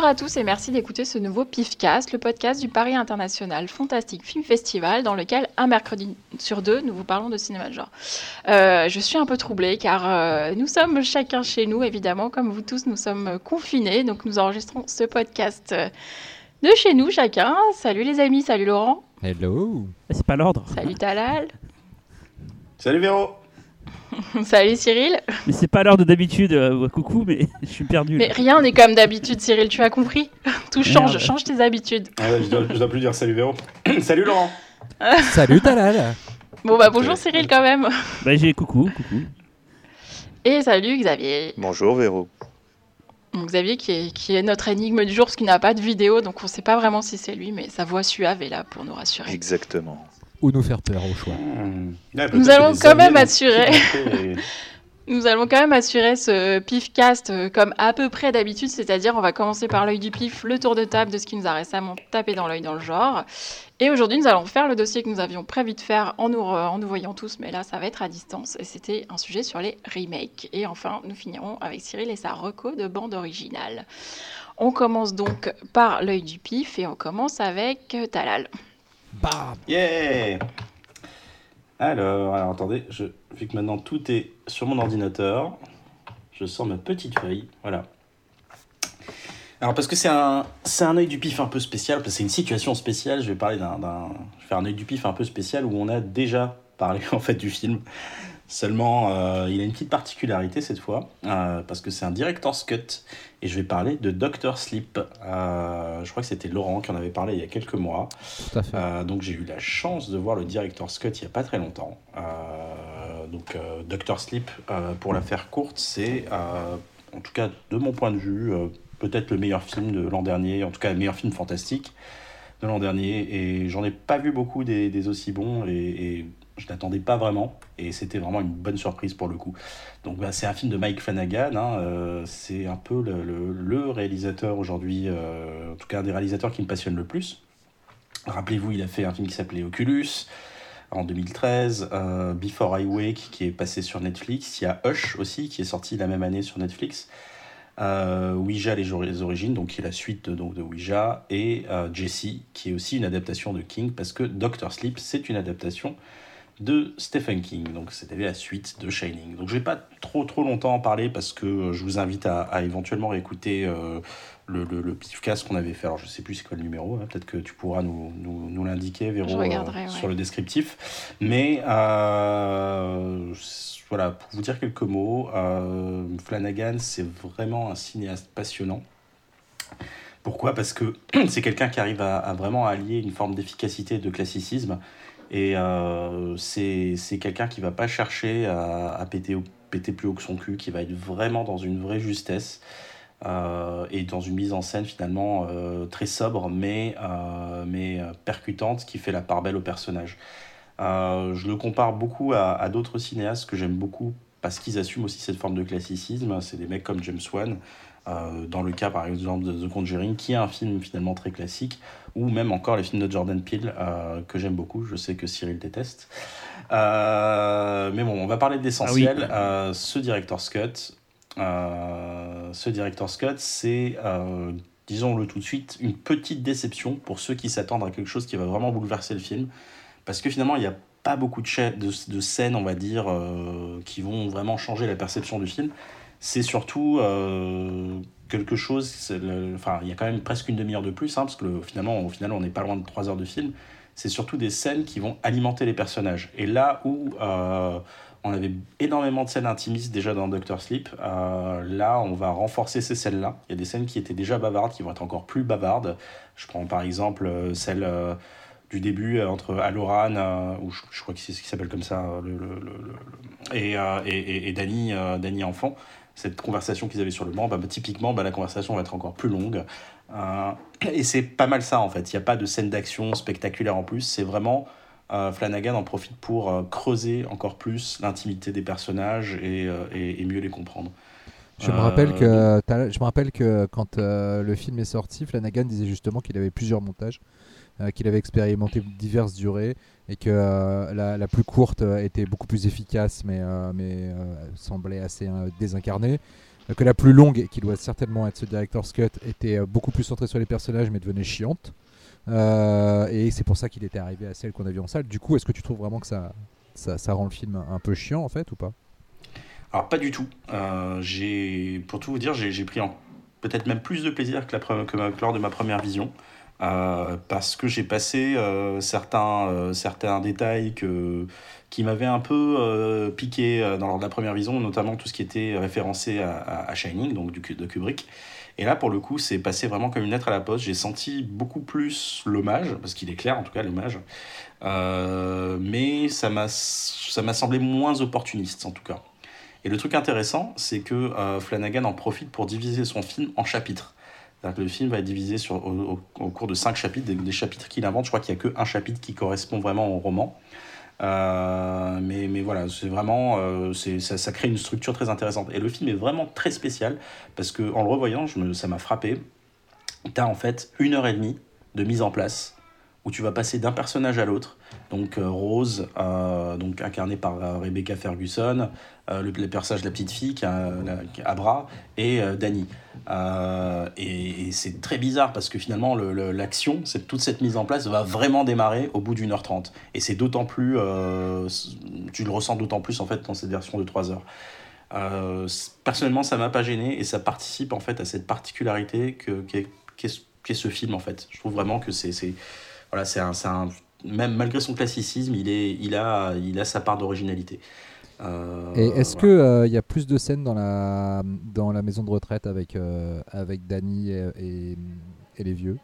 Bonjour à tous et merci d'écouter ce nouveau PIFcast, le podcast du Paris International Fantastic Film Festival, dans lequel un mercredi sur deux, nous vous parlons de cinéma de genre. Euh, je suis un peu troublée car euh, nous sommes chacun chez nous, évidemment, comme vous tous, nous sommes confinés, donc nous enregistrons ce podcast euh, de chez nous chacun. Salut les amis, salut Laurent. Hello. C'est pas l'ordre. Salut Talal. Salut Véro. Salut Cyril. Mais c'est pas l'heure de d'habitude. euh, coucou, mais je suis perdu. Mais là. rien n'est comme d'habitude, Cyril, tu as compris? Tout change, Merde. change tes habitudes. Ah ouais, je, dois, je dois plus dire salut Véro. salut Laurent. Salut Talal. Bon bah bonjour Cyril quand même. Bah, j'ai coucou, coucou. Et salut Xavier. Bonjour Véro. Donc, Xavier qui est, qui est notre énigme du jour parce qu'il n'a pas de vidéo, donc on ne sait pas vraiment si c'est lui, mais sa voix suave est là pour nous rassurer. Exactement. Ou nous faire peur au choix. Hmm. Ouais, Nous peut-être allons quand même assurer. Nous allons quand même assurer ce pifcast euh, comme à peu près d'habitude, c'est-à-dire on va commencer par l'œil du pif, le tour de table de ce qui nous a récemment tapé dans l'œil dans le genre. Et aujourd'hui, nous allons faire le dossier que nous avions prévu de faire en nous, re- en nous voyant tous, mais là, ça va être à distance. Et c'était un sujet sur les remakes. Et enfin, nous finirons avec Cyril et sa reco de bande originale. On commence donc par l'œil du pif et on commence avec euh, Talal. Bam. Yeah alors, alors, attendez, vu que maintenant tout est sur mon ordinateur, je sors ma petite feuille. Voilà. Alors, parce que c'est un, c'est un œil du pif un peu spécial, parce que c'est une situation spéciale, je vais parler d'un, d'un- je vais faire un œil du pif un peu spécial où on a déjà parlé en fait du film. Seulement, euh, il a une petite particularité cette fois, euh, parce que c'est un director's cut, et je vais parler de Doctor Sleep. Euh, je crois que c'était Laurent qui en avait parlé il y a quelques mois. Tout à fait. Donc j'ai eu la chance de voir le director's cut il n'y a pas très longtemps. Donc Doctor Sleep, pour la faire courte, c'est, en tout cas de mon point de vue, peut-être le meilleur film de l'an dernier, en tout cas le meilleur film fantastique de l'an dernier. Et j'en ai pas vu beaucoup des, des aussi bons et, et je n'attendais pas vraiment. Et c'était vraiment une bonne surprise pour le coup. Donc bah, c'est un film de Mike Flanagan. hein, euh, c'est un peu le, réalisateur aujourd'hui, euh, en tout cas un des réalisateurs qui me passionne le plus. Rappelez-vous, il a fait un film qui s'appelait Oculus en 2013, euh, Before I Wake qui est passé sur Netflix, il y a Hush aussi qui est sorti la même année sur Netflix, euh, Ouija les, or- les origines, donc qui est la suite de, donc, Ouija, et euh, Jessie qui est aussi une adaptation de King parce que Doctor Sleep c'est une adaptation de Stephen King, donc c'était la suite de Shining. Donc je vais pas trop trop longtemps en parler parce que euh, je vous invite à, à éventuellement réécouter euh, le, le, le qu'on avait fait. Alors je sais plus c'est quoi le numéro, hein, peut-être que tu pourras nous, nous, nous l'indiquer, Véro, euh, ouais. sur le descriptif. Mais euh, voilà, pour vous dire quelques mots, Flanagan c'est vraiment un cinéaste passionnant. Pourquoi? Parce que c'est quelqu'un qui arrive à, à vraiment allier une forme d'efficacité et de classicisme. Et euh, c'est quelqu'un qui va pas chercher à, péter, péter plus haut que son cul, qui va être vraiment dans une vraie justesse euh, et dans une mise en scène finalement euh, très sobre mais, euh, mais percutante qui fait la part belle au personnage. Je le compare beaucoup à d'autres cinéastes que j'aime beaucoup parce qu'ils assument aussi cette forme de classicisme. C'est des mecs comme James Wan, euh, dans le cas par exemple de The Conjuring, qui est un film finalement très classique, ou même encore les films de Jordan Peele, euh, que j'aime beaucoup. Je sais que Cyril déteste. Euh, mais bon, on va parler de l'essentiel. Euh, ce director's cut, ce director's cut, c'est, disons-le tout de suite, une petite déception pour ceux qui s'attendent à quelque chose qui va vraiment bouleverser le film. Parce que finalement, il n'y a pas beaucoup de, de, de scènes, on va dire, qui vont vraiment changer la perception du film. C'est surtout euh, quelque chose, enfin, il y a quand même presque une demi-heure de plus, hein, parce que le- finalement, au final, on n'est pas loin de trois heures de film. C'est surtout des scènes qui vont alimenter les personnages. Et là où euh, on avait énormément de scènes intimistes déjà dans Doctor Sleep, euh, là, on va renforcer ces scènes-là. Il y a des scènes qui étaient déjà bavardes, qui vont être encore plus bavardes. Je prends par exemple celle du début entre Aloran, ou je, je crois que c'est ce qui s'appelle comme ça, et, euh, et, et, euh, enfant. Cette conversation qu'ils avaient sur le banc, bah, bah, typiquement, bah, la conversation va être encore plus longue. Euh, et c'est pas mal ça en fait. Il n'y a pas de scène d'action spectaculaire en plus. C'est vraiment euh, Flanagan en profite pour euh, creuser encore plus l'intimité des personnages et, et- et mieux les comprendre. Je me rappelle que je me rappelle que quand le film est sorti, Flanagan disait justement qu'il avait plusieurs montages, qu'il avait expérimenté diverses durées et que euh, la, plus courte euh, était beaucoup plus efficace, mais, euh, mais euh, semblait assez euh, désincarnée. euh, que la plus longue, qui doit certainement être ce Director's Cut, était euh, beaucoup plus centrée sur les personnages, mais devenait chiante. Euh, et c'est pour ça qu'il était arrivé à celle qu'on a vue en salle. Du coup, est-ce que tu trouves vraiment que ça, ça, rend le film un peu chiant en fait ou pas? Alors pas du tout. Euh, j'ai, pour tout vous dire, j'ai pris peut-être même plus de plaisir que, la, que que lors de ma première vision. Euh, parce que j'ai passé euh, certains, euh, certains détails que, qui m'avaient un peu piqué dans la première vision, notamment tout ce qui était référencé à, Shining, donc de Kubrick. Et là, pour le coup, c'est passé vraiment comme une lettre à la poste. J'ai senti beaucoup plus l'hommage, parce qu'il est clair en tout cas l'hommage, mais ça m'a semblé moins opportuniste en tout cas. Et le truc intéressant, c'est que Flanagan en profite pour diviser son film en chapitres. Le film va être divisé sur, au, cours de cinq chapitres, des, chapitres qu'il invente. Je crois qu'il n'y a qu'un chapitre qui correspond vraiment au roman. Euh, mais, voilà, c'est vraiment, euh, ça, crée une structure très intéressante. Et le film est vraiment très spécial parce que en le revoyant, ça m'a frappé. Tu as en fait une heure et demie de mise en place où tu vas passer d'un personnage à l'autre. Donc euh, Rose, euh, donc incarnée par euh, Rebecca Ferguson, le, le personnage de la petite fille qui a, qui a Abra et Danny. Et c'est très bizarre parce que finalement le- le- l'action, toute cette mise en place va vraiment démarrer au bout d'une heure trente. Et c'est d'autant plus, tu le ressens d'autant plus en fait dans cette version de 3 heures. Personnellement, ça m'a pas gêné et ça participe en fait à cette particularité que qu'est ce film en fait. Je trouve vraiment que c'est voilà, c'est un- même malgré son classicisme, il est il a il a sa part d'originalité. Euh, Et est-ce voilà. qu'il y a plus de scènes dans la, dans la maison de retraite avec, euh, avec Danny et, et, et les vieux?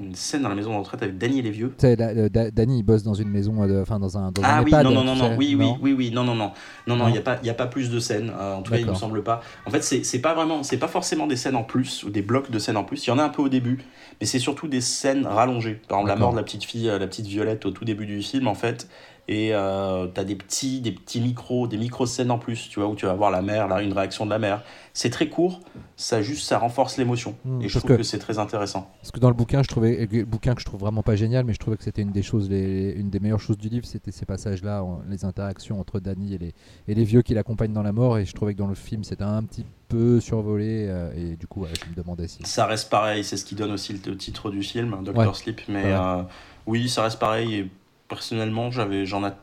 Une scène dans la maison de retraite avec Danny et les vieux Tu sais, Da- Danny il bosse dans une maison, euh, enfin dans un, dans un Ah oui, EHPAD, non, non, non, non, oui, oui, oui, oui, non, non, non, non, non, il n'y a, pas- il y a pas plus de scènes, euh, en tout cas, il me D'accord. semble pas. En fait, c'est pas vraiment, c'est pas forcément des scènes en plus, ou des blocs de scènes en plus, il y en a un peu au début, mais c'est surtout des scènes rallongées. Par exemple, la mort de la petite fille, euh, la petite Violette au tout début du film, en fait, et euh, t'as des petits, des petits micros, des micro-scènes en plus, tu vois, où tu vas voir la mère, là, une réaction de la mère. C'est très court, ça juste, ça renforce l'émotion, Hmm, et je trouve que- que, c'est très intéressant. Parce que dans le bouquin, je trouvais, le bouquin que je trouve vraiment pas génial, mais je trouvais que c'était une des choses, les- une des meilleures choses du livre, c'était ces passages-là, les interactions entre Danny et les, et les vieux qui l'accompagnent dans la mort. Et je trouvais que dans le film, c'était un petit peu survolé. euh, et du coup, ouais, je me demandais si. Ça reste pareil, c'est ce qui donne aussi le, le titre du film, Doctor Ouais. Sleep. Mais Ouais. euh, oui, ça reste pareil. Et personnellement, j'avais, j'en a,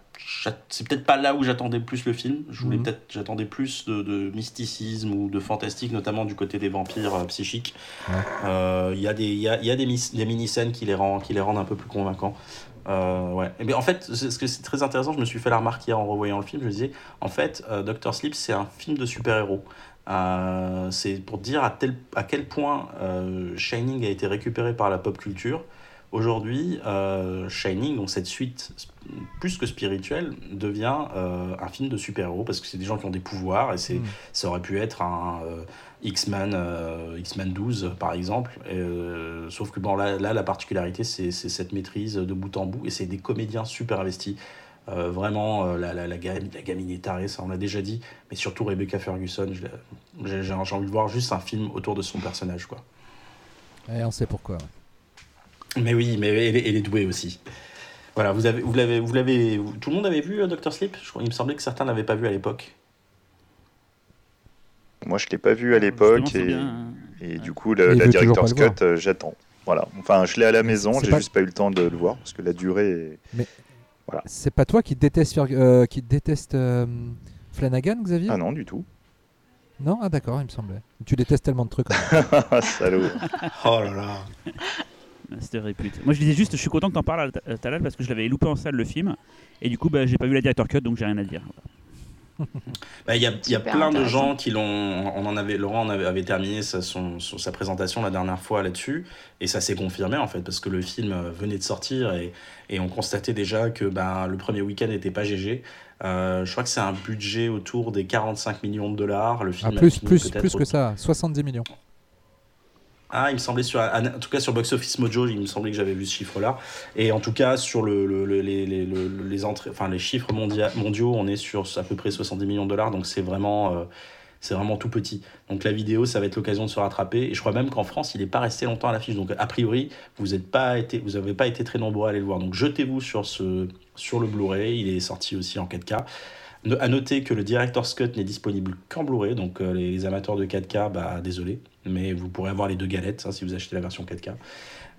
c'est peut-être pas là où j'attendais plus le film. Je voulais Mhm. peut-être, j'attendais plus de, de mysticisme ou de fantastique, notamment du côté des vampires euh, psychiques. Ouais. Euh, Il y a des, il y a, y a des, des mini scènes qui les rendent, qui les rendent un peu plus convaincants. Euh, ouais. Et bien, en fait, ce que c'est très intéressant, je me suis fait la remarque hier en revoyant le film. Je me disais, en fait, Doctor Sleep, c'est un film de super-héros. C'est pour dire à, tel, à quel point Shining a été récupéré par la pop culture. Aujourd'hui, euh, Shining, donc cette suite plus que spirituelle, devient euh, un film de super-héros parce que c'est des gens qui ont des pouvoirs et c'est, Mm. ça aurait pu être un euh, X-Men, euh, X-Men 12 par exemple. Et, euh, sauf que bon, là, là la particularité, c'est, cette maîtrise de bout en bout et c'est des comédiens super investis. Euh, vraiment, euh, la, la, la, gamine, la gamine est tarée, ça on l'a déjà dit, mais surtout Rebecca Ferguson, j'ai, envie de voir juste un film autour de son personnage. quoi. Et on sait pourquoi. ouais. Mais oui, mais elle, est- elle est douée aussi. Voilà, vous avez, vous l'avez, vous l'avez, tout le monde avait vu euh, Doctor Sleep? Je Il me semblait que certains n'avaient pas vu à l'époque. Moi, je l'ai pas vu à l'époque Justement, c'est et, bien. et du coup, la, la Director's Cut, euh, j'attends. Voilà. Enfin, je l'ai à la maison, j'ai pas- juste pas eu le temps de le voir parce que la durée est... C'est pas toi qui déteste, euh, qui déteste euh, Flanagan, Xavier? Ah non, du tout. Non? Ah d'accord, il me semblait. Tu détestes tellement de trucs. Ah, Salaud. Oh là là Ah, C'était répute. Moi je disais juste, je suis content que t'en parles, euh, Talal, parce que je l'avais loupé en salle le film. Et du coup, bah, j'ai pas vu la director cut, donc j'ai rien à dire. Bah, Il y a, il y a plein de gens qui l'ont. On en avait, Laurent en avait, avait terminé sa, son- son- sa présentation la dernière fois là-dessus, et ça s'est confirmé en fait, parce que le film euh, venait de sortir et, et on constatait déjà que ben, le premier week-end n'était pas GG. Euh, je crois que c'est un budget autour des 45 millions de dollars. Le Ah, film a plus plus, plus que ça, 70 millions. Ah, il me semblait sur, en tout cas sur Box Office Mojo, il me semblait que j'avais vu ce chiffre-là. Et en tout cas sur le, le- le- les, chiffres mondia- mondiaux, on est sur à peu près 70 millions de dollars, donc c'est vraiment, euh, c'est vraiment tout petit. Donc la vidéo, ça va être l'occasion de se rattraper. Et je crois même qu'en France, il n'est pas resté longtemps à l'affiche. Donc a priori, vous n'avez pas été, vous avez pas été très nombreux à aller le voir. Donc jetez-vous sur ce, sur le Blu-ray. Il est sorti aussi en 4K. Ne- À noter que le Director's Cut n'est disponible qu'en Blu-ray, donc euh, les amateurs de 4K, bah désolé, mais vous pourrez avoir les deux galettes hein, si vous achetez la version 4K.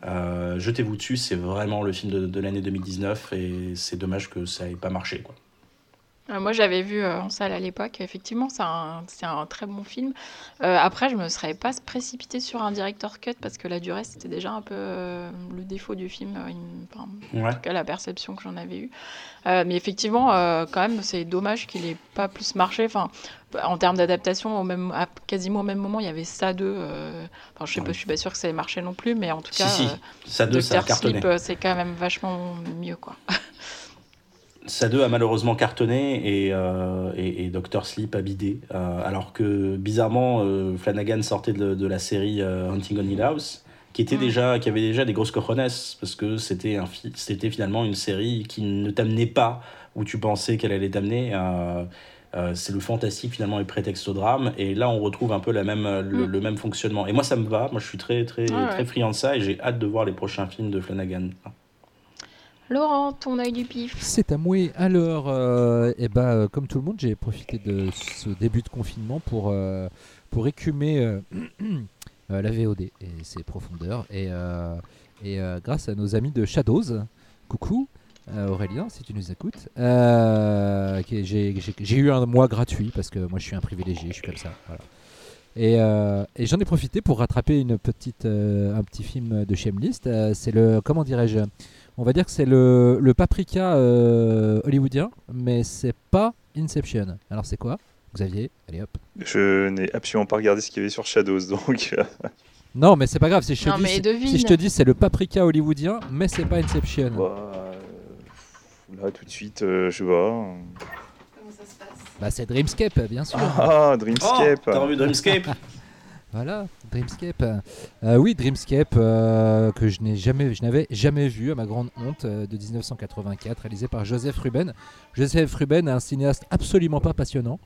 Euh, Jetez-vous dessus, c'est vraiment le film de, l'année 2019 et c'est dommage que ça ait pas marché. Quoi. Euh, Moi, j'avais vu euh, en salle à l'époque. Effectivement, c'est un, très bon film. Euh, après, je me serais pas précipitée sur un director cut parce que la durée, c'était déjà un peu euh, le défaut du film. enfin, Ouais. en tout cas, la perception que j'en avais eue. Mais effectivement, quand même, c'est dommage qu'il ait pas plus marché. Enfin, en termes d'adaptation, au même, à quasiment au même moment, il y avait ça deux. euh, Enfin, je sais pas, Ouais. je suis pas sûre que ça ait marché non plus, mais en tout Si, cas, si, ça 2, ça a cartonné. C'est quand même vachement mieux, quoi. 2 a malheureusement cartonné et, euh, et, et Dr. Sleep a bidé. Euh, alors que bizarrement, euh, Flanagan sortait de, de la série Hunting on Hill House, qui, était Mm. déjà, qui avait déjà des grosses cojones, parce que c'était un c'était finalement une série qui ne t'amenait pas où tu pensais qu'elle allait t'amener. C'est le fantastique finalement et prétexte au drame. Et là, on retrouve un peu la même, le, Mm. le même fonctionnement. Et moi, ça me va. Moi, je suis très, très, ouais. très friand de ça et j'ai hâte de voir les prochains films de Flanagan. Laurent, ton œil du pif. C'est à moi. Alors, euh, eh ben, euh, comme tout le monde, j'ai profité de ce début de confinement pour, euh, pour écumer euh, la VOD et ses profondeurs. Et, et grâce à nos amis de Shadows, coucou Aurélien, si tu nous écoutes, j'ai eu un mois gratuit parce que moi je suis un privilégié, je suis comme ça. Et, et j'en ai profité pour rattraper une petite, un petit film de Shameless. Euh, c'est le, comment dirais-je on va dire que c'est le, le paprika euh, hollywoodien, mais c'est pas Inception. Alors c'est quoi Xavier? Allez hop. Je n'ai absolument pas regardé ce qu'il y avait sur Shadows, donc euh, Non, mais c'est pas grave. Si je Non, dis, mais c'est- devine. si je te dis c'est le paprika hollywoodien, mais c'est pas Inception. bah, euh, là tout de suite, euh, je vois. Bah c'est Dreamscape, bien sûr. Ah, Oh, Dreamscape. t'as revu Dreamscape? Voilà, Dreamscape. Euh, oui, Dreamscape euh, que je n'ai jamais, n'avais jamais vu à ma grande honte euh, de 1984, réalisé par Joseph Ruben. Joseph Ruben est un cinéaste absolument pas passionnant.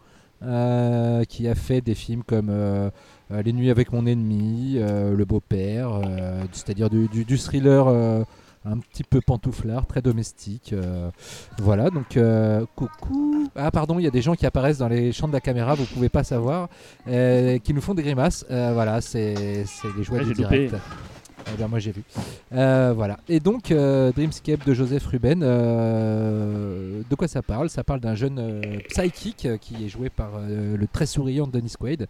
qui a fait des films comme Les Nuits avec mon ennemi, Le Beau-Père, c'est-à-dire du, thriller un petit peu pantouflard, très domestique. euh, voilà, donc euh, coucou. Ah, pardon, il y a des gens qui apparaissent dans les champs de la caméra, vous pouvez pas savoir, euh, qui nous font des grimaces. Voilà, c'est les joies Ouais, du direct. Eh ben, moi j'ai vu. Voilà. Et donc Dreamscape de Joseph Ruben, de quoi ça parle? Ça parle d'un jeune psychic euh, qui est joué par le très souriant Dennis Quaid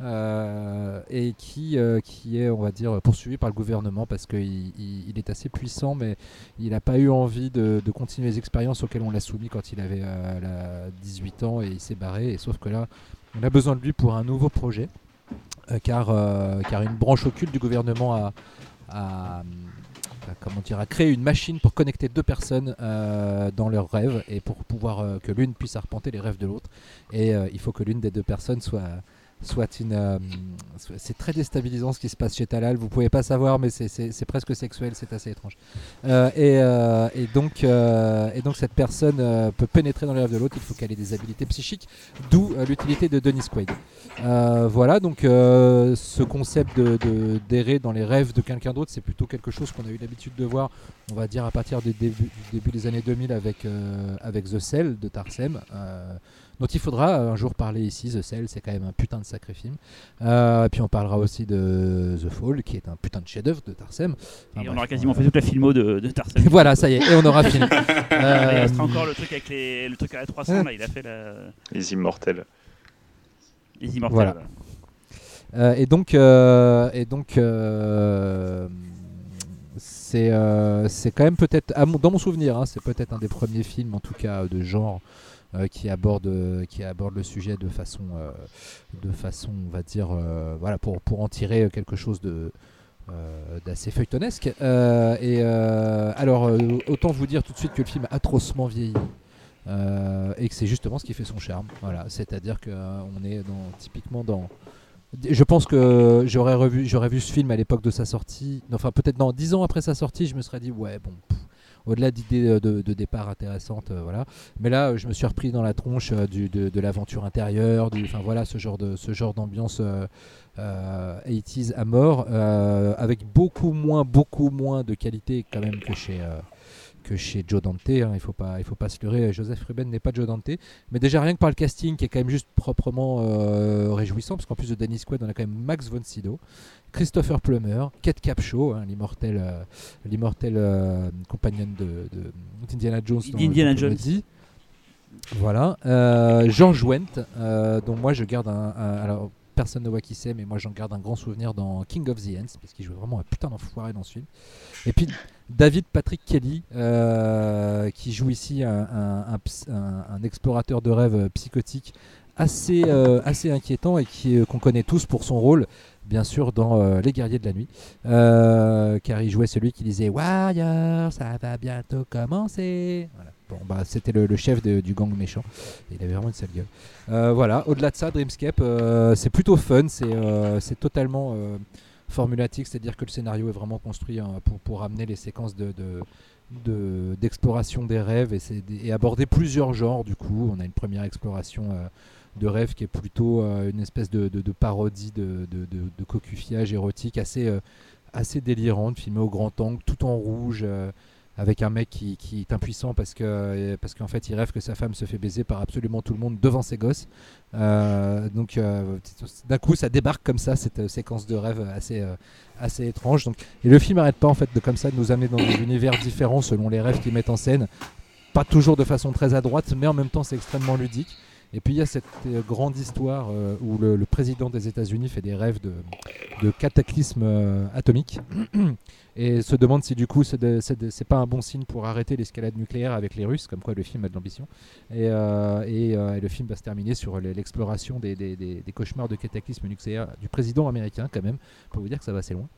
euh, et qui, euh, qui est, on va dire, poursuivi par le gouvernement parce qu'il il, est assez puissant, mais il n'a pas eu envie de, continuer les expériences auxquelles on l'a soumis quand il avait euh, la 18 ans et il s'est barré. Et sauf que là, on a besoin de lui pour un nouveau projet. euh, car, euh, car une branche occulte du gouvernement a, a, comment dire, une machine pour connecter deux personnes euh, dans leurs rêves et pour pouvoir euh, que l'une puisse arpenter les rêves de l'autre. Et euh, il faut que l'une des deux personnes soit, soit une. euh, c'est très déstabilisant ce qui se passe chez Talal. Vous pouvez pas savoir, mais c'est- presque sexuel, c'est assez étrange. Euh, et, euh, et donc, et donc cette personne peut pénétrer dans les rêves de l'autre. Il faut qu'elle ait des habiletés psychiques, d'où l'utilité de Dennis Quaid. Voilà, donc ce concept de de- d'errer dans les rêves de quelqu'un d'autre, c'est plutôt quelque chose qu'on a eu l'habitude de voir, on va dire à partir du début, du début des années 2000 avec, avec The Cell de Tarsem, dont il faudra un jour parler ici. The Cell, c'est quand même un putain de sacré film. Euh, puis on parlera aussi de The Fall, qui est un putain de chef-d'œuvre de Tarsem. Enfin, Et on aura quasiment fait toute la filmo de, de Tarzan. voilà, ça y est, et on aura fini. Il Euh, restera encore le truc avec les, le truc à la 300 là, il a fait la... Les Immortels. les immortels. Voilà. voilà. Euh, et donc, euh, et donc euh, c'est euh, c'est quand même peut-être, dans mon souvenir, hein, c'est peut-être un des premiers films, en tout cas de genre, euh, qui aborde qui aborde le sujet de façon euh, de façon, on va dire, euh, voilà, pour pour en tirer quelque chose de euh, d'assez feuilletonesque. Euh, et euh, alors, euh, autant vous dire tout de suite que le film a atrocement vieilli. euh, et que c'est justement ce qui fait son charme. Voilà, c'est-à-dire qu'on est typiquement dans, je pense que j'aurais revu, j'aurais vu ce film à l'époque de sa sortie. Enfin, peut-être dans 10 ans après sa sortie, je me serais dit, ouais, bon, au-delà d'idées euh, de, départ intéressantes, euh, voilà. Mais là, euh, je me suis repris dans la tronche de, l'aventure intérieure, voilà, ce genre d'ambiance euh, euh, 80s à mort, avec beaucoup moins, beaucoup moins de qualité quand même que chez. que chez Joe Dante. hein, il faut pas, faut pas se leurrer. Joseph Ruben n'est pas Joe Dante, mais déjà rien que par le casting qui est quand même juste proprement réjouissant, parce qu'en plus de Danny Squad, on a quand même Max von Sydow, Christopher Plummer, Kate Capshaw, hein, l'immortel, euh, l'immortel euh, compagnon de, de- d'Indiana Jones. dans- le Jones. Voilà, euh, George Wendt, euh, dont moi je garde un, un- alors personne ne voit qui c'est, mais moi j'en garde un grand souvenir dans King of the Ants, parce qu'il jouait vraiment un putain d'enfoiré dans ce film. Et puis David Patrick Kelly, euh, qui joue ici un, explorateur de rêve euh, psychotique assez, assez inquiétant et qui, qu'on connaît tous pour son rôle, bien sûr, dans euh, Les Guerriers de la Nuit, euh, car il jouait celui qui disait Warrior, ça va bientôt commencer. Bon, bah, c'était le, chef du gang méchant. Il avait vraiment une sale gueule. Euh, voilà, au-delà de ça, Dreamscape, c'est plutôt fun, c'est totalement formulatique, c'est-à-dire que le scénario est vraiment construit hein, pour, pour amener les séquences de, de- de- d'exploration des rêves et, et aborder plusieurs genres. Du coup, on a une première exploration de rêve qui est plutôt euh, une espèce de, parodie de, de, érotique assez, euh, assez délirante, filmée au grand angle, tout en rouge. euh, avec un mec qui, est impuissant parce que parce qu'en fait il rêve que sa femme se fait baiser par absolument tout le monde devant ses gosses. Donc d'un coup ça débarque comme ça cette séquence de rêve assez assez étrange. Donc et le film n'arrête pas en fait de comme ça de nous amener dans des univers différents selon les rêves qu'il met en scène. Pas toujours de façon très à droite, mais en même temps c'est extrêmement ludique. Et puis il y a cette euh, grande histoire euh, où le, président des États-Unis fait des rêves de, cataclysme euh, atomique et se demande si du coup c'est pas un bon signe pour arrêter l'escalade nucléaire avec les Russes, comme quoi le film a de l'ambition. Et, le film va se terminer sur le- l'exploration des- des cauchemars de cataclysme nucléaire du président américain quand même, pour vous dire que ça va assez loin.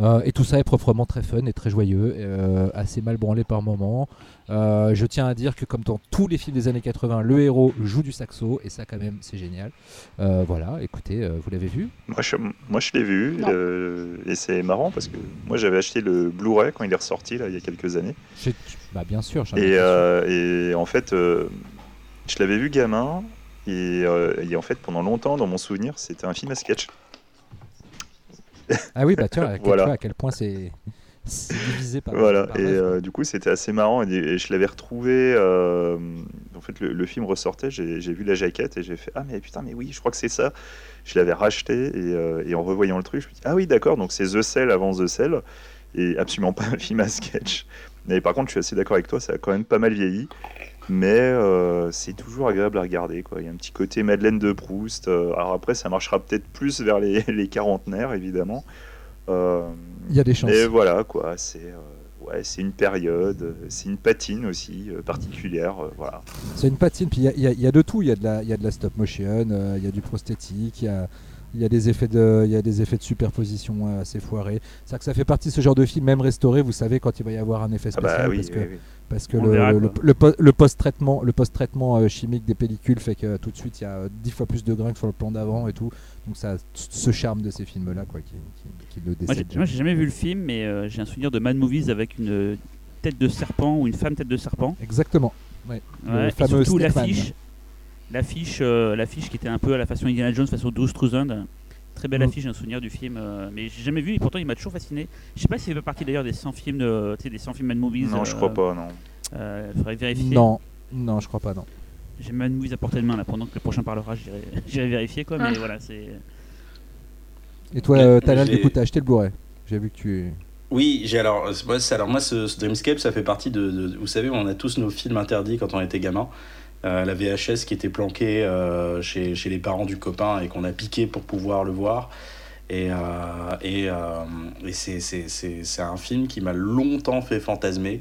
Euh, et tout ça est proprement très fun et très joyeux, euh, assez mal branlé par moments. Euh, je tiens à dire que comme dans tous les films des années 80, le héros joue du saxo et ça quand même c'est génial. Euh, voilà, écoutez, euh, vous l'avez vu? Moi, je, moi, je l'ai vu euh, et c'est marrant parce que moi, j'avais acheté le Blu-ray quand il est ressorti là, il y a quelques années. J'ai- Bah bien sûr. j'en ai Et, euh, et en fait, euh, je l'avais vu gamin et, euh, et en fait, pendant longtemps, dans mon souvenir, c'était un film à sketch. Ah oui, bah tu vois, à quel, Voilà. à quel point c'est divisé par. Voilà, par et euh, du coup c'était assez marrant et, et je l'avais retrouvé. euh, en fait, le, le film ressortait, j'ai j'ai vu la jaquette et j'ai fait Ah, mais putain, mais oui, je crois que c'est ça. Je l'avais racheté et, euh, et en revoyant le truc, je me dis Ah, oui, d'accord, donc c'est The Cell avant The Cell et absolument pas un film à sketch. Mais par contre, je suis assez d'accord avec toi, ça a quand même pas mal vieilli. Mais euh, c'est toujours agréable à regarder. Quoi. Il y a un petit côté Madeleine de Proust. euh, alors après, ça marchera peut-être plus vers les, les quarantenaires, évidemment. Euh, Il y a des chances. et voilà, quoi, c'est ouais, c'est une période, c'est une patine aussi euh, particulière, euh, voilà. C'est une patine, puis il y y, y a de tout. Il y, a de la- y a de la stop motion, euh, il y a du prosthétique, il y a, il y a des effets de, il y a des effets de superposition assez foirés. C'est que ça fait partie de ce genre de film, même restauré, vous savez quand il va y avoir un effet Ah spécial, bah oui, parce que, oui. Parce que le, le, post-traitement, le post-traitement euh, chimique des pellicules fait que tout de suite il y a euh, dix fois plus de grains que sur le plan d'avant et tout. Donc ça, a ce charme de ces films-là, quoi, qui, qui, qui le décède. moi, j'ai jamais vu le film, mais euh, j'ai un souvenir de Mad Movies avec une tête de serpent ou une femme tête de serpent. Exactement. Ouais, et surtout l'affiche, l'affiche, euh, l'affiche qui était un peu à la façon Indiana Jones, façon Bruce Struzan. Très belle Mm. affiche, j'ai un souvenir du film, euh, mais j'ai jamais vu et pourtant il m'a toujours fasciné. Je sais pas s'il fait partie d'ailleurs des 100 films, de, tu sais, des 100 films Mad Movies. Non, je euh, crois pas, non. euh, faudrait vérifier. Non, non, je crois pas, non. J'ai Mad Movies à portée de main là, pendant que le prochain parlera, j'irai j'irai vérifier quoi, mais Ah. voilà, c'est. Et toi, euh, Talal, du coup, t'as acheté le Blu-ray. J'ai vu que tu. Oui, j'ai alors, euh, moi, c'est- alors moi, ce, ce Dreamscape, ça fait partie de, de- Vous savez, on a tous nos films interdits quand on était gamin. Euh, la VHS qui était planquée euh, chez, chez les parents du copain et qu'on a piqué pour pouvoir le voir. Et, euh, et, et c'est, c'est, c'est, c'est un film qui m'a longtemps fait fantasmer,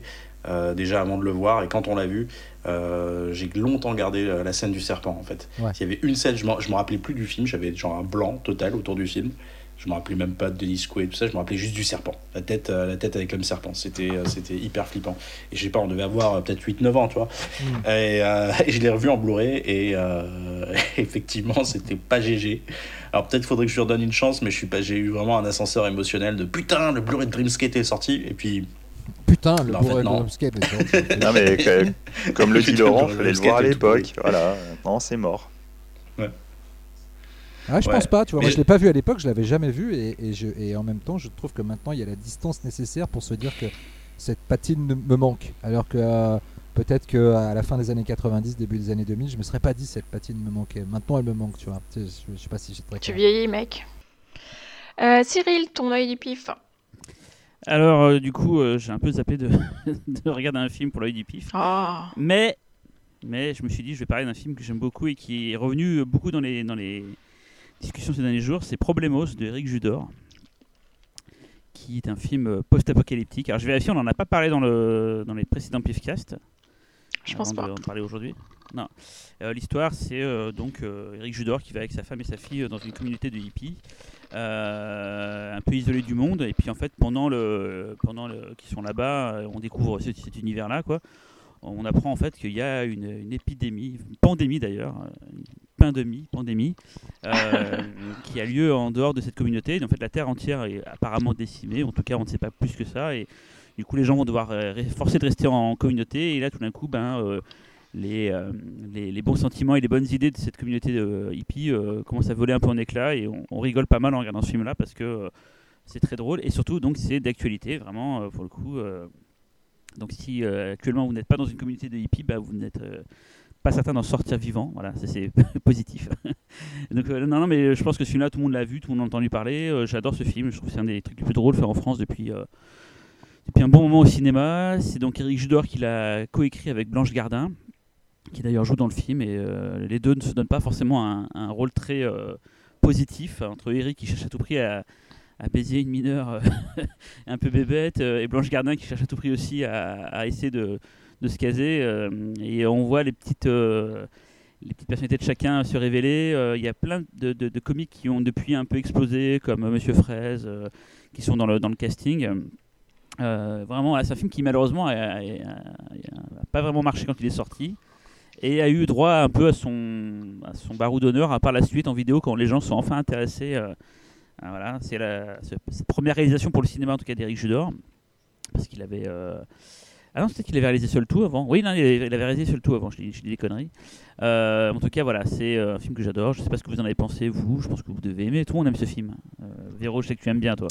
déjà avant de le voir. Et quand on l'a vu, j'ai longtemps gardé la scène du serpent en fait. Ouais. S'il y avait une scène, je me rappelais plus du film, j'avais genre un blanc total autour du film. Je me rappelais même pas de Denis Quaid, tout ça, je me rappelais juste du serpent. La tête, euh, la tête avec l'homme serpent. C'était, euh, c'était hyper flippant. Et je sais pas, on devait avoir euh, peut-être 8-9 ans, tu vois. Et, euh, et je l'ai revu en Blu-ray et euh, effectivement, c'était pas GG. Alors peut-être faudrait que je lui redonne une chance, mais je suis pas, j'ai eu vraiment un ascenseur émotionnel de putain, le Blu-ray de Dreamscape est sorti. Et puis, Putain, le Bah, en fait, Blu-ray de non. Dreamscape est sorti. Non, mais que- comme le dit Laurent, le fallait le voir à l'époque. Voilà, maintenant c'est mort. Ah, je Ouais. pense pas, tu vois. Moi, je l'ai pas vu à l'époque, je l'avais jamais vu, et, et, je, et en même temps, je trouve que maintenant, il y a la distance nécessaire pour se dire que cette patine ne- me manque. Alors que euh, peut-être qu'à la fin des années 90, début des années 2000, je me serais pas dit cette patine me manquait. Maintenant, elle me manque, tu vois. Tu sais, Je, je sais pas si j'ai très Tu clair. vieillis, mec. Euh, Cyril, ton œil du pif. Alors, euh, du coup, euh, j'ai un peu zappé de, de regarder un film pour l'œil du pif. Oh. Mais, mais je me suis dit, je vais parler d'un film que j'aime beaucoup et qui est revenu beaucoup dans les, dans les discussions ces derniers jours. C'est Problemos de Eric Judor, qui est un film euh, post-apocalyptique. Alors, je vérifie, on n'en a pas parlé dans, le, dans les précédents Pifcast. Je pense pas. de- en parler aujourd'hui. Non. Euh, L'histoire, c'est euh, donc euh, Eric Judor qui va avec sa femme et sa fille dans une communauté de hippies, un peu isolée du monde. Et puis en fait, pendant le, pendant le, qu'ils sont là-bas, on découvre cet, cet univers-là, quoi. On apprend en fait qu'il y a une, une épidémie, une pandémie d'ailleurs, pandémie, pandémie, euh, qui a lieu en dehors de cette communauté. Et en fait, la terre entière est apparemment décimée. En tout cas, on ne sait pas plus que ça. Et du coup, les gens vont devoir euh, forcer de rester en communauté. Et là, tout d'un coup, ben, euh, les, bons sentiments et les bonnes idées de cette communauté de hippies euh, commencent à voler un peu en éclats. Et on, rigole pas mal en regardant ce film-là parce que c'est très drôle. Et surtout, donc, c'est d'actualité, vraiment, pour le coup. donc, si actuellement vous n'êtes pas dans une communauté de hippies, bah, vous n'êtes pas certain d'en sortir vivant. Voilà, c'est positif. donc, euh, non, non, mais je pense que ce film-là, tout le monde l'a vu, tout le monde a entendu parler. Euh, J'adore ce film. Je trouve que c'est un des trucs les plus drôles faits en France depuis. euh, depuis un bon moment au cinéma, c'est donc Eric Judor qui l'a coécrit avec Blanche Gardin, qui d'ailleurs joue dans le film, et les deux ne se donnent pas forcément un, rôle très positif entre Eric qui cherche à tout prix à, baiser une mineure un peu bébête, et Blanche Gardin qui cherche à tout prix aussi à essayer de, de se caser, euh, et on voit les petites... euh, les petites personnalités de chacun se révéler. Euh, Il y a plein de, de- comiques qui ont depuis un peu explosé, comme Monsieur Fraise, qui sont dans le, dans le casting. Vraiment, c'est un film qui malheureusement a, a- a- a pas vraiment marché quand il est sorti et a eu droit un peu à son, à son barreau d'honneur à par la suite en vidéo quand les gens sont enfin intéressés. voilà, c'est la première réalisation pour le cinéma en tout cas d'Éric Judor parce qu'il avait ah non c'était qu'il avait réalisé seul tout avant. Oui non il avait, réalisé seul tout avant. Je dis, des conneries. Euh, en tout cas voilà c'est euh, un film que j'adore. Je sais pas ce que vous en avez pensé vous. Je pense que vous devez aimer. Tout le monde aime ce film. Euh, Véro je sais que tu aimes bien toi.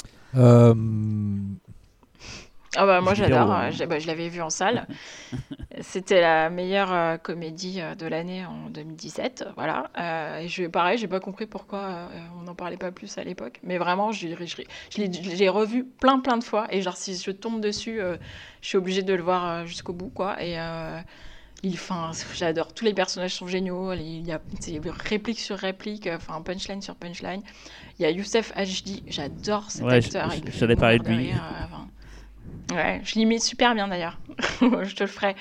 Ah bah moi Je j'adore, euh, j'ai- bah, je l'avais vu en salle. C'était la meilleure euh, comédie euh, de l'année en 2017, voilà. Euh, et je, pareil, j'ai pas compris pourquoi on n'en parlait pas plus à l'époque. Mais vraiment, je, je, je l'ai- je revu plein plein de fois. Et genre si je tombe dessus, je suis obligée de le voir jusqu'au bout, quoi. Et enfin, j'adore. Tous les personnages sont géniaux. Il y a réplique sur réplique, enfin punchline sur punchline. Il y a Youssef HD, j'adore cet Ouais, je- acteur. je- je parlé mourir de lui. rire, enfin. Ouais, je l'imite super bien d'ailleurs. je te le ferai.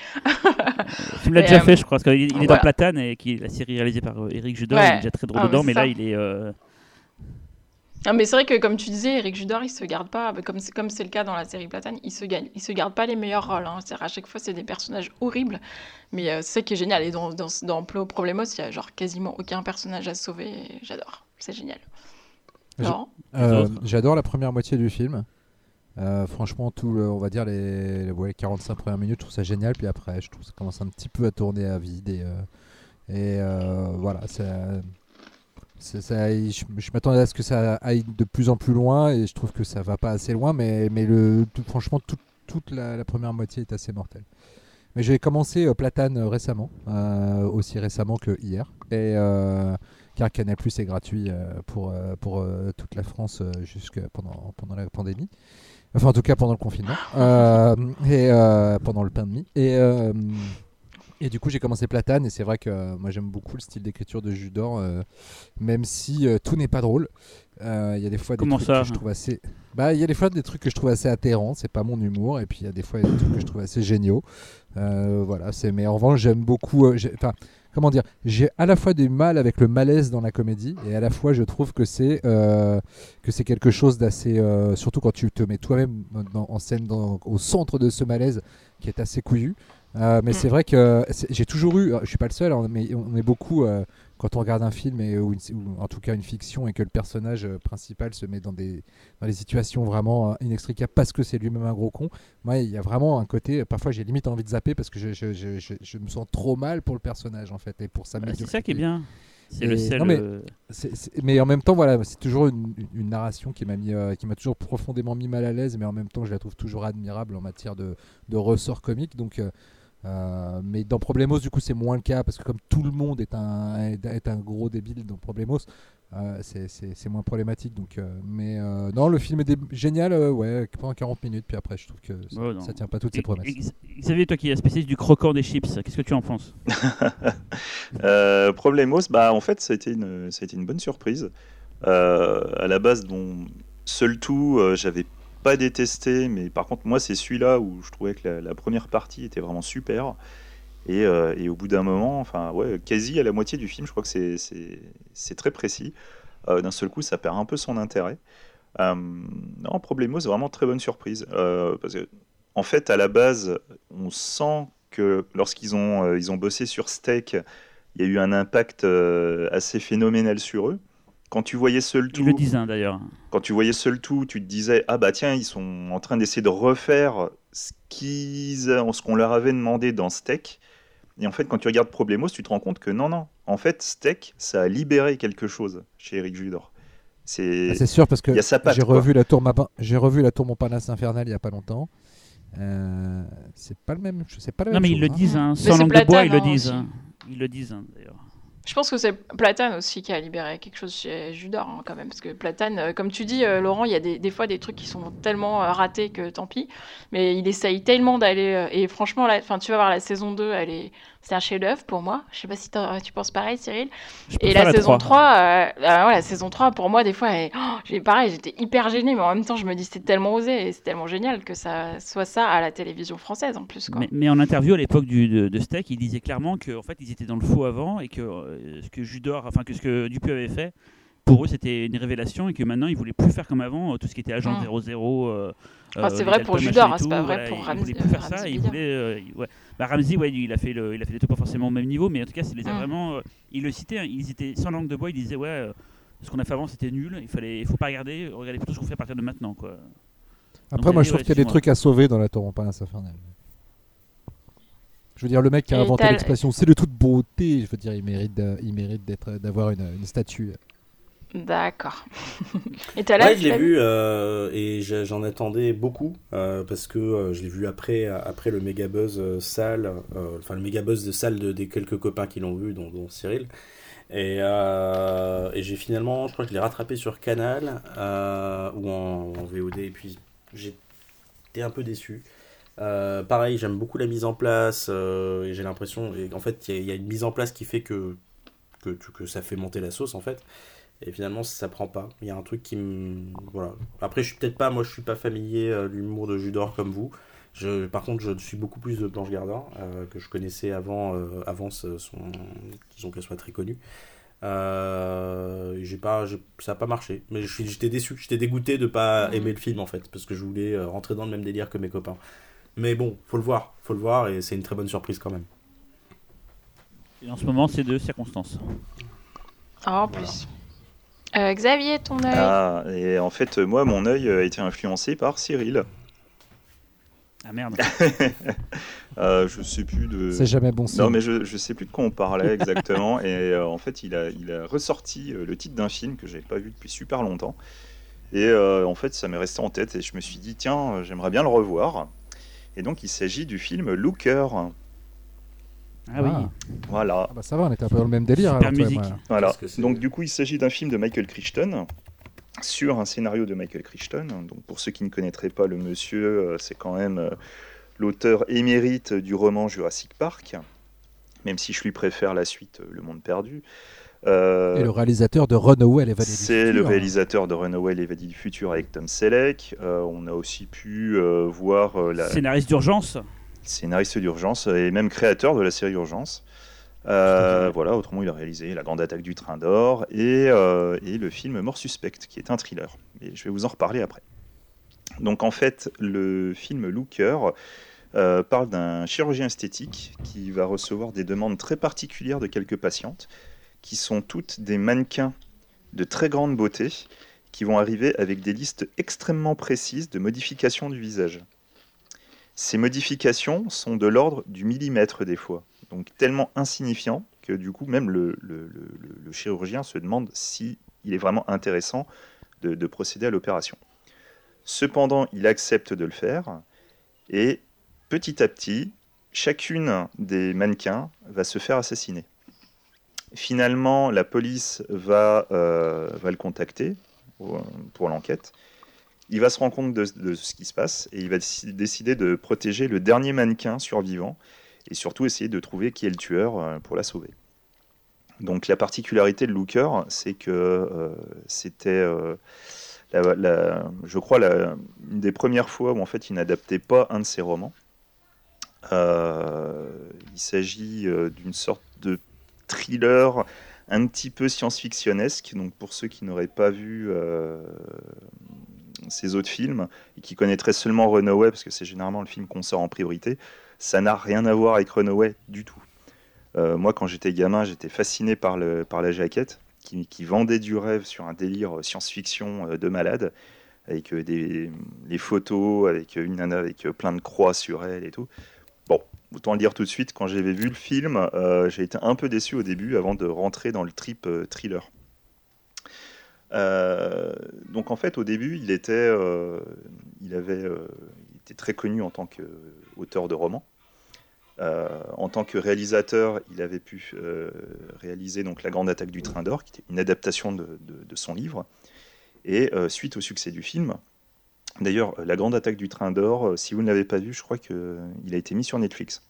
Tu me l'as déjà euh, fait, je crois, parce qu'il il est dans. Platane et qui la série réalisée par euh, Eric Judor. Ouais. Il est déjà très drôle Ah, dedans, mais là, il est. euh, Ah, mais c'est vrai que comme tu disais, Eric Judor, il se garde pas, bah, comme c'est comme c'est le cas dans la série Platane, il se gagne, il se garde pas les meilleurs rôles. Hein. C'est-à-dire, à chaque fois, c'est des personnages horribles, mais euh, c'est ça qui est génial. Et dans dans, dans Plo- Problemos, il y a genre quasiment aucun personnage à sauver. J'adore, c'est génial. Euh, J'adore la première moitié du film. Euh, franchement, tout le- on va dire les, les- ouais, 45 premières minutes, je trouve ça génial. Puis après, je trouve ça commence un petit peu à tourner à vide. Et, euh, et euh, voilà, ça, ça- je, m'attendais à ce que ça aille de plus en plus loin. Et je trouve que ça va pas assez loin. Mais, mais le, franchement, tout- toute la, première moitié est assez mortelle. Mais j'ai commencé euh, Platane récemment, aussi récemment que hier. Et car Canal Plus est gratuit pour, pour toute la France jusque pendant la pandémie. Enfin, en tout cas, pendant le confinement. Euh, et euh, pendant le pain de mie. Et, euh, et du coup, j'ai commencé Platane. Et c'est vrai que euh, moi, j'aime beaucoup le style d'écriture de Judor, euh, même si euh, tout n'est pas drôle. Euh, Il y a des fois des Comment trucs ça que je trouve assez. Bah, il y a des fois des trucs que je trouve assez atterrants. C'est pas mon humour. Et puis, il y a des fois des trucs que je trouve assez géniaux. Voilà, c'est. Mais en revanche, j'aime beaucoup. Enfin, comment dire J'ai à la fois du mal avec le malaise dans la comédie et à la fois je trouve que c'est que c'est quelque chose d'assez. surtout quand tu te mets toi-même en scène dans- au centre de ce malaise qui est assez couillu. Euh, mais Mm. c'est vrai que c'est- j'ai toujours eu, je suis pas le seul, hein, mais on est beaucoup euh, quand on regarde un film et, ou, une- ou en tout cas une fiction et que le personnage euh, principal se met dans des, dans des situations vraiment euh, inextricables parce que c'est lui-même un gros con. Moi, il y a vraiment un côté, parfois j'ai limite envie de zapper parce que je, je, je, me sens trop mal pour le personnage en fait et pour sa bah, c'est ça qui est bien. C'est le non, mais- euh, mais en même temps, voilà, c'est toujours une, une- une narration qui m'a mis, euh, qui m'a toujours profondément mis mal à l'aise, mais en même temps, je la trouve toujours admirable en matière de, de ressort comique. Donc, euh, euh, mais dans Problemos, du coup, c'est moins le cas parce que comme tout le monde est un est, un gros débile dans Problemos, euh, c'est- moins problématique. Donc, euh, mais euh, non, le film est dé- génial, euh, ouais, pendant 40 minutes, puis après, je trouve que ça, ça tient pas toutes ses promesses. et- Xavier, toi qui es spécialiste du croquant des chips, qu'est-ce que tu en penses? Euh, Problemos, bah, en fait, ça a été une, ça a été une bonne surprise. Euh, à la base, bon, seul tout, euh, j'avais pas détesté, mais par contre, moi, c'est celui-là où je trouvais que la, première partie était vraiment super. Et, euh, et au bout d'un moment, enfin, ouais, quasi à la moitié du film, je crois que c'est- très précis. Euh, D'un seul coup, ça perd un peu son intérêt. Euh, non, Problemos, c'est vraiment très bonne surprise. Euh, parce que, en fait, à la base, on sent que lorsqu'ils ont, ont bossé sur Steak, il y a eu un impact assez phénoménal sur eux. Quand tu voyais seul Ils tout, le disent hein, d'ailleurs. quand tu voyais seul tout, tu te disais ah bah tiens ils sont en train d'essayer de refaire ce qu'ils, a- ce qu'on leur avait demandé dans Steak. Et en fait quand tu regardes Problemos, tu te rends compte que non non, en fait Steak ça a libéré quelque chose chez Eric Judor. C'est Ah, C'est sûr parce que j'ai revu la tour j'ai revu la tour Montparnasse infernale il y a pas longtemps. Euh, c'est pas le même, c'est pas la Non, mais ils chose, le hein. disent, hein, sans c'est langue de bois, ils le hein, disent. hein. Ils le disent hein, d'ailleurs. Je pense que c'est Platane aussi qui a libéré quelque chose chez Judor hein, quand même, parce que Platane, euh, comme tu dis, euh, Laurent, il y a des, fois des trucs qui sont tellement euh, ratés que tant pis, mais il essaye tellement d'aller et franchement, là, enfin, tu vas voir la saison 2, elle est, c'est un chef-d'œuvre pour moi. Je sais pas si t'en- tu penses pareil, Cyril. Et la, saison 3. 3, euh, euh, ouais, la saison 3, pour moi, des fois, elle- oh, j'ai pareil, j'étais hyper gênée, mais en même temps, je me dis c'est tellement osé et c'est tellement génial que ça soit ça à la télévision française en plus. Quoi. Mais, mais en interview à l'époque de, de Steak, il disait clairement qu'en fait ils étaient dans le faux avant et que euh, ce que Judor, enfin que ce que Dupuis avait fait, pour eux c'était une révélation et que maintenant ils voulaient plus faire comme avant, euh, tout ce qui était agent Mm. 00. euh, Ah, c'est vrai pour Judor, hein, c'est pas vrai voilà, pour ils Ramsey- voulaient plus faire ça. Ils voulaient, euh, ouais. Bah, Ramsey, ouais, il a fait le, il a fait les deux pas forcément au même niveau, mais en tout cas, il les a vraiment. euh, il le citait, hein, ils étaient sans langue de bois. Il disait ouais, euh, ce qu'on a fait avant c'était nul. Il fallait, il faut pas regarder, regardez plutôt ce qu'on fait à partir de maintenant, quoi. Après, Donc, moi, je trouve ouais, qu'il y a des trucs à sauver dans la tour Montparnasse infernale. Je veux dire, le mec qui a inventé l'expression c'est de toute beauté, je veux dire, il mérite, il mérite d'être, d'avoir une, une statue. D'accord. et t'as là Ouais, je l'ai vu euh, et je- j'en attendais beaucoup euh, parce que euh, je l'ai vu après, après le méga buzz euh, salle, euh, enfin le méga buzz de salle de, des quelques copains qui l'ont vu, dont, dont Cyril. Et, euh, et j'ai finalement, je crois que je l'ai rattrapé sur Canal euh, ou en, en VOD et puis j'étais un peu déçu. Euh, pareil, j'aime beaucoup la mise en place euh, et j'ai l'impression, et en fait, il y, a- il y a une mise en place qui fait que, que, que ça fait monter la sauce en fait. Et finalement, ça prend pas. Il y a un truc qui me. Voilà. Après, je suis peut-être pas. Moi, je suis pas familier euh, de l'humour de Judor comme vous. Je, par contre, je suis beaucoup plus de Blanche Gardin, euh, que je connaissais avant, euh, avant ce- son. Disons qu'elle soit très connue. Euh, j'ai pas, ça a pas marché. Mais je suis- j'étais déçu. J'étais dégoûté de pas Mhm. aimer le film, en fait. Parce que je voulais euh, rentrer dans le même délire que mes copains. Mais bon, faut le voir. Faut le voir. Et c'est une très bonne surprise quand même. Et en ce moment, c'est de circonstances. Ah, en plus. Euh, Xavier, ton œil. Ah, et en fait, moi, mon œil a été influencé par Cyril. Ah merde. Euh, je sais plus de. C'est jamais bon signe. Non, mais je, je sais plus de quoi on parlait exactement. et euh, en fait, il a, il a ressorti euh, le titre d'un film que j'avais pas vu depuis super longtemps. Et euh, en fait, ça m'est resté en tête et je me suis dit, tiens, euh, j'aimerais bien le revoir. Et donc, il s'agit du film Looker. Ah oui. Ah. Voilà. Ah bah ça va, on était un peu dans le même délire. Super alors, toi et musique. moi. Voilà. Qu'est-ce que c'est Donc du coup, il s'agit d'un film de Michael Crichton sur un scénario de Michael Crichton. Donc pour ceux qui ne connaîtraient pas le monsieur, euh, c'est quand même euh, l'auteur émérite du roman Jurassic Park, même si je lui préfère la suite euh, Le Monde Perdu. Euh, Et le réalisateur de Runaway, les vallées du c'est le futur. réalisateur de Runaway, l'évadie du futur avec Tom Selleck. Euh, on a aussi pu euh, voir euh, la, Scénariste d'urgence. Scénariste d'urgence et même créateur de la série Urgence. Euh, voilà, autrement, il a réalisé La Grande Attaque du Train d'Or et, euh, et le film Mort Suspect, qui est un thriller. Et je vais vous en reparler après. Donc, en fait, le film Looker euh, parle d'un chirurgien esthétique qui va recevoir des demandes très particulières de quelques patientes, qui sont toutes des mannequins de très grande beauté, qui vont arriver avec des listes extrêmement précises de modifications du visage. Ces modifications sont de l'ordre du millimètre des fois, donc tellement insignifiant que du coup, même le, chirurgien se demande si il est vraiment intéressant de, de procéder à l'opération. Cependant, il accepte de le faire et petit à petit, chacune des mannequins va se faire assassiner. Finalement, la police va, euh, le contacter pour l'enquête. Il va se rendre compte de, ce qui se passe et il va déci- décider de protéger le dernier mannequin survivant et surtout essayer de trouver qui est le tueur euh, pour la sauver. Donc la particularité de Looker, c'est que euh, c'était, euh, je crois, une des premières fois où en fait il n'adaptait pas un de ses romans. Il s'agit d'une sorte de thriller un petit peu science-fictionnesque. Donc pour ceux qui n'auraient pas vu ces autres films et qui connaîtraient seulement Runaway, parce que c'est généralement le film qu'on sort en priorité, ça n'a rien à voir avec Runaway du tout. Euh, moi, quand j'étais gamin, j'étais fasciné par, le, par la jaquette, qui, vendait du rêve sur un délire science-fiction euh, de malade, avec euh, des, les photos, avec une nana avec plein de croix sur elle et tout. Bon, autant le dire tout de suite, quand j'avais vu le film, j'ai été un peu déçu au début avant de rentrer dans le trip thriller. Euh, donc en fait, au début, il était, euh, euh, il était très connu en tant qu'auteur de romans. En tant que réalisateur, il avait pu réaliser donc La Grande Attaque du Train d'Or, qui était une adaptation de, de- son livre. Et suite au succès du film, d'ailleurs, La Grande Attaque du Train d'Or, si vous ne l'avez pas vu, je crois qu'il a été mis sur Netflix.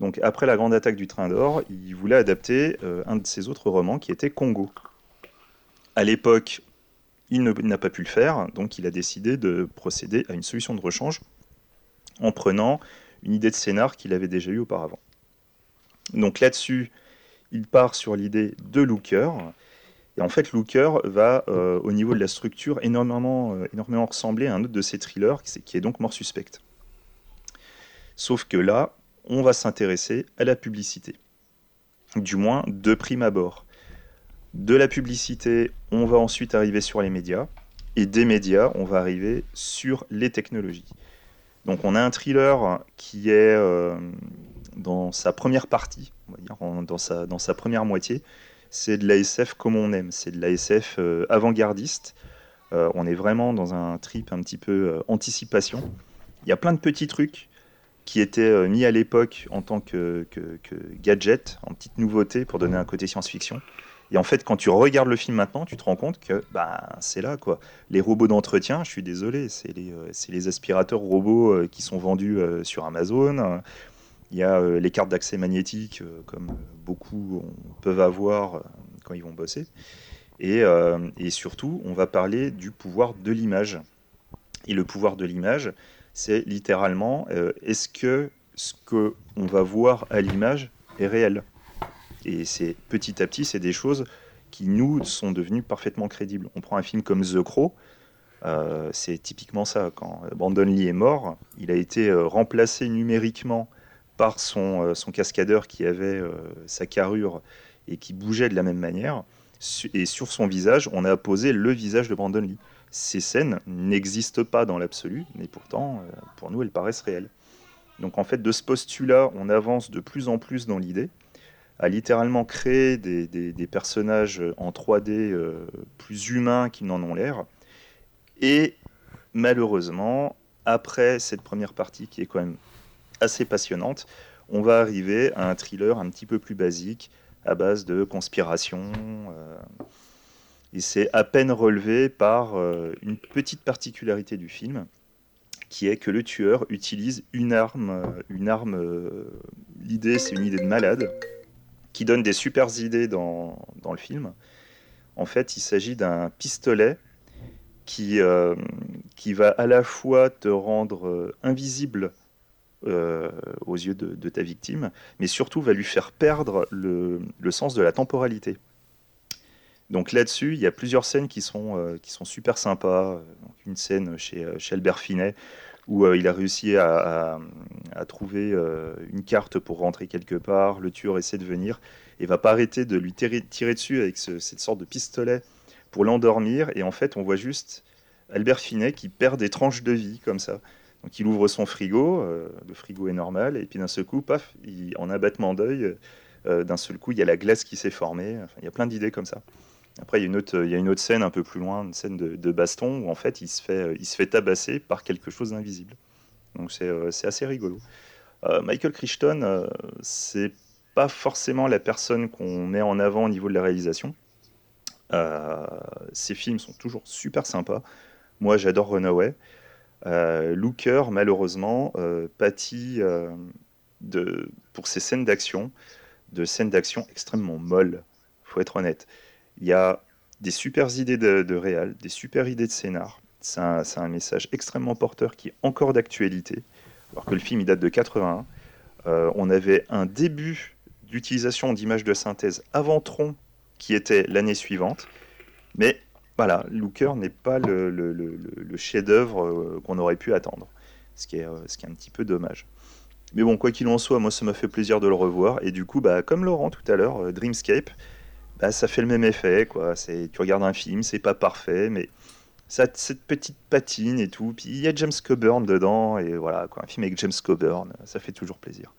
Donc après La Grande Attaque du Train d'Or, il voulait adapter un de ses autres romans qui était Congo. À l'époque, il n'a pas pu le faire, donc il a décidé de procéder à une solution de rechange en prenant une idée de scénar qu'il avait déjà eue auparavant. Donc là-dessus, il part sur l'idée de Looker. Et en fait, Looker va, euh, au niveau de la structure, énormément, euh, énormément ressembler à un autre de ses thrillers, qui est- donc Mort Suspect. Sauf que là, on va s'intéresser à la publicité. Du moins, de prime abord. De la publicité, on va ensuite arriver sur les médias. Et des médias, on va arriver sur les technologies. Donc on a un thriller qui est euh, dans sa première partie, dans, sa, première moitié. C'est de l'ASF comme on aime, c'est de l'ASF euh, avant-gardiste. Euh, on est vraiment dans un trip un petit peu anticipation. Il y a plein de petits trucs qui étaient mis à l'époque en tant que gadget, en petite nouveauté pour donner un côté science-fiction. Et en fait, quand tu regardes le film maintenant, tu te rends compte que bah, c'est là, quoi. Les robots d'entretien, je suis désolé, c'est les, euh, aspirateurs robots euh, qui sont vendus euh, sur Amazon. Il y a les cartes d'accès magnétique, comme beaucoup peuvent avoir quand ils vont bosser. Et, et surtout, on va parler du pouvoir de l'image. Et le pouvoir de l'image, c'est littéralement, est-ce que ce qu'on va voir à l'image est réel? Et c'est petit à petit, c'est des choses qui nous sont devenues parfaitement crédibles. On prend un film comme The Crow, euh, c'est typiquement ça. Quand Brandon Lee est mort, il a été euh, remplacé numériquement par son, euh, son cascadeur qui avait sa carrure et qui bougeait de la même manière. Et sur son visage, on a posé le visage de Brandon Lee. Ces scènes n'existent pas dans l'absolu, mais pourtant, pour nous, elles paraissent réelles. Donc en fait, de ce postulat, on avance de plus en plus dans l'idée à littéralement créer des, personnages en 3D euh, plus humains qu'ils n'en ont l'air. Et malheureusement, après cette première partie qui est quand même assez passionnante, on va arriver à un thriller un petit peu plus basique, à base de conspiration. euh, et c'est à peine relevé par euh, une petite particularité du film, qui est que le tueur utilise une arme. Une arme L'idée, c'est une idée de malade, qui donne des super idées dans, dans le film. En fait, il s'agit d'un pistolet qui, euh, qui va à la fois te rendre euh, invisible euh, aux yeux de, ta victime, mais surtout va lui faire perdre le, le sens de la temporalité. Donc là-dessus, il y a plusieurs scènes qui sont, qui sont super sympas. Une scène chez, chez Albert Finet où euh, il a réussi à, trouver euh, une carte pour rentrer quelque part. Le tueur essaie de venir et va pas arrêter de lui tirer, dessus avec ce- cette sorte de pistolet pour l'endormir. Et en fait, on voit juste Albert Finet qui perd des tranches de vie comme ça. Donc il ouvre son frigo, euh, le frigo est normal, et puis d'un seul coup, en abattement d'œil, D'un seul coup, il y a la glace qui s'est formée. il y a plein d'idées comme ça. Après, il y, a une autre, il scène un peu plus loin, une scène de, baston où en fait il se fait, il se fait tabasser par quelque chose d'invisible. Donc c'est assez rigolo. Michael Crichton, c'est pas forcément la personne qu'on met en avant au niveau de la réalisation. Euh, ces films sont toujours super sympas. Moi, j'adore Runaway. Euh, Looker, malheureusement, euh, pâtit de, pour ses scènes d'action, de scènes d'action extrêmement molles. Faut être honnête. Il y a des super idées de, réal, des super idées de scénar. C'est un, message extrêmement porteur qui est encore d'actualité, alors que le film il date de 81. on avait un début d'utilisation d'images de synthèse avant Tron, qui était l'année suivante. Mais voilà, Looker n'est pas le, chef-d'œuvre euh, qu'on aurait pu attendre, ce qui, est, euh, ce qui est un petit peu dommage. Mais bon, quoi qu'il en soit, moi ça m'a fait plaisir de le revoir. Et du coup, bah, comme Laurent tout à l'heure, euh, Dreamscape, bah, ça fait le même effet. Quoi. Tu regardes un film, c'est pas parfait, mais ça cette petite patine et tout. Puis il y a James Coburn dedans, et voilà, quoi, un film avec James Coburn, ça fait toujours plaisir.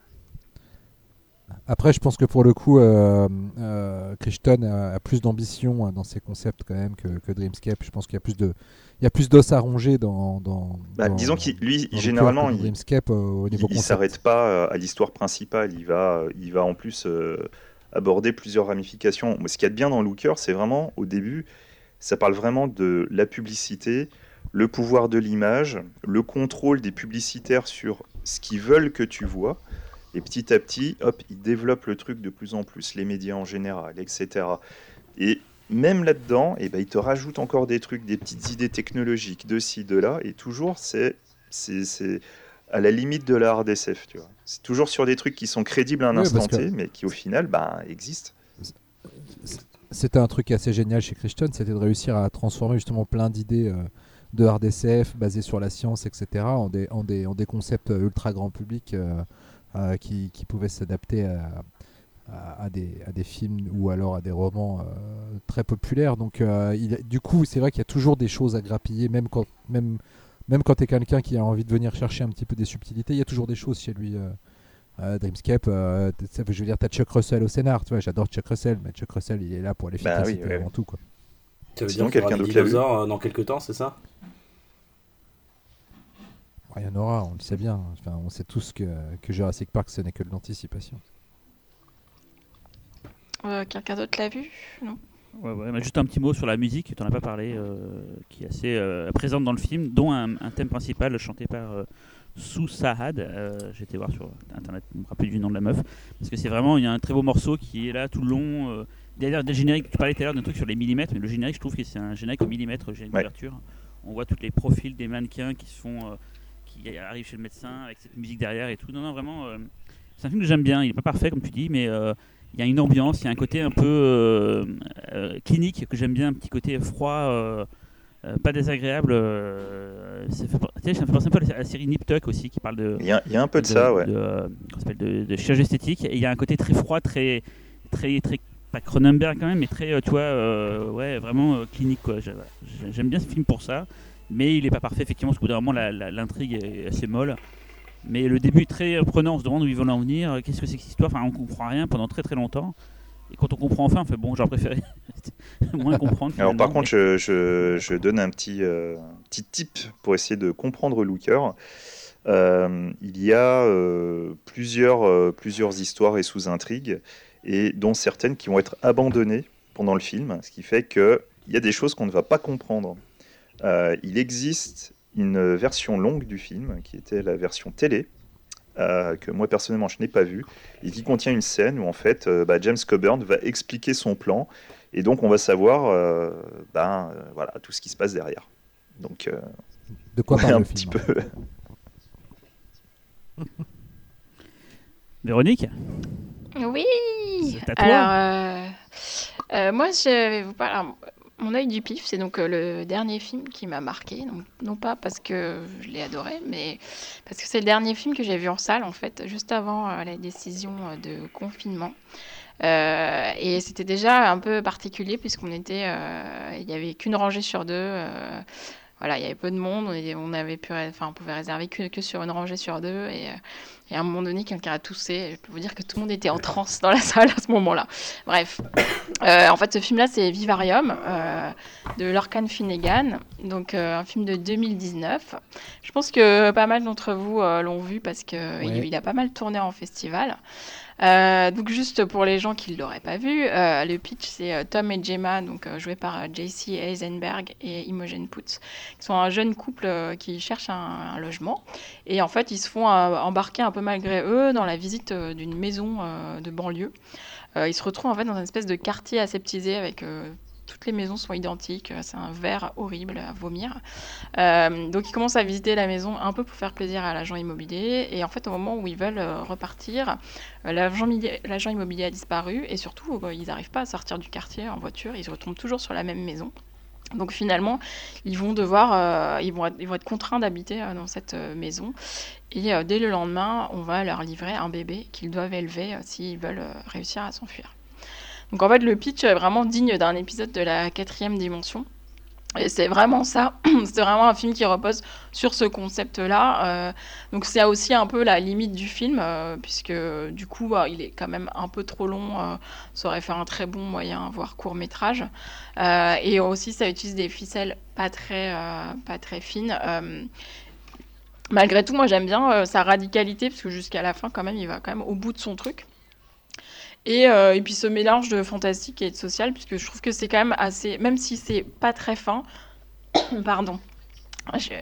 Après, je pense que pour le coup, euh, euh a, plus d'ambition hein, dans ses concepts quand même que, Dreamscape. Je pense qu'il y a plus de, il y a plus d'os à ronger dans. dans, bah, disons qu'il, lui, généralement, il, Dreamscape, euh, au niveau il, s'arrête pas euh, à l'histoire principale. Il va, il va en plus aborder plusieurs ramifications. ce qu'il y a de bien dans Looker, c'est vraiment au début, ça parle vraiment de la publicité, le pouvoir de l'image, le contrôle des publicitaires sur ce qu'ils veulent que tu vois. Et petit à petit, hop, il développe le truc de plus en plus, les médias en général, etc. Et même là-dedans, eh ben, il te rajoute encore des trucs, des petites idées technologiques de ci, de là, et toujours, c'est, à la limite de la hard SF, tu vois. C'est toujours sur des trucs qui sont crédibles à un instant T, mais qui au final, ben, existent. C'était un truc assez génial chez Christian, c'était de réussir à transformer justement plein d'idées euh, de hard SF basées sur la science, etc., en des, en des, en des concepts ultra grand public. Euh, euh, qui, qui pouvaient s'adapter à, à, des, à, des, films ou alors à des romans euh, très populaires. Donc, euh, il, du coup, c'est vrai qu'il y a toujours des choses à grappiller, même quand, même, même quand tu es quelqu'un qui a envie de venir chercher un petit peu des subtilités, il y a toujours des choses chez lui. Dreamscape, je veux dire, t'as Chuck Russell au scénar, tu vois, j'adore Chuck Russell, mais Chuck Russell, il est là pour l'efficacité bah avant tout, quoi. Ça veut dire qu'il y aura des dinosaures dans quelques temps, c'est ça? Il y en aura, on le sait bien. Enfin, on sait tous que, que Jurassic Park, ce n'est que de l'anticipation. Euh, quelqu'un d'autre l'a vu? Non Ouais, ouais, juste un petit mot sur la musique, tu n'en as pas parlé, euh, qui est assez euh, présente dans le film, dont un, thème principal chanté par Sou Sahad. J'ai voir sur internet, je me rappelle du nom de la meuf, parce que c'est vraiment, il y a un très beau morceau qui est là tout le long. D'ailleurs, des génériques, tu parlais tout à l'heure d'un truc sur les millimètres, mais le générique, je trouve que c'est un générique au millimètre, j'ai une ouverture. On voit tous les profils des mannequins qui se font qui arrive chez le médecin avec cette musique derrière et tout. Non, non, vraiment, euh, c'est un film que j'aime bien. Il n'est pas parfait, comme tu dis, mais euh, il y a une ambiance, il y a un côté un peu euh, clinique que j'aime bien, un petit côté froid. pas désagréable. ça, fait, ça me fait penser un peu à la série Nip Tuck aussi qui parle de. Il y, a, il y a un peu de, ça, ouais. De, de, de, chirurgie esthétique. Et il y a un côté très froid, très, très, très pas Cronenberg quand même, mais très, tu vois, ouais, vraiment clinique quoi. J'aime bien ce film pour ça mais il n'est pas parfait effectivement parce que bout l'intrigue est assez molle mais le début est très prenant on se demande où ils vont en venir qu'est-ce que c'est que cette histoire enfin on comprend rien pendant très très longtemps. Et quand on comprend enfin on fait bon j'aurais préféré moins comprendre alors par contre je, je, donne un petit, euh, petit tip pour essayer de comprendre Looker. Euh, il y a euh, plusieurs, plusieurs histoires et sous-intrigues et dont certaines qui vont être abandonnées pendant le film ce qui fait qu'il y a des choses qu'on ne va pas comprendre. Euh, il existe une version longue du film, qui était la version télé, euh, que moi personnellement je n'ai pas vue, et qui contient une scène où en fait euh, bah, James Coburn va expliquer son plan, et donc on va savoir ben, voilà, tout ce qui se passe derrière. Donc, de quoi parle un le petit film, peu. Véronique Oui Alors, moi je vais vous parler. Mon œil du pif, c'est donc euh, le dernier film qui m'a marqué. Non pas parce que je l'ai adoré, mais parce que c'est le dernier film que j'ai vu en salle, en fait, juste avant euh, la décision euh, de confinement. et c'était déjà un peu particulier puisqu'on était, il n'y avait qu'une rangée sur deux voilà, il y avait peu de monde, et on avait pu, enfin, on pouvait réserver que, que sur une rangée sur deux, et, et à un moment donné, quelqu'un a toussé. Je peux vous dire que tout le monde était en transe dans la salle à ce moment-là. Bref, en fait, ce film-là, c'est Vivarium de Lorcan Finnegan, donc un film de 2019. Je pense que pas mal d'entre vous l'ont vu parce qu'il il a pas mal tourné en festival. Euh, donc juste pour les gens qui ne l'auraient pas vu, euh, le pitch c'est euh, Tom et Gemma, donc joués par JC Eisenberg et Imogen Putz, qui sont un jeune couple qui cherche un, logement et en fait ils se font embarquer un peu malgré eux dans la visite d'une maison de banlieue. ils se retrouvent en fait dans une espèce de quartier aseptisé avec toutes les maisons sont identiques, euh, c'est un verre horrible à vomir. Euh, donc ils commencent à visiter la maison un peu pour faire plaisir à l'agent immobilier. Et en fait, au moment où ils veulent euh, repartir, l'agent immobilier a disparu et surtout, ils n'arrivent pas à sortir du quartier en voiture. Ils se retrouvent toujours sur la même maison. Donc finalement, ils vont devoir, ils, vont être, ils vont être contraints d'habiter dans cette maison. Et dès le lendemain, on va leur livrer un bébé qu'ils doivent élever s'ils veulent réussir à s'enfuir. Donc en fait, le pitch est vraiment digne d'un épisode de la quatrième dimension. Et c'est vraiment ça, c'est vraiment un film qui repose sur ce concept-là. Euh, donc c'est aussi un peu la limite du film, euh, puisque du coup, bah, il est quand même un peu trop long. Euh, ça aurait fait un très bon moyen, voire court métrage. et aussi, ça utilise des ficelles pas très, pas très fines. malgré tout, moi j'aime bien sa radicalité, parce que jusqu'à la fin, quand même, il va quand même au bout de son truc. Euh, et, puis ce mélange de fantastique et de social, puisque je trouve que c'est quand même assez, même si c'est pas très fin, pardon,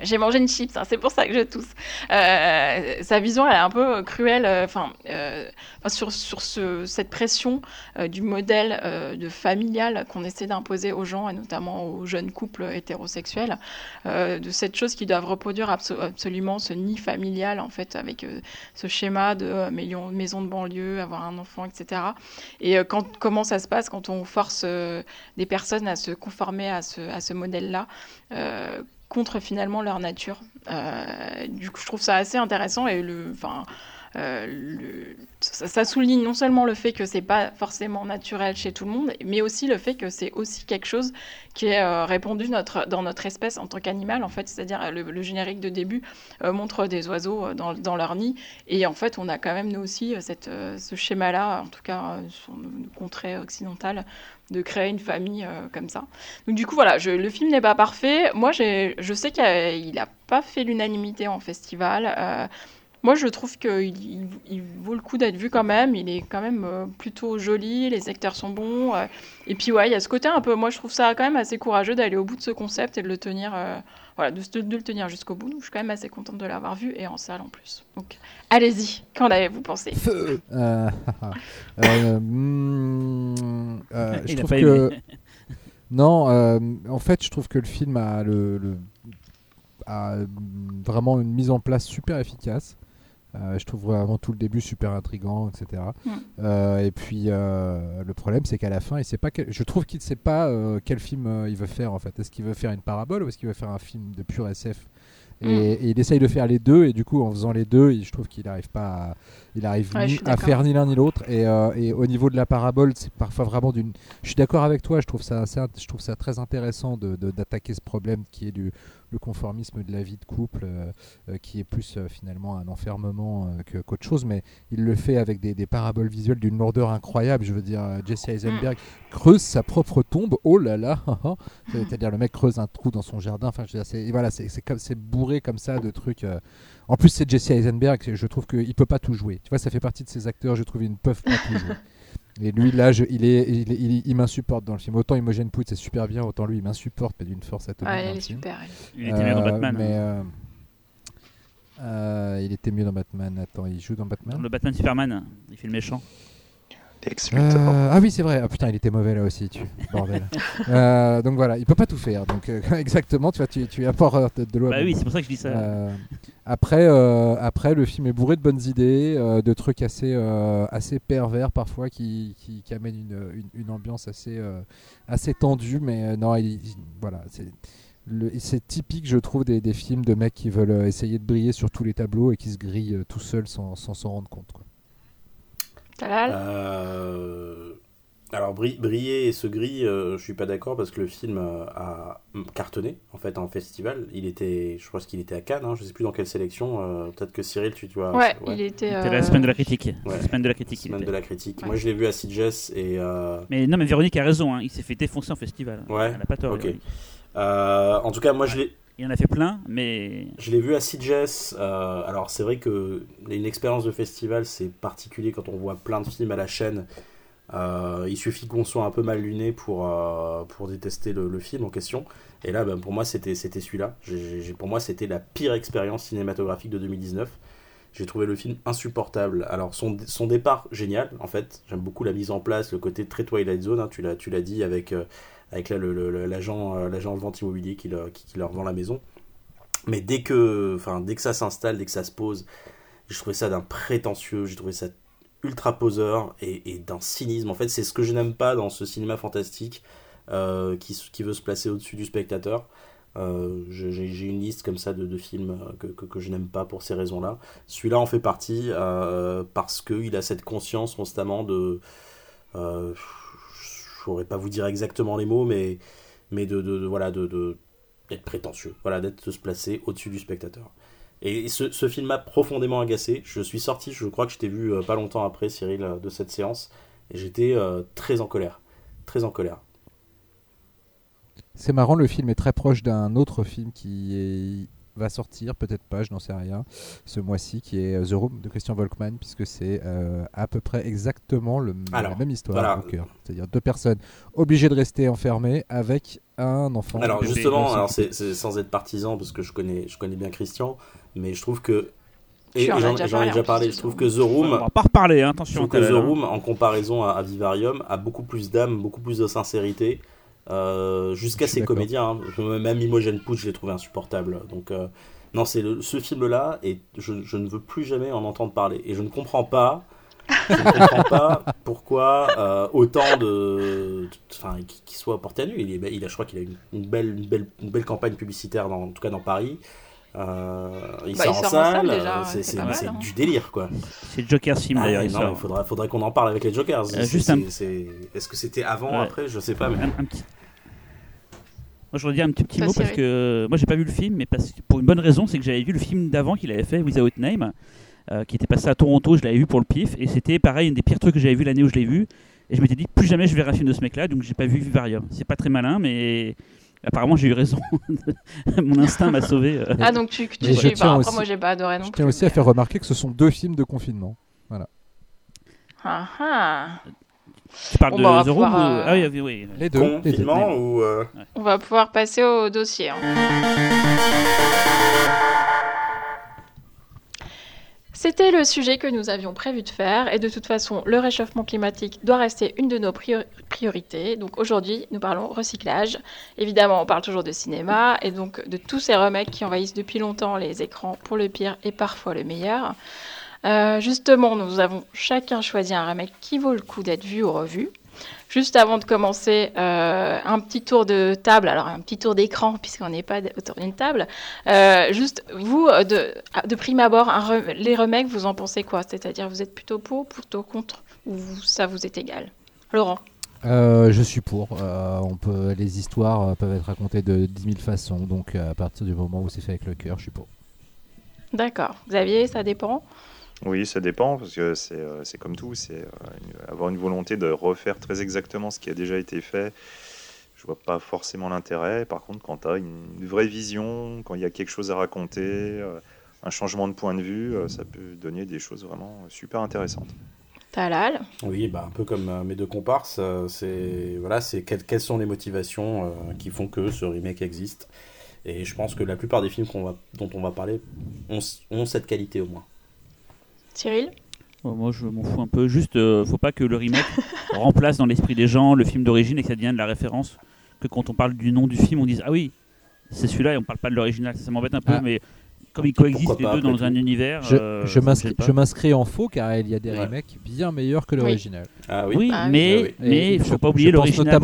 j'ai mangé une chips, hein, c'est pour ça que je tousse. Euh, sa vision, elle est un peu cruelle, euh, enfin, euh, sur, sur ce, cette pression du modèle de familial qu'on essaie d'imposer aux gens, et notamment aux jeunes couples hétérosexuels, de cette chose qu'ils doivent reproduire absolument, ce nid familial, en fait, avec ce schéma de maison de banlieue, avoir un enfant, etc. Et comment ça se passe quand on force des personnes à se conformer à ce modèle-là contre finalement leur nature. Euh, du coup, je trouve ça assez intéressant et le, enfin, euh, le, ça, souligne non seulement le fait que c'est pas forcément naturel chez tout le monde, mais aussi le fait que c'est aussi quelque chose qui est euh, répandu notre, dans notre espèce en tant qu'animal, en fait. C'est-à-dire le, générique de début montre des oiseaux dans, dans, leur nid, et en fait, on a quand même nous aussi cette, ce schéma-là, en tout cas sur nos contrées occidentales, de créer une famille comme ça. Donc du coup, voilà, le film n'est pas parfait. Moi, je sais qu'il n'a pas fait l'unanimité en festival. Moi, je trouve qu'il il, vaut le coup d'être vu quand même. Il est quand même euh, plutôt joli, les acteurs sont bons. Euh, et puis, ouais, il y a ce côté un peu. Moi, je trouve ça quand même assez courageux d'aller au bout de ce concept et de le tenir, euh, voilà, de, le tenir jusqu'au bout. Donc, je suis quand même assez contente de l'avoir vu et en salle en plus. Donc, allez-y. Qu'en avez-vous pensé? Feu hmm, Je trouve que. Non, en fait, je trouve que le film a le a vraiment une mise en place super efficace. Euh, je trouve vraiment tout le début super intrigant, etc. Mm. Euh, et puis euh, le problème, c'est qu'à la fin, il sait pas. Je trouve qu'il ne sait pas quel film il veut faire en fait. Est-ce qu'il veut faire une parabole ou est-ce qu'il veut faire un film de pur SF mm. et, il essaye de faire les deux et du coup en faisant les deux je trouve qu'il n'arrive pas à, il arrive ni à faire ni l'un ni l'autre et, et, au niveau de la parabole c'est parfois vraiment d'une je suis d'accord avec toi je trouve ça je trouve ça très intéressant d'attaquer de, ce problème qui est du le conformisme de la vie de couple, euh, euh, qui est plus euh, finalement un enfermement qu'autre chose, mais il le fait avec des, paraboles visuelles d'une lourdeur incroyable. Je veux dire, Jesse Eisenberg creuse sa propre tombe, oh là là, c'est-à-dire le mec creuse un trou dans son jardin. Enfin, c'est voilà, c'est bourré comme ça de trucs. En plus, c'est Jesse Eisenberg, je trouve qu'il peut pas tout jouer. Tu vois, ça fait partie de ces acteurs, je trouve, ils ne peuvent pas tout jouer. Et lui, là, il, est, il, il, m'insupporte dans le film. Autant Imogen Poots, c'est super bien, autant lui, il m'insupporte, mais d'une force atomique. Ah, il est super. Il était mieux dans Batman. Mais, hein. euh, euh, il était mieux dans Batman. Attends, il joue dans Batman? Le Batman Superman, il fait le méchant. Euh, ah oui, c'est vrai. Ah putain, il était mauvais là aussi, tu bordel. euh, donc voilà, il peut pas tout faire. Donc euh, exactement, tu vois, tu, tu apportes de, de l'eau. Bah oui, c'est pour ça que je dis ça. Euh, après, après, le film est bourré de bonnes idées, de trucs assez, assez pervers parfois qui, qui, qui amènent une, une, une, ambiance assez, assez tendue. Mais non, il, voilà, c'est. C'est typique, je trouve, des, des, films de mecs qui veulent essayer de briller sur tous les tableaux et qui se grillent tout seuls sans s'en rendre compte. Quoi. Euh, Alors bri- briller et se griller, euh, je suis pas d'accord parce que le film euh, a cartonné en fait en festival. Il était, je pense qu'il était à Cannes, hein, je sais plus dans quelle sélection. euh, Peut-être que Cyril, tu, tu vois. Ouais, il était. C'était la euh, semaine de la critique. Ouais. La semaine de la critique. il Semaine était. de la critique. Ouais. Moi, je l'ai vu à Sitges et euh, Mais non, mais Véronique a raison. hein, Il s'est fait défoncer en festival. Ouais, Elle a pas tort. ok. Euh, en tout cas, moi, je l'ai. Il en a fait plein, mais Je l'ai vu à Sitges. euh, alors, c'est vrai que une expérience de festival, c'est particulier quand on voit plein de films à la chaîne. Euh, il suffit qu'on soit un peu mal luné pour, euh, pour détester le, film en question. Et là, ben, pour moi, c'était celui-là. Pour moi, c'était la pire expérience cinématographique de 2019. J'ai trouvé le film insupportable. Alors, son, son départ, génial, en fait. J'aime beaucoup la mise en place, le côté très Twilight Zone, hein, tu l'as tu l'as dit, avec, euh, avec l'agent euh, l'agent de vente immobilier qui, leur- qui- leur vend la maison. Mais dès que, enfin, dès que ça s'installe, dès que ça se pose, j'ai trouvé ça d'un prétentieux, j'ai trouvé ça ultra poseur et, d'un cynisme. En fait, c'est ce que je n'aime pas dans ce cinéma fantastique euh, qui, qui veut se placer au-dessus du spectateur. Euh, j'ai une liste comme ça de, de films que, que, je n'aime pas pour ces raisons-là. Celui-là en fait partie parce qu'il a cette conscience constamment de. Je saurais pas vous dire exactement les mots, mais, mais de, voilà, d'être prétentieux, voilà, d'être de se placer au-dessus du spectateur. Et ce, ce film m'a profondément agacé. Je suis sorti, je crois que je t'ai vu euh, pas longtemps après, Cyril, euh, de cette séance, et j'étais euh, très en colère. Très en colère. C'est marrant, le film est très proche d'un autre film qui est- va sortir, peut-être pas, je n'en sais rien, ce mois-ci, qui est euh, The Room de Christian Volkmann, puisque c'est euh, à peu près exactement le, Alors, la même histoire voilà. au cœur. C'est-à-dire deux personnes obligées de rester enfermées avec un enfant. Alors justement, alors c'est, sans être partisan, parce que je connais, je connais bien Christian, mais je trouve que... Et j'en, déjà ai parlé, déjà en parlé, je trouve The que The Room, on va pas reparler. hein, Je attention. trouve que The hein. Room, en comparaison à, à Vivarium, a beaucoup plus d'âme, beaucoup plus de sincérité, euh, jusqu'à ses comédiens. hein. Même Imogen Pooch, je l'ai trouvé insupportable. Donc, euh, non, c'est ce film-là, et je, je ne veux plus jamais en entendre parler. Et je ne comprends pas, je ne comprends pas pourquoi euh, autant de. Enfin, qu'il qu'il soit porté à nu. Il, est- il a, je crois qu'il a une, une belle, une, belle, une belle campagne publicitaire, dans, en tout cas dans Paris. Euh, il, Bah, sort il en sort en salle, euh, c'est, hein. du délire, quoi. C'est Joker Sim Ah, d'ailleurs. ouais, il non, faudra, faudrait qu'on en parle avec les Jokers. Un- c'est- Est-ce que c'était avant, Ouais. après? Je sais pas. Mais... Un- un petit- Moi, je voudrais dire un petit, mot parce que moi, j'ai pas vu le film, mais parce pour une bonne raison, c'est que j'avais vu le film d'avant qu'il avait fait, Without Name, euh, qui était passé à Toronto. Je l'avais vu pour le pif, et c'était pareil, une des pires trucs que j'avais vu l'année où je l'ai vu. Et je m'étais dit, plus jamais je verrai un film de ce mec-là, donc j'ai pas vu Vivarium. C'est pas très malin, mais apparemment j'ai eu raison. Mon instinct m'a sauvé. euh. Ah, donc tu, tu je tiens pas. Après, aussi- moi, j'ai pas adoré non Je plus. tiens aussi à faire remarquer que ce sont deux films de confinement. Ah, ah. Tu parles de bah, on va The Room pouvoir, ou- euh, Ah oui, oui, oui. Les deux. les deux. Confinement ou. euh, On va pouvoir passer au dossier. hein. C'était le sujet que nous avions prévu de faire et de toute façon, le réchauffement climatique doit rester une de nos priori- priorités. Donc aujourd'hui, nous parlons recyclage. Évidemment, on parle toujours de cinéma et donc de tous ces remakes qui envahissent depuis longtemps les écrans pour le pire et parfois le meilleur. Euh, justement, nous avons chacun choisi un remake qui vaut le coup d'être vu ou revu. Juste avant de commencer, euh, un petit tour de table, alors un petit tour d'écran puisqu'on n'est pas autour d'une table. Euh, juste, vous, euh, de, de prime abord, un les remakes, vous en pensez quoi? C'est-à-dire, vous êtes plutôt pour, plutôt contre, ou ça vous est égal? Laurent Euh, je suis pour. Euh, on peut, les histoires euh, peuvent être racontées de 10 000 façons, donc à partir du moment où c'est fait avec le cœur, je suis pour. D'accord. Xavier, ça dépend? Oui, ça dépend, parce que c'est euh, comme tout, c'est euh, une- avoir une volonté de refaire très exactement ce qui a déjà été fait. Je vois pas forcément l'intérêt. Par contre, quand tu as une vraie vision, quand il y a quelque chose à raconter, euh, un changement de point de vue, ça peut donner des choses vraiment super intéressantes. Talal? Oui, bah, un peu comme mes deux comparses. c'est voilà, c'est quelles, quelles sont les motivations qui font que ce remake existe. Et je pense que la plupart des films va, dont on va parler ont, ont cette qualité au moins. Cyril Bon, moi, je m'en fous un peu. Juste, euh, faut pas que le remake remplace dans l'esprit des gens le film d'origine et que ça devienne de la référence. Que quand on parle du nom du film, on dise Ah oui, c'est celui-là et on parle pas de l'original. Ça, ça m'embête un peu, Ah. mais comme ils coexistent les deux dans un univers. Je, euh, je m'inscris- en faux car il y a des Ouais. remakes bien meilleurs que Oui. l'original. Ah Oui, Ah oui. mais Ah oui. mais il je- faut pas oublier l'original.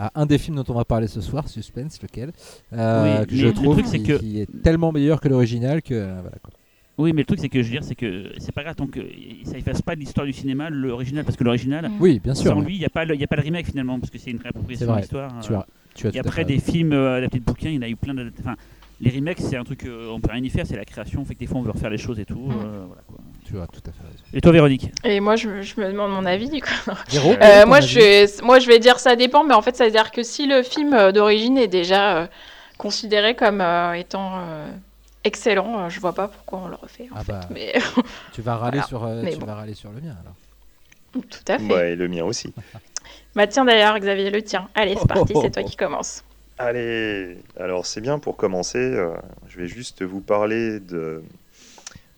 À un des films dont on va parler ce soir, suspense, lequel euh, Oui, que je le trouve truc, c'est qui, que- qui est tellement meilleur que l'original que euh, voilà quoi. Oui, mais le truc, c'est que je veux dire, c'est que c'est pas grave tant que ça efface pas l'histoire du cinéma, l'original, parce que l'original, Oui, bien sûr. sans lui, il n'y a, pas le- il y a pas le remake finalement, parce que c'est une réappropriation de l'histoire. Tu as, tu as Et tout à après, fait des films euh, adaptés de bouquins, il y en a eu plein de. Enfin, les remakes, c'est un truc, euh, on peut rien y faire, c'est la création, fait que des fois on veut refaire les choses et tout. Euh, voilà, quoi. raison. Tu as tout à fait raison. Et toi, Véronique? Et moi, je, je me demande mon avis du coup. Véro, Euh, quel est ton moi, avis? je vais, moi, je vais dire ça dépend, mais en fait, ça veut dire que si le film euh, d'origine est déjà euh, considéré comme euh, étant euh, excellent, euh, je vois pas pourquoi on le refait. En Ah fait. bah. Mais Tu vas râler Voilà. sur, euh, Mais tu bon. vas râler sur le mien alors. tout à fait. Ouais, et le mien aussi. Bah tiens d'ailleurs, Xavier, le tien. Allez, c'est parti, c'est toi qui commence. Allez, alors c'est bien pour commencer. euh, je vais juste vous parler de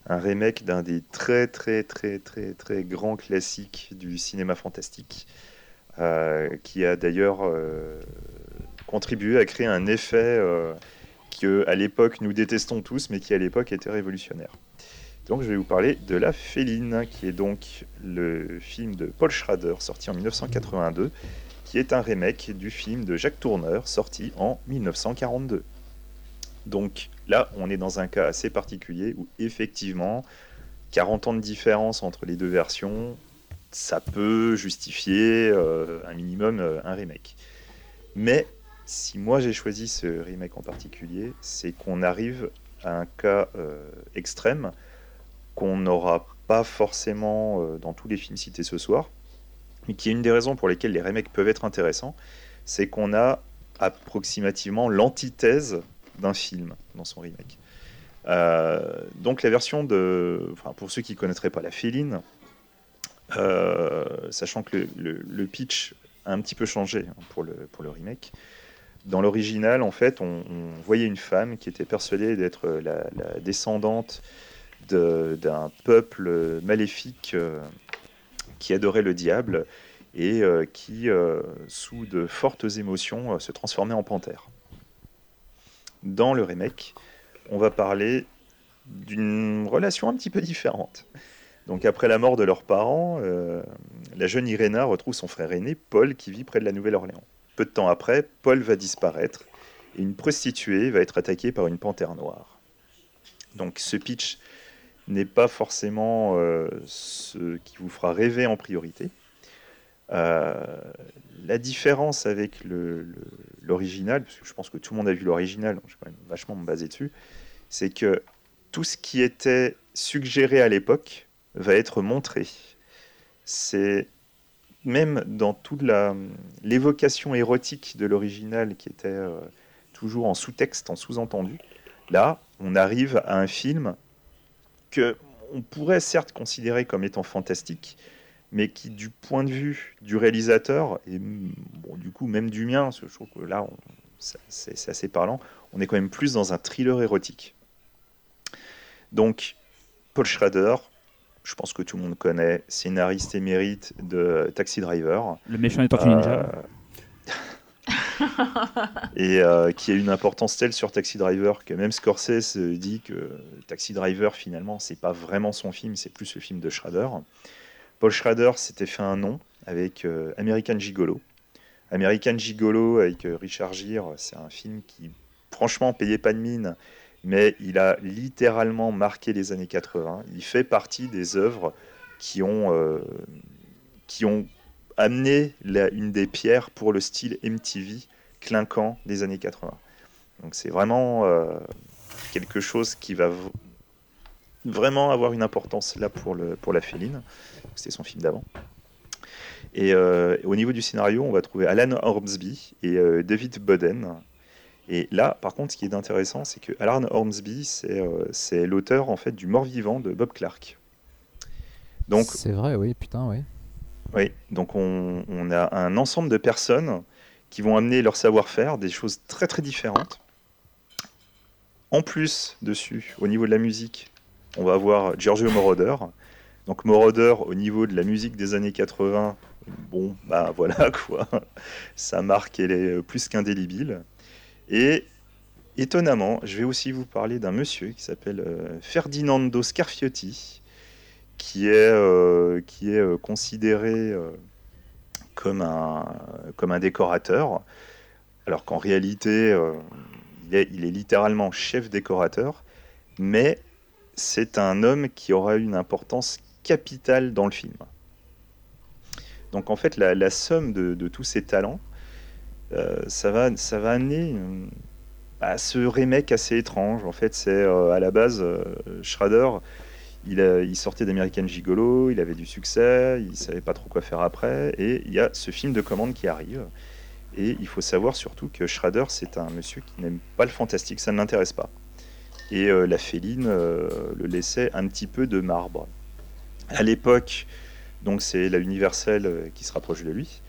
un remake d'un des très très très très très grands classiques du cinéma fantastique, euh, qui a d'ailleurs euh, contribué à créer un effet euh, que à l'époque nous détestons tous, mais qui à l'époque était révolutionnaire. Donc je vais vous parler de La Féline, qui est donc le film de Paul Schrader sorti en 1982 qui est un remake du film de Jacques Tourneur sorti en 1942. Donc là, on est dans un cas assez particulier où effectivement, 40 ans de différence entre les deux versions, ça peut justifier euh, un minimum euh, un remake. Mais si moi j'ai choisi ce remake en particulier, c'est qu'on arrive à un cas euh, extrême qu'on n'aura pas forcément euh, dans tous les films cités ce soir, mais qui est une des raisons pour lesquelles les remakes peuvent être intéressants, c'est qu'on a approximativement l'antithèse d'un film dans son remake. Euh, donc la version de, enfin pour ceux qui connaîtraient pas la Féline, sachant que le, pitch a un petit peu changé hein, pour le remake. Dans l'original, en fait, on, voyait une femme qui était persuadée d'être la, la descendante de- d'un peuple maléfique euh, qui adorait le diable et euh, qui, euh, sous de fortes émotions, euh, se transformait en panthère. Dans le remake, on va parler d'une relation un petit peu différente. Donc après la mort de leurs parents, euh, la jeune Iréna retrouve son frère aîné, Paul, qui vit près de la Nouvelle-Orléans. Peu de temps après, Paul va disparaître et une prostituée va être attaquée par une panthère noire. Donc ce pitch n'est pas forcément euh, ce qui vous fera rêver en priorité. Euh, la différence avec l'original, parce que je pense que tout le monde a vu l'original, je vais quand même vachement me baser dessus, c'est que tout ce qui était suggéré à l'époque va être montré. C'est même dans toute l'évocation érotique de l'original qui était euh, toujours en sous-texte, en sous-entendu, là, on arrive à un film que on pourrait certes considérer comme étant fantastique, mais qui, du point de vue du réalisateur, et bon, du coup même du mien, parce que je trouve que là, c'est assez parlant, on est quand même plus dans un thriller érotique. Donc, Paul Schrader, je pense que tout le monde connaît, scénariste émérite de Taxi Driver. Le méchant Tortues Ninja. Euh, et euh, qui a une importance telle sur Taxi Driver que même Scorsese dit que Taxi Driver finalement c'est pas vraiment son film, c'est plus le film de Schrader. Paul Schrader s'était fait un nom avec euh, American Gigolo. American Gigolo avec euh, Richard Gere, c'est un film qui franchement payait pas de mine, mais il a littéralement marqué les années 80. Il fait partie des œuvres qui ont, euh, qui ont amené une des pierres pour le style MTV clinquant des années 80. Donc c'est vraiment euh, quelque chose qui va vraiment avoir une importance là pour, le, pour la féline. C'était son film d'avant. Et euh, au niveau du scénario, on va trouver Alan Ormsby et David Boden. Et là, par contre, ce qui est intéressant, c'est que Alan Ormsby, c'est euh, c'est l'auteur en fait du Mort-vivant de Bob Clark. Donc, C'est vrai, oui, putain, oui. oui, donc on, on a un ensemble de personnes qui vont amener leur savoir-faire, des choses très très différentes. En plus, dessus, au niveau de la musique, on va avoir Giorgio Moroder. Donc Moroder, au niveau de la musique des années 80, bon, bah voilà quoi, sa marque, elle est plus qu'indélébile. Et étonnamment, je vais aussi vous parler d'un monsieur qui s'appelle euh, Ferdinando Scarfiotti, qui est, euh, euh, considéré comme, un, décorateur, alors qu'en réalité, il, est, littéralement chef décorateur, mais c'est un homme qui aura une importance capitale dans le film. Donc en fait, la, somme de, tous ces talents, ça, va, ça va amener à ce remake assez étrange. En fait, c'est à la base, Schrader, il, sortait d'American Gigolo, il avait du succès, il savait pas trop quoi faire après, et il y a ce film de commande qui arrive. Et il faut savoir surtout que Schrader, c'est un monsieur qui n'aime pas le fantastique, ça ne l'intéresse pas. Et euh, la féline euh, le laissait un petit peu de marbre. À l'époque, donc c'est la Universal euh, qui se rapproche de lui.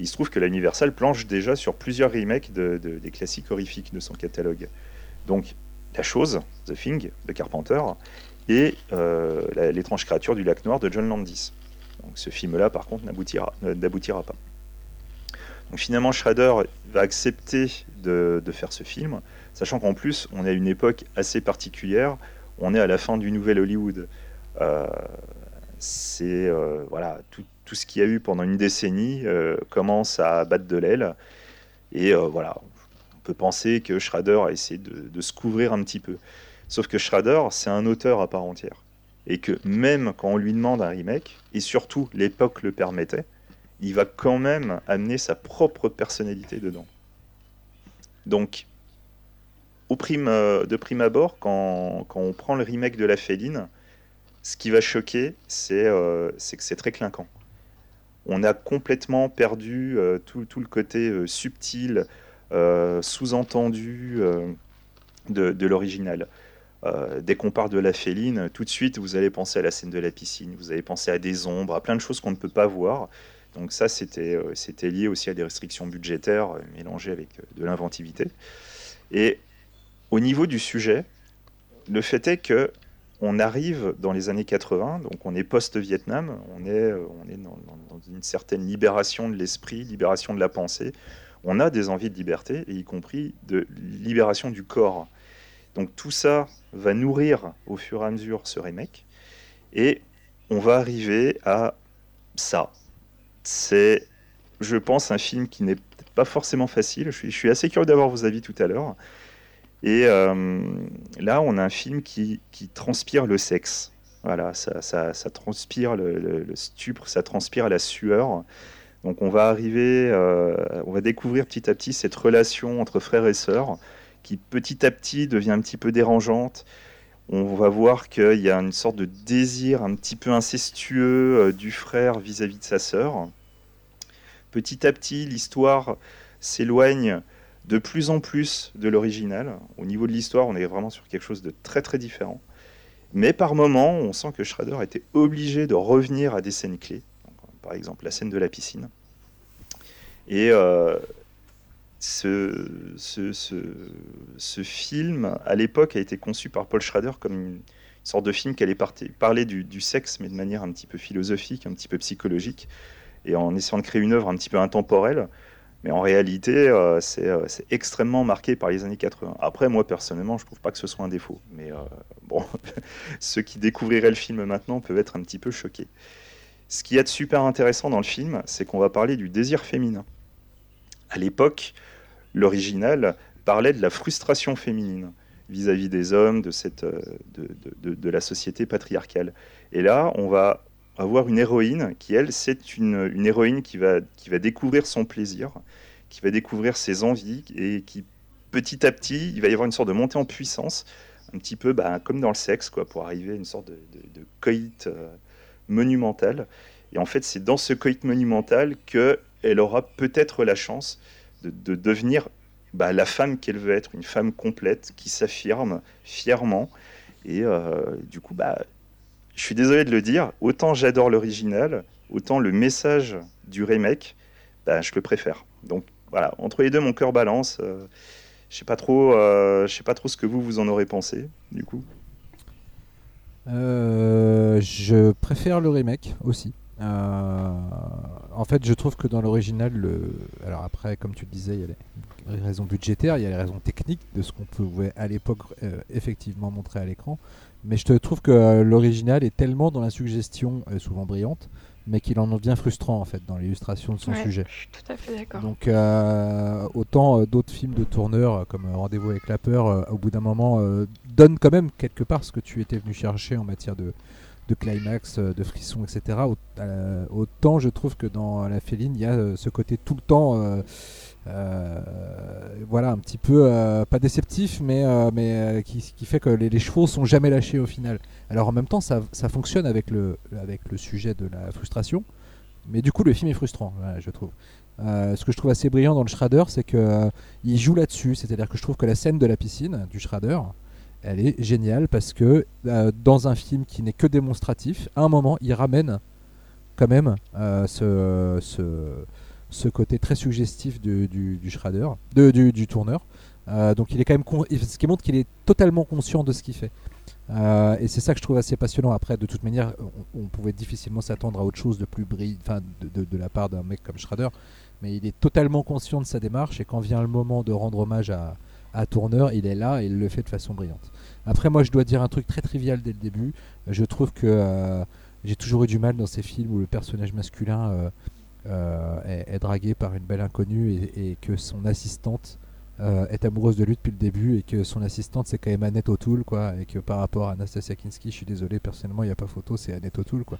Il se trouve que la Universal planche déjà sur plusieurs remakes des classiques horrifiques de son catalogue. Donc La Chose, The Thing, de Carpenter, et L'étrange créature du lac noir de John Landis. Donc ce film-là, par contre, n'aboutira pas. Donc finalement, Schrader va accepter de, faire ce film, sachant qu'en plus, on est à une époque assez particulière. On est à la fin du nouvel Hollywood. Euh, c'est euh, voilà tout, ce qu'il y a eu pendant une décennie euh, commence à battre de l'aile. Et voilà, on peut penser que Schrader a essayé de, se couvrir un petit peu. Sauf que Schrader, c'est un auteur à part entière. Et que même quand on lui demande un remake, et surtout l'époque le permettait, il va quand même amener sa propre personnalité dedans. Donc, au prime, euh, de prime abord, quand, on prend le remake de La Féline, ce qui va choquer, c'est euh, que c'est très clinquant. On a complètement perdu euh, tout, le côté subtil, sous-entendu de, l'original. dès qu'on parle de la féline, tout de suite vous allez penser à la scène de la piscine, vous allez penser à des ombres, à plein de choses qu'on ne peut pas voir. Donc ça, euh, c'était lié aussi à des restrictions budgétaires euh, mélangées avec euh, de l'inventivité. Et au niveau du sujet, le fait est que on arrive dans les années 80, donc on est post-Vietnam, on est, on est dans, une certaine libération de l'esprit, libération de la pensée. On a des envies de liberté, et y compris de libération du corps. Donc tout ça va nourrir au fur et à mesure ce remake, et on va arriver à ça, c'est, je pense, un film qui n'est pas forcément facile. Je suis, assez curieux d'avoir vos avis tout à l'heure. Et euh, là, on a un film qui, transpire le sexe. Voilà, ça, transpire le, stupre, ça transpire la sueur. Donc on va arriver, euh, on va découvrir petit à petit cette relation entre frères et sœurs qui petit à petit devient un petit peu dérangeante. On va voir qu'il y a une sorte de désir un petit peu incestueux euh, du frère vis à -vis de sa sœur. Petit à petit, l'histoire s'éloigne de plus en plus de l'original. Au niveau de l'histoire, on est vraiment sur quelque chose de très très différent. Mais par moments, on sent que Schrader était obligé de revenir à des scènes clés. par exemple, la scène de la piscine. Et euh, ce, ce, film, à l'époque, a été conçu par Paul Schrader comme une, sorte de film qui allait parler du, du, sexe, mais de manière un petit peu philosophique, un petit peu psychologique et en essayant de créer une œuvre un petit peu intemporelle. Mais en réalité, euh, euh, c'est extrêmement marqué par les années 80. Après, moi, personnellement, je ne trouve pas que ce soit un défaut. Mais euh, bon, ceux qui découvriraient le film maintenant peuvent être un petit peu choqués. Ce qui est de super intéressant dans le film, c'est qu'on va parler du désir féminin. À l'époque, l'original parlait de la frustration féminine vis-à-vis des hommes, de, cette, de, la société patriarcale. Et là, on va avoir une héroïne qui, elle, c'est une, une, héroïne qui va, qui va découvrir son plaisir, qui va découvrir ses envies et qui, petit à petit, il va y avoir une sorte de montée en puissance, un petit peu bah, comme dans le sexe, quoi, pour arriver à une sorte de, de, coït euh, monumental. Et en fait, c'est dans ce coït monumental qu'elle aura peut-être la chance de, de devenir bah, la femme qu'elle veut être, une femme complète qui s'affirme fièrement. Et euh, du coup, bah, je suis désolé de le dire, autant j'adore l'original, autant le message du remake, bah, je le préfère. Donc voilà, entre les deux, mon cœur balance. Euh, je sais pas trop, euh, je sais pas trop ce que vous vous en aurez pensé, du coup. Euh, je préfère le remake aussi. en fait, je trouve que dans l'original, alors après, comme tu le disais, il y a raisons budgétaires, il y a les raisons techniques de ce qu'on pouvait à l'époque effectivement montrer à l'écran. Mais je te trouve que l'original est tellement dans la suggestion, souvent brillante, mais qu'il en devient frustrant en fait dans l'illustration de son sujet. Je suis tout à fait d'accord. Donc euh, autant euh, d'autres films de tourneurs euh, comme Rendez-vous avec la peur, au bout d'un moment, donnent quand même quelque part ce que tu étais venu chercher en matière de, de climax, de frisson, etc. Autant je trouve que dans La Féline, il y a ce côté tout le temps euh, voilà, un petit peu, euh, pas déceptif, mais, euh, mais qui, fait que les, chevaux sont jamais lâchés au final. Alors en même temps, ça, ça, fonctionne avec le, avec le sujet de la frustration, mais du coup, le film est frustrant, je trouve. ce que je trouve assez brillant dans le Shredder, c'est qu'il il joue là-dessus. C'est-à-dire que je trouve que la scène de la piscine du Shredder, elle est géniale parce que dans un film qui n'est que démonstratif, à un moment, il ramène quand même ce, ce, ce côté très suggestif du, du, du, tourneur. Euh, donc il est quand même ce qui montre qu'il est totalement conscient de ce qu'il fait. Euh, et c'est ça que je trouve assez passionnant. Après, de toute manière, on, pouvait difficilement s'attendre à autre chose de plus brillant, de, de, la part d'un mec comme Shredder. Mais il est totalement conscient de sa démarche et quand vient le moment de rendre hommage à, à Tourneur, il est là et il le fait de façon brillante. Après, moi, je dois dire un truc très trivial dès le début. Je trouve que euh, j'ai toujours eu du mal dans ces films où le personnage masculin euh, est, dragué par une belle inconnue et, que son assistante euh, est amoureuse de lui depuis le début et que son assistante c'est quand même Annette O'Toole quoi et que par rapport à Anastasia Kinski je suis désolé personnellement il n'y a pas photo c'est Annette O'Toole quoi.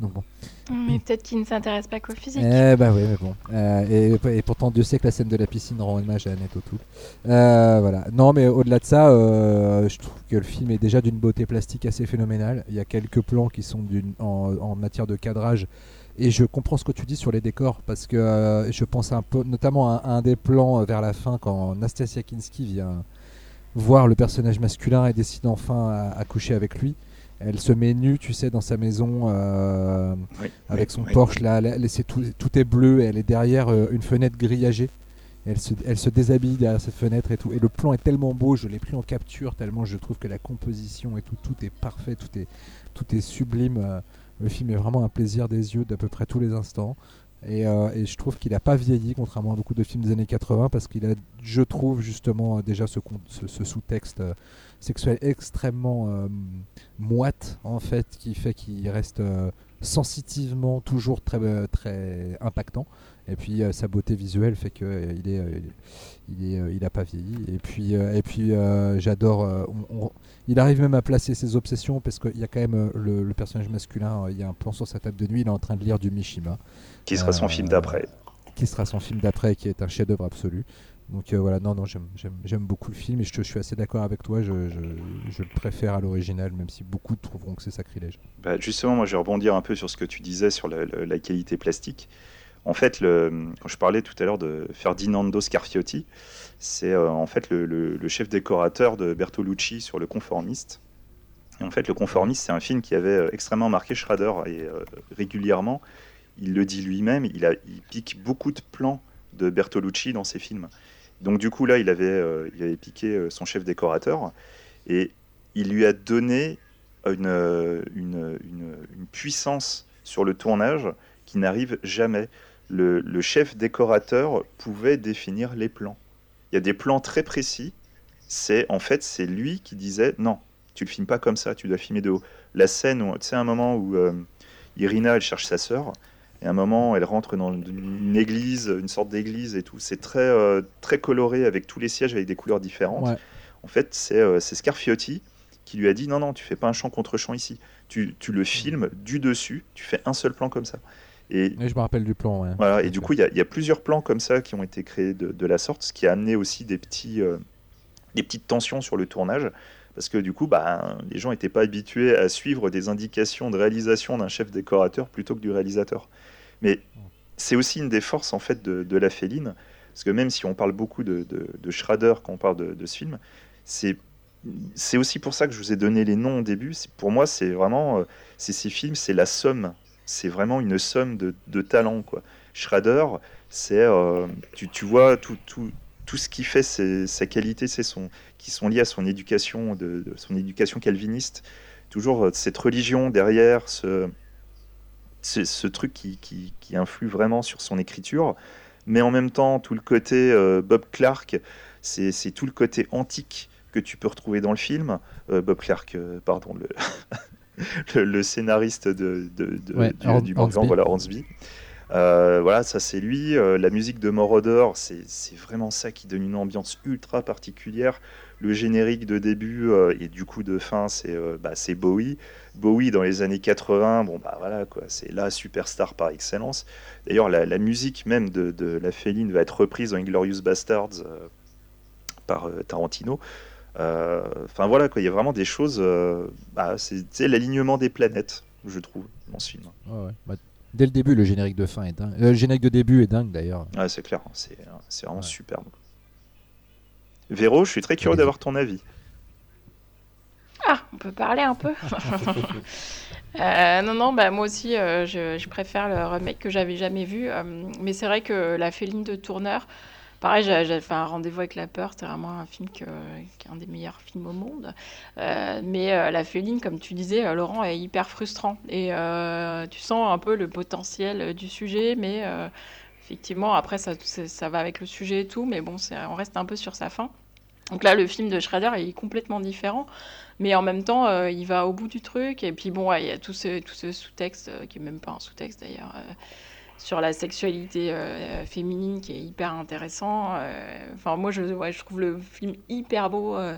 Donc bon. Mais peut-être qu'il ne s'intéresse pas qu'au physique. Eh bah oui mais bon. Euh, et, pourtant Dieu sait que la scène de la piscine rend hommage à Annette O'Toole. Voilà. Non mais au-delà de ça je trouve que le film est déjà d'une beauté plastique assez phénoménale. Il y a quelques plans qui sont en, en matière de cadrage et je comprends ce que tu dis sur les décors, parce que euh, je pense un peu, notamment à, un des plans euh, vers la fin, quand Nastasia Kinski vient voir le personnage masculin et décide enfin à, coucher avec lui. Elle se met nue, tu sais, dans sa maison euh, avec son Porsche. Là, tout, tout, est bleu. Et elle est derrière une fenêtre grillagée. Elle se, elle se, déshabille derrière cette fenêtre et tout. Et le plan est tellement beau, je l'ai pris en capture tellement je trouve que la composition et tout, tout est parfait, tout est, tout est sublime. Le film est vraiment un plaisir des yeux d'à peu près tous les instants. Et, euh, je trouve qu'il n'a pas vieilli, contrairement à beaucoup de films des années 80, parce qu'il a, je trouve, justement déjà ce, ce, sous-texte euh, sexuel extrêmement euh, moite, en fait, qui fait qu'il reste sensitivement toujours très, très impactant. Et puis sa beauté visuelle fait qu'il il est, il est, il a pas vieilli. Et puis, et puis j'adore il arrive même à placer ses obsessions parce qu'il y a quand même euh, le, personnage masculin, euh, il y a un plan sur sa table de nuit, il est en train de lire du Mishima. Qui sera son film d'après. Qui sera son film d'après, qui est un chef-d'œuvre absolu. Donc euh, voilà, non, non, j'aime beaucoup le film et je, je suis assez d'accord avec toi, je, je, le préfère à l'original, même si beaucoup trouveront que c'est sacrilège. Bah justement, moi je vais rebondir un peu sur ce que tu disais sur la, qualité plastique. En fait, quand je parlais tout à l'heure de Ferdinando Scarfiotti, c'est euh, en fait le, chef décorateur de Bertolucci sur Le Conformiste. Et en fait, Le Conformiste, c'est un film qui avait euh, extrêmement marqué Schrader et euh, régulièrement, il le dit lui-même, il, pique beaucoup de plans de Bertolucci dans ses films. Donc du coup là, il avait, il avait piqué son chef décorateur et il lui a donné une, une, puissance sur le tournage qui n'arrive jamais. Le, le, chef décorateur pouvait définir les plans il y a des plans très précis. C'est en fait c'est lui qui disait non, tu le filmes pas comme ça, tu dois filmer de haut. La scène où tu sais un moment où euh, Irina elle cherche sa sœur et un moment elle rentre dans une église, une sorte d'église et tout. C'est très euh, très coloré avec tous les sièges avec des couleurs différentes. En fait c'est euh, Scarfiotti qui lui a dit non non tu fais pas un champ contre champ ici. Tu, tu le filmes du dessus, tu fais un seul plan comme ça. Et, je me rappelle du plan. Voilà, et du coup, il y, a plusieurs plans comme ça qui ont été créés de, la sorte, ce qui a amené aussi des, petits, euh, des petites tensions sur le tournage. Parce que du coup, bah, les gens n'étaient pas habitués à suivre des indications de réalisation d'un chef décorateur plutôt que du réalisateur. Mais c'est aussi une des forces en fait de, la féline. Parce que même si on parle beaucoup de, de, Schrader quand on parle de, ce film, c'est c'est aussi pour ça que je vous ai donné les noms au début. Pour moi, c'est vraiment euh, c'est ces films, c'est la somme c'est vraiment une somme de, de talents. Quoi. Schrader, c'est, euh, tu, vois tout, tout, tout ce qui fait sa qualité, c'est son, qui sont liés à son éducation, de, son éducation calviniste. Toujours euh, cette religion derrière, ce, ce, truc qui, qui, influe vraiment sur son écriture. mais en même temps, tout le côté Bob Clark, c'est tout le côté antique que tu peux retrouver dans le film. Bob Clark, pardon, le, scénariste de, de, du, manga, voilà, Hornsby. Euh, voilà, ça c'est lui. Euh, la musique de Moroder, c'est vraiment ça qui donne une ambiance ultra particulière. Le générique de début euh, et du coup de fin, c'est bah, Bowie. Bowie dans les années 80, bon bah voilà quoi, c'est la superstar par excellence. D'ailleurs, la, musique même de, La Féline va être reprise dans Inglorious Bastards par Tarantino. Enfin voilà quoi, il y a vraiment des choses. Bah, c'est l'alignement des planètes, je trouve, dans ce film. ouais. Bah, Dès le début, le générique de fin est dingue. Euh, le générique de début est dingue d'ailleurs. Ouais, c'est clair, c'est vraiment superbe. Véro, je suis très curieux d'avoir ton avis. Ah, on peut parler un peu. Euh, non, non, bah, moi aussi, euh, je, préfère le remake que j'avais jamais vu. mais c'est vrai que la féline de Tourneur, Pareil, j'ai fait un rendez-vous avec la peur. C'est vraiment un film qui est un des meilleurs films au monde. Euh, mais euh, la féline, comme tu disais, euh, Laurent, est hyper frustrant. Et tu sens un peu le potentiel du sujet, mais effectivement, après, ça, ça va avec le sujet et tout. Mais bon, on reste un peu sur sa fin. Donc là, le film de Schrader est complètement différent, mais en même temps, il va au bout du truc. Et puis bon, il y a tout ce, tout ce sous-texte, qui est même pas un sous-texte d'ailleurs, sur la sexualité euh, féminine qui est hyper intéressant. Euh, enfin, moi, je, je trouve le film hyper beau. Euh,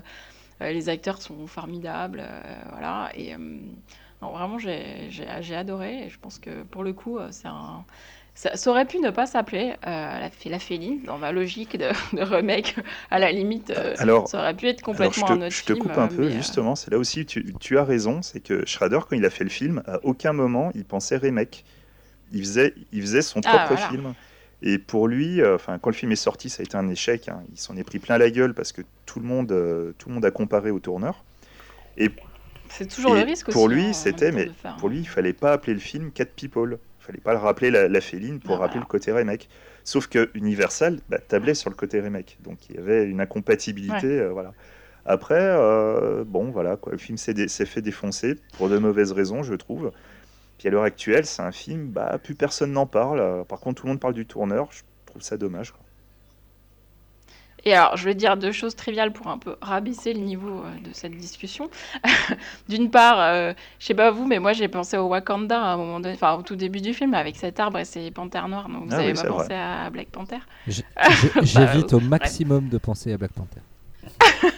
les acteurs sont formidables. voilà. Et non, vraiment, j'ai adoré. Et je pense que pour le coup, c'est un. Ça, aurait pu ne pas s'appeler la, la féline, dans ma logique de, remake, à la limite, alors, ça aurait pu être complètement un autre film. Je te coupe un peu, justement, c'est là aussi, tu, tu, as raison, c'est que Schrader, quand il a fait le film, à aucun moment, il pensait remake il faisait, il faisait son ah, propre film. Et pour lui, euh, quand le film est sorti, ça a été un échec. Hein. Il s'en est pris plein la gueule parce que tout le monde, euh, tout le monde a comparé au tourneur. Et c'est toujours le risque. Pour lui, hein, c'était, mais pour lui, il fallait pas appeler le film Cat People. Il fallait pas le rappeler la, féline pour ah, rappeler le côté remake. Sauf que Universal bah, tablait sur le côté remake, donc il y avait une incompatibilité, euh, voilà. Après, bon, voilà, quoi, le film s'est fait défoncer pour de mauvaises raisons, je trouve. Puis à l'heure actuelle, c'est un film, bah, plus personne n'en parle. Par contre, tout le monde parle du tourneur. Je trouve ça dommage. Et alors, je vais dire deux choses triviales pour un peu rabaisser le niveau euh, de cette discussion. D'une part, euh, je sais pas vous, mais moi j'ai pensé au Wakanda à un moment donné, enfin au tout début du film avec cet arbre et ces panthères noires. Donc vous ah avez pas pensé à Black Panther J'évite bah, au maximum de penser à Black Panther.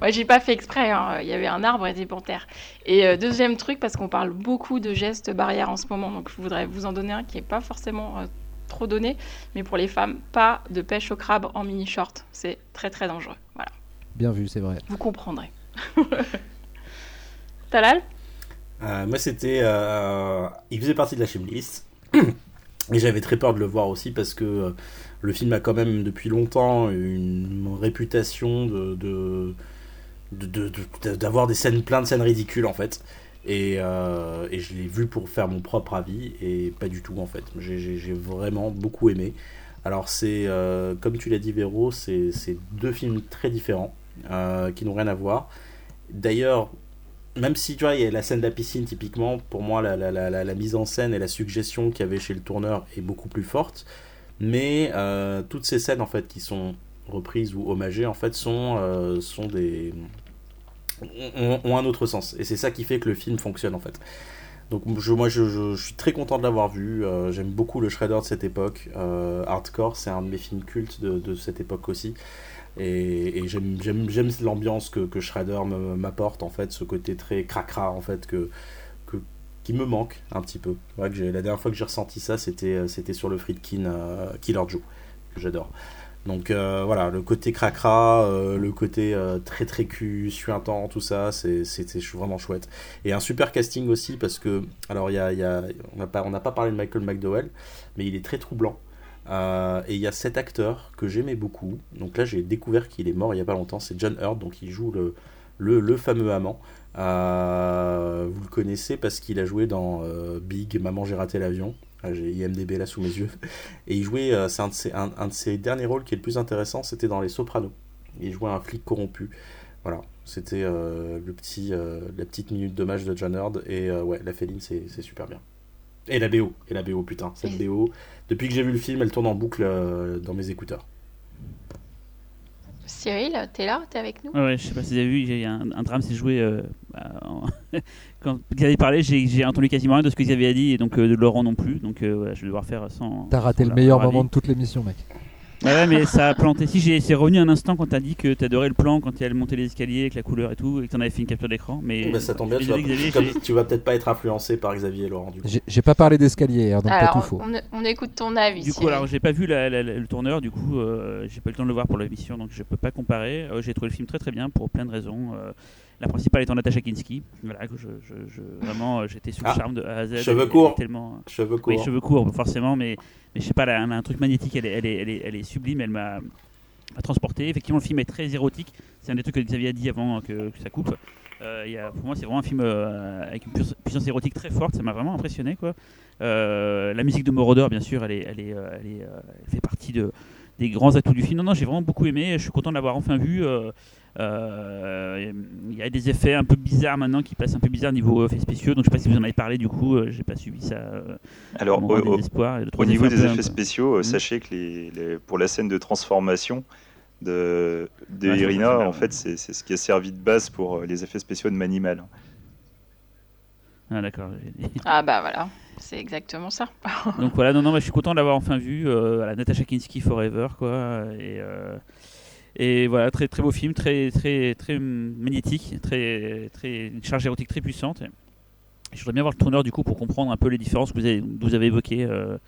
Moi, j'ai pas fait exprès. Hein. Il y avait un arbre et des panthères. Et euh, deuxième truc, parce qu'on parle beaucoup de gestes barrières en ce moment, donc je voudrais vous en donner un qui est pas forcément euh, trop donné, mais pour les femmes, pas de pêche au crabe en mini short. C'est très très dangereux. Voilà. Bien vu, c'est vrai. Vous comprendrez. Talal? Euh, Moi, c'était. il faisait partie de la chimlist. Et j'avais très peur de le voir aussi parce que le film a quand même depuis longtemps une réputation de, d'avoir des scènes, plein de scènes ridicules en fait. Et, euh, et je l'ai vu pour faire mon propre avis et pas du tout en fait. J'ai vraiment beaucoup aimé. Alors c'est, euh, comme tu l'as dit Véro, c'est deux films très différents euh, qui n'ont rien à voir. D'ailleurs, même si tu vois, il y a la scène de la piscine typiquement, pour moi la, la mise en scène et la suggestion qu'il y avait chez le tourneur est beaucoup plus forte. Mais toutes ces scènes en fait qui sont reprises ou hommagées en fait sont, sont des ont, un autre sens. Et c'est ça qui fait que le film fonctionne en fait. Donc moi je, suis très content de l'avoir vu, euh, j'aime beaucoup le Shredder de cette époque, euh, Hardcore c'est un de mes films cultes de, cette époque aussi, et, j'aime l'ambiance que, que Shredder m'apporte en fait, ce côté très cracra en fait que, qui me manque un petit peu. Ouais, que la dernière fois que j'ai ressenti ça c'était euh, sur le Friedkin Killer Joe, que j'adore. Donc euh, voilà, le côté cracra, euh, le côté euh, très très cul, suintant, tout ça, c'est vraiment chouette. Et un super casting aussi parce que, alors y a, y a, on n'a pas, parlé de Michael McDowell, mais il est très troublant. et il y a cet acteur que j'aimais beaucoup. Donc là, j'ai découvert qu'il est mort il n'y a pas longtemps. C'est John Hurt, donc il joue le fameux amant. vous le connaissez parce qu'il a joué dans Big, Maman j'ai raté l'avion. Ah, j'ai IMDB là sous mes yeux. Et il jouait, euh, c'est un, un, de ses derniers rôles qui est le plus intéressant, c'était dans Les Sopranos. Il jouait un flic corrompu. Voilà, c'était euh, le petit, euh, la petite minute d'hommage de John Hurd. Et ouais, la féline, c'est super bien. Et la BO, et la BO, putain, cette BO. Depuis que j'ai vu le film, elle tourne en boucle dans mes écouteurs. Cyril, t'es là T'es avec nous? Ouais, ouais, je sais pas si vous avez vu, il y a un, un drame s'est joué. euh, bah, en- Quand Xavier parlait, j'ai j'ai entendu quasiment rien de ce que Xavier a dit et donc euh, de Laurent non plus. Donc euh, voilà, je vais devoir faire sans. T'as raté sans le leur- meilleur leur moment de toute l'émission, mec. Ouais, ouais, mais ça a planté. Si j'ai- c'est revenu un instant quand t'as dit que t'adorais le plan quand elle montait les escaliers avec la couleur et tout et que t'en avais fait une capture d'écran. Mais Bah, ça tombe bien, je tu vas, comme Xavier, tu vas peut-être pas être influencé par Xavier et Laurent du coup. J'ai j'ai pas parlé d'escalier hier, donc pas tout faux. on, on écoute ton avis. Du coup, alors j'ai pas vu la- la- la- le tourneur, du coup, euh, j'ai pas eu le temps de le voir pour l'émission, donc je peux pas comparer. Euh, j'ai trouvé le film très très bien pour plein de raisons. Euh, la principale étant Natasha Kinski. Voilà, que je, je- je- vraiment, euh, j'étais sous le Ah, charme de A à Z. cheveux courts. Tellement... Cheveux courts. Oui, cheveux courts, forcément, mais, mais je sais pas, elle a un, un truc magnétique, elle est, elle est, elle est, elle est sublime, elle m'a transporté. Effectivement, le film est très érotique. C'est un des trucs que Xavier a dit avant que, que ça coupe. Euh, il y a- pour moi, c'est vraiment un film euh, avec une puissance, érotique très forte. Ça m'a vraiment impressionné. Quoi. Euh, la musique de Moroder, bien sûr, elle, est, elle, est, euh, elle, est, euh, elle fait partie de, des grands atouts du film. Non, non, j'ai vraiment beaucoup aimé. Je suis content de l'avoir enfin vu. Euh, euh, Il y a des effets un peu bizarres maintenant qui passent un peu bizarres niveau effets spéciaux. Donc je sais pas si vous en avez parlé du coup. euh, j'ai pas suivi ça. euh, Alors, au, niveau des effets peu- spéciaux, euh, Mhm. sachez que les, les- pour la scène de transformation de, de Ouais, ça Irina, en fait, c'est c'est ce qui a servi de base pour les effets spéciaux de Manimal. Ah, d'accord. Ah bah voilà, c'est exactement ça. Donc voilà, non, non, mais je suis content de l'avoir enfin vu. Euh, voilà, Natasha Kinski Forever, quoi. Et, euh, et voilà, très très beau film, très très très magnétique, très très une charge érotique très puissante. Je voudrais bien voir le tourneur du coup pour comprendre un peu les différences que vous avez, vous avez évoquées. euh,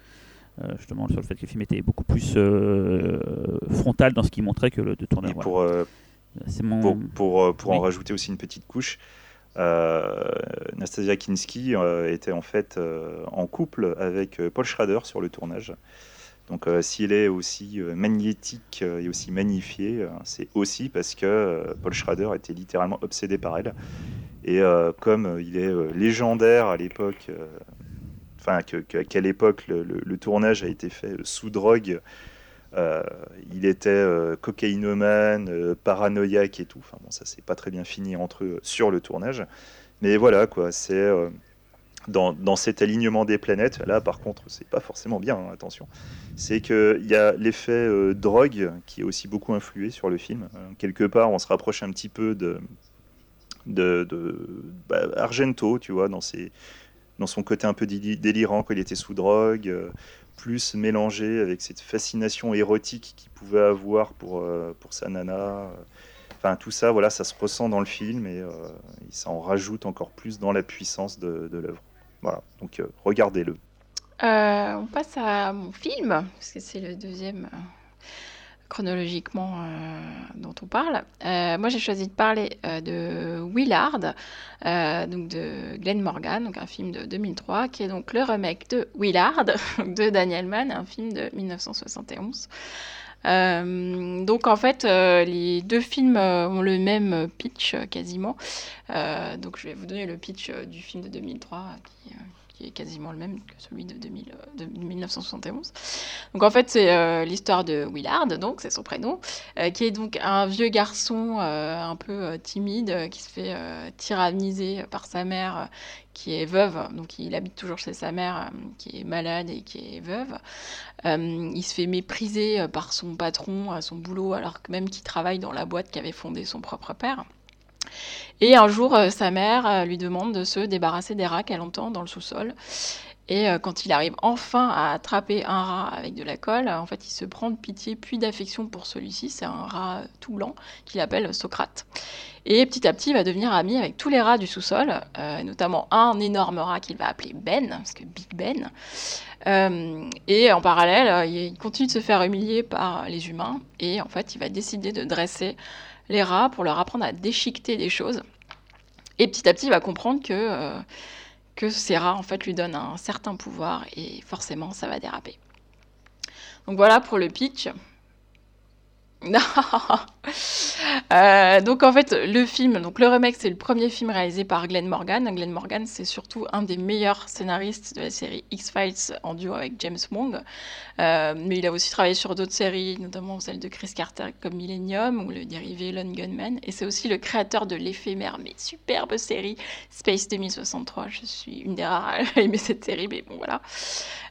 euh, justement sur le fait que le film était beaucoup plus euh, frontal dans ce qu'il montrait que le tourneur. Et voilà. pour, euh, mon. pour, en rajouter aussi une petite couche, Nastasia Kinski était en fait en couple avec Paul Schrader sur le tournage. Donc euh, s'il est aussi euh, magnétique euh, et aussi magnifié, c'est aussi parce que Paul Schrader était littéralement obsédé par elle. Et comme il est légendaire à l'époque, enfin qu'à l'époque le, tournage a été fait sous drogue, il était euh, cocaïnomane, paranoïaque et tout. Enfin bon, ça c'est pas très bien fini entre eux sur le tournage. Mais voilà quoi, c'est dans, cet alignement des planètes. Là par contre, c'est pas forcément bien, hein, attention. C'est qu'il y a l'effet euh, drogue qui est aussi beaucoup influé sur le film. Euh, quelque part, on se rapproche un petit peu de, bah, Argento, tu vois, dans, son côté un peu déli- délirant quand il était sous drogue. euh, plus mélangé avec cette fascination érotique qu'il pouvait avoir pour, sa nana. Enfin, tout ça, voilà, ça se ressent dans le film et, et ça en rajoute encore plus dans la puissance de l'œuvre. Voilà, donc euh, regardez-le. Euh, on passe à mon film, parce que c'est le deuxième euh, chronologiquement dont on parle. Moi, j'ai choisi de parler de Willard, donc de Glenn Morgan, donc un film de 2003, qui est donc le remake de Willard de Daniel Mann, un film de 1971. Euh, donc en fait, euh, les deux films euh, ont le même pitch quasiment. Donc je vais vous donner le pitch du film de 2003 qui, euh, qui est quasiment le même que celui de, 2000, euh, 1971. Donc en fait, c'est euh, l'histoire de Willard, donc c'est son prénom, euh, qui est donc un vieux garçon un peu timide qui se fait tyranniser par sa mère qui est veuve, donc il habite toujours chez sa mère qui est malade et qui est veuve. Il se fait mépriser par son patron à son boulot alors que même qu'il travaille dans la boîte qu'avait fondée son propre père. Et un jour, euh, sa mère euh, lui demande de se débarrasser des rats qu'elle entend dans le sous-sol. Et euh, quand il arrive enfin à attraper un rat avec de la colle, en fait, il se prend de pitié puis d'affection pour celui-ci. C'est un rat tout blanc qu'il appelle Socrate. Et petit à petit, il va devenir ami avec tous les rats du sous-sol, notamment un énorme rat qu'il va appeler Ben, parce que Big Ben. Et en parallèle, il continue de se faire humilier par les humains. Et en fait, il va décider de dresser les rats pour leur apprendre à déchiqueter des choses. Et petit à petit, il va comprendre que, euh, que ces rats, en fait, lui donnent un certain pouvoir et forcément, ça va déraper. Donc voilà pour le pitch. Euh, donc en fait, le film, donc le remake, c'est le premier film réalisé par Glenn Morgan. Glenn Morgan, c'est surtout un des meilleurs scénaristes de la série X-Files en duo avec James Wong. Euh, mais il a aussi travaillé sur d'autres séries, notamment celle de Chris Carter comme Millennium ou le dérivé Lone Gunman. Et c'est aussi le créateur de l'éphémère mais superbe série Space 2063. Je suis une des rares à aimer cette série, mais bon voilà.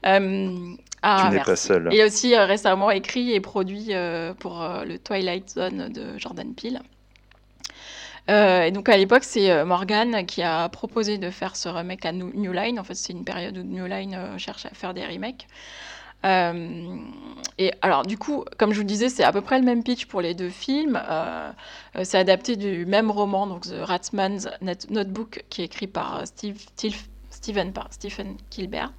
Euh, ah, tu n'es pas seul. Il a aussi euh, récemment écrit et produit euh, pour euh, le Twilight Zone de Jordan Peele. et donc à l'époque, c'est Morgan qui a proposé de faire ce remake à New Line. En fait, c'est une période où New Line cherche à faire des remakes. et alors, du coup, comme je vous disais, c'est à peu près le même pitch pour les deux films. c'est adapté du même roman, donc The Ratsman's Notebook, qui est écrit par Steve, Stephen, par Stephen Gilbert.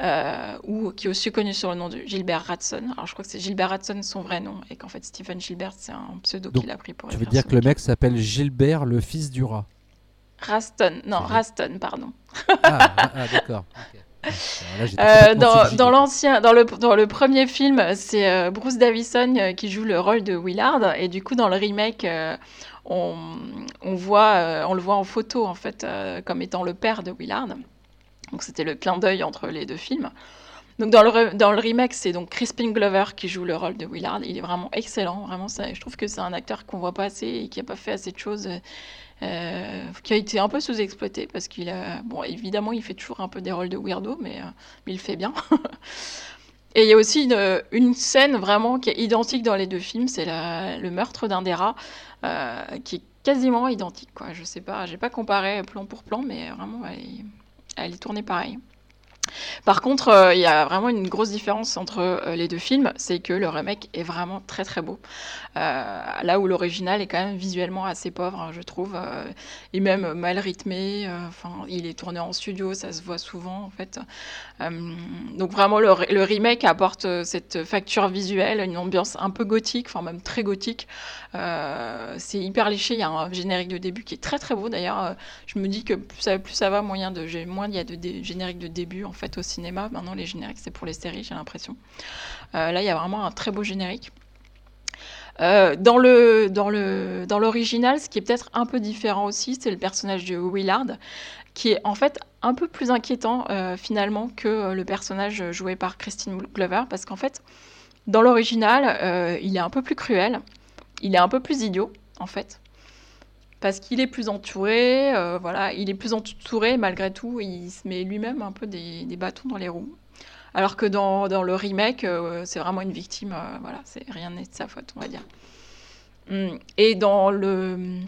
Euh, ou qui est aussi connu sur le nom de Gilbert Ratson. Alors je crois que c'est Gilbert Ratson son vrai nom, et qu'en fait Stephen Gilbert c'est un pseudo qu'il a pris pour. Tu veux dire que le mec s'appelle Gilbert, le fils du rat? Raston, non Raston, pardon. ah, ah, ah d'accord. Euh, dans, dans l'ancien, dans le, dans le premier film, c'est euh, Bruce Davison qui joue le rôle de Willard, et du coup dans le remake, on, on, voit, on le voit en photo en fait comme étant le père de Willard. Donc c'était le clin d'œil entre les deux films. Donc dans le, dans le remake, c'est donc Crispin Glover qui joue le rôle de Willard. Il est vraiment excellent. Vraiment, je trouve que c'est un acteur qu'on voit pas assez et qui a pas fait assez de choses, euh, qui a été un peu sous-exploité parce qu'il a, bon, évidemment, il fait toujours un peu des rôles de weirdo, mais, euh, il fait bien. et il y a aussi une, scène vraiment qui est identique dans les deux films, c'est le meurtre d'un des rats, euh, qui est quasiment identique. Quoi. Je sais pas, j'ai pas comparé plan pour plan, mais vraiment, tournée pareil. Par contre, euh, il y a vraiment une grosse différence entre euh, les deux films, c'est que le remake est vraiment très très beau. Euh, là où l'original est quand même visuellement assez pauvre, hein, je trouve, et même mal rythmé. Il est tourné en studio, ça se voit souvent en fait. Donc vraiment, le, remake apporte cette facture visuelle, une ambiance un peu gothique, enfin même très gothique. c'est hyper léché. Il y a un générique de début qui est très très beau. D'ailleurs, je me dis que plus ça, va, y a moins il y a de génériques de début en fait au cinéma. Maintenant, les génériques, c'est pour les séries, j'ai l'impression. Euh, là, il y a vraiment un très beau générique. Euh, dans le dans le dans l'original, ce qui est peut-être un peu différent aussi, c'est le personnage de Willard, qui est en fait un peu plus inquiétant euh, finalement que le personnage joué par Christine Glover, parce qu'en fait, dans l'original, il est un peu plus cruel, il est un peu plus idiot en fait parce qu'il est plus entouré, euh, voilà, il est plus entouré malgré tout, il se met lui-même un peu des, bâtons dans les roues. Alors que dans, le remake, euh, c'est vraiment une victime, euh, voilà, rien n'est de sa faute, on va dire. Hum, et dans le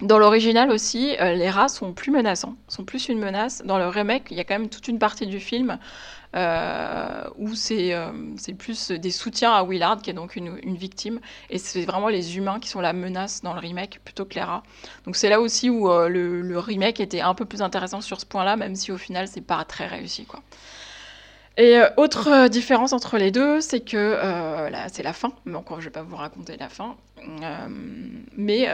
dans l'original aussi, les rats sont plus menaçants, sont plus une menace. Dans le remake, il y a quand même toute une partie du film euh, où euh, c'est plus des soutiens à Willard, qui est donc une, victime, et c'est vraiment les humains qui sont la menace dans le remake plutôt que les rats. Donc c'est là aussi où euh, le, remake était un peu plus intéressant sur ce point-là, même si au final c'est pas très réussi. Et autre différence entre les deux, c'est que là, c'est la fin. Mais encore, je vais pas vous raconter la fin. mais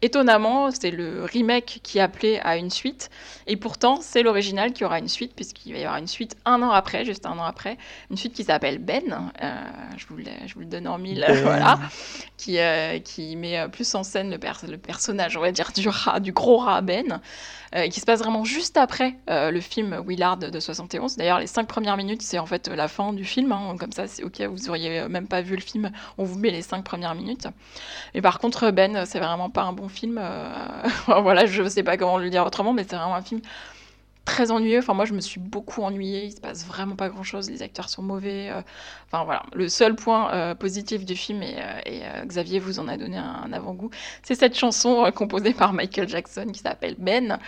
Étonnamment, c'est le remake qui appelait à une suite, et pourtant c'est l'original qui aura une suite, puisqu'il va y avoir une suite un an après, juste un an après, une suite qui s'appelle Ben, euh, je, vous le, je, vous le, donne en mille, ben. voilà, qui, euh, qui met plus en scène le, le, personnage, on va dire, du rat, du gros rat Ben, euh, qui se passe vraiment juste après le film Willard de 71. D'ailleurs, les cinq premières minutes, c'est en fait la fin du film, hein, comme ça, c'est ok, vous auriez même pas vu le film, on vous met les cinq premières minutes. Mais par contre, Ben, c'est vraiment pas un bon film. Euh, voilà, je sais pas comment le dire autrement, mais c'est vraiment un film très ennuyeux. Enfin, moi, je me suis beaucoup ennuyée. Il se passe vraiment pas grand chose. Les acteurs sont mauvais. Euh. Enfin, voilà. Le seul point euh, positif du film, et, Xavier vous en a donné un, avant-goût, c'est cette chanson composée par Michael Jackson qui s'appelle Ben,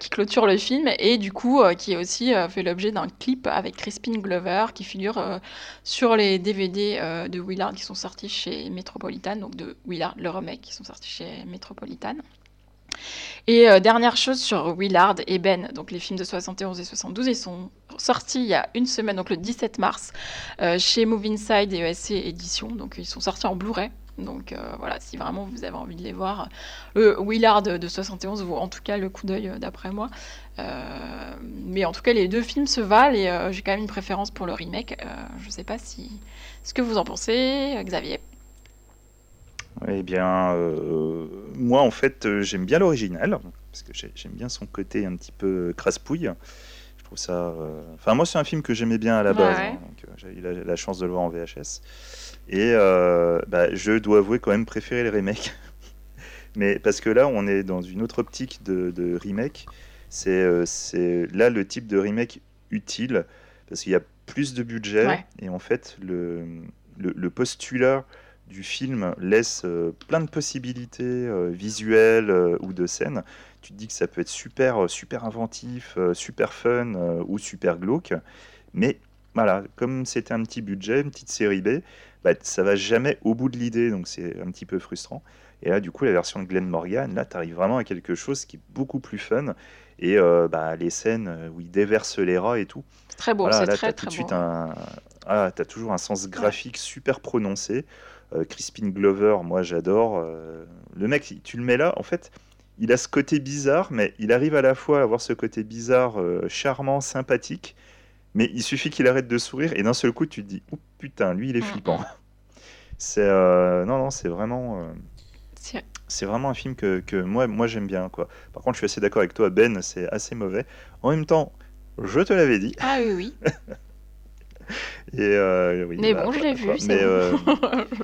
qui clôture le film et du coup, qui est aussi fait l'objet d'un clip avec Crispin Glover qui figure sur les DVD de Willard qui sont sortis chez Metropolitan, donc de Willard, le remake, qui sont sortis chez Metropolitan. Et euh, dernière chose sur Willard et Ben, donc les films de 71 et 72, ils sont sortis il y a une semaine, donc le 17 mars, euh, chez Move Inside et ESC Édition. Donc ils sont sortis en Blu-ray. Donc euh, voilà, si vraiment vous avez envie de les voir, le Willard de 71 vaut en tout cas le coup d'œil d'après moi. mais en tout cas, les deux films se valent et j'ai quand même une préférence pour le remake. je ne sais pas si ce que vous en pensez, Xavier. Eh bien, euh, moi, en fait, euh, j'aime bien l'original, parce que j'ai- j'aime bien son côté un petit peu crasse-pouille. Je trouve ça. euh, Enfin, moi, c'est un film que j'aimais bien à la base, ouais. hein, donc j'ai eu la, la chance de le voir en VHS. Et euh, bah, je dois avouer quand même préférer les remakes. Mais parce que là, on est dans une autre optique de, de remake. C'est c'est là le type de remake utile, parce qu'il y a plus de budget, Ouais. et en fait, le, le, le postulat du film laisse euh, plein de possibilités euh, visuelles euh, ou de scènes. Tu te dis que ça peut être super, super inventif, super fun ou super glauque. Mais voilà, comme c'était un petit budget, une petite série B, bah, ça va jamais au bout de l'idée, donc c'est un petit peu frustrant. Et là, du coup, la version de Glenn Morgan, là, tu arrives vraiment à quelque chose qui est beaucoup plus fun. Et bah, les scènes où il déverse les rats et tout, C'est très beau, voilà, c'est très t'as très tout beau. suite un. Ah, t'as toujours un sens graphique super prononcé. Euh, Crispin Glover, moi j'adore. Euh, le mec, tu le mets là, en fait, il a ce côté bizarre, mais il arrive à la fois à avoir ce côté bizarre, euh, charmant, sympathique. Mais il suffit qu'il arrête de sourire et d'un seul coup, tu te dis, oh putain, lui il est Mm, flippant. C'est euh, non, non, c'est vraiment. euh, c'est vraiment un film que, que moi, moi j'aime bien. Quoi. Par contre, je suis assez d'accord avec toi, Ben, c'est assez mauvais. En même temps, je te l'avais dit. Ah oui, oui. Et euh, oui, Mais bah, bon, je l'ai vu, Mais, bon. euh,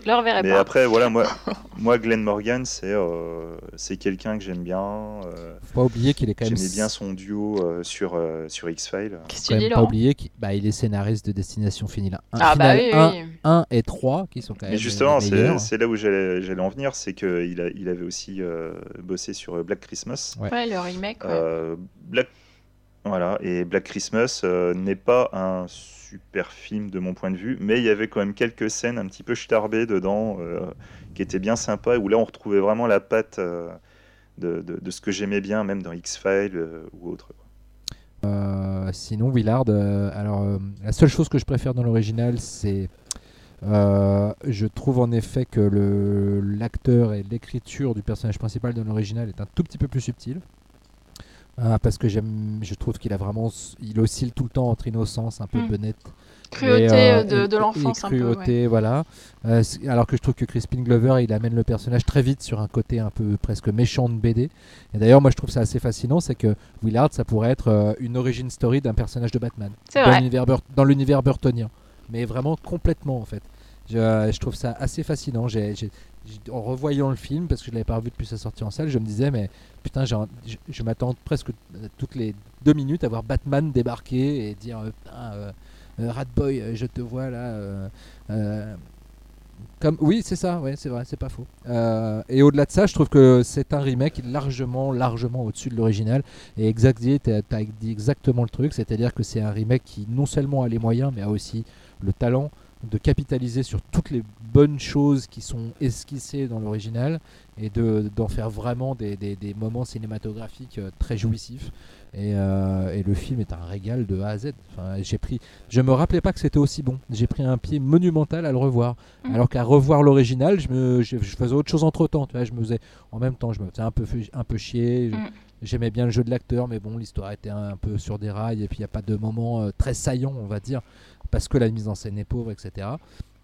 je le reverrai mais pas. après, voilà, moi, moi Glenn Morgan, c'est euh, c'est quelqu'un que j'aime bien. euh, Faut pas oublier qu'il est quand même. J'aimais bien son duo euh, sur, euh, sur X-Files. Qu'est-ce que Faut tu quand dis, même pas oublier qu'il bah, il est scénariste de Destination Finale 1, Ah bah oui, 1, oui. 1 et 3 qui sont quand même Mais justement, c'est là où j'allais en venir, c'est qu'il a, il avait aussi euh, bossé sur Black Christmas. Ouais. Ouais, le remake, ouais. Euh, Black... Voilà, et Black Christmas euh, n'est pas un super film de mon point de vue, mais il y avait quand même quelques scènes un petit peu starbées dedans euh, qui étaient bien sympas, où là on retrouvait vraiment la patte euh, de, ce que j'aimais bien, même dans X-Files euh, ou autre. sinon, Willard, alors la seule chose que je préfère dans l'original, c'est. je trouve en effet que l'acteur et l'écriture du personnage principal dans l'original est un tout petit peu plus subtil. Euh, parce que j'aime, je trouve qu'il a vraiment, il oscille tout le temps entre innocence, un peu Mm. benette, Cruauté et, euh, euh, de, et- de l'enfance, un peu. ouais. cruauté, voilà. Euh, alors que je trouve que Crispin Glover, il amène le personnage très vite sur un côté un peu presque méchant de BD. Et d'ailleurs, moi, je trouve ça assez fascinant, c'est que Willard, ça pourrait être euh, une origin story d'un personnage de Batman C'est dans l'univers burtonien, mais vraiment complètement en fait. Je, je trouve ça assez fascinant. J'ai- en revoyant le film, parce que je l'avais pas revu depuis sa sortie en salle, je me disais mais putain, je, m'attends presque euh, toutes les deux minutes à voir Batman débarquer et dire euh, euh, euh, Ratboy, je te vois là. comme, oui, c'est ça, c'est vrai, c'est pas faux. Et au-delà de ça, je trouve que c'est un remake largement, largement au-dessus de l'original. Et Xavier, tu as dit exactement le truc, c'est-à-dire que c'est un remake qui non seulement a les moyens, mais a aussi le talent de capitaliser sur toutes les bonnes choses qui sont esquissées dans l'original et de- d'en faire vraiment des, des- des moments cinématographiques euh, très jouissifs. Et, euh, et le film est un régal de A à Z. Enfin, j'ai pris, je me rappelais pas que c'était aussi bon. J'ai pris un pied monumental à le revoir. Mhm. Alors qu'à revoir l'original, je, me, je, je faisais autre chose entre temps. Tu vois, je me faisais, en même temps, je me faisais un peu, un peu chier. Je- Mhm. J'aimais bien le jeu de l'acteur, mais bon, l'histoire était un, peu sur des rails. Et puis il n'y a pas de moment euh, très saillant, on va dire, parce que la mise en scène est pauvre, etc.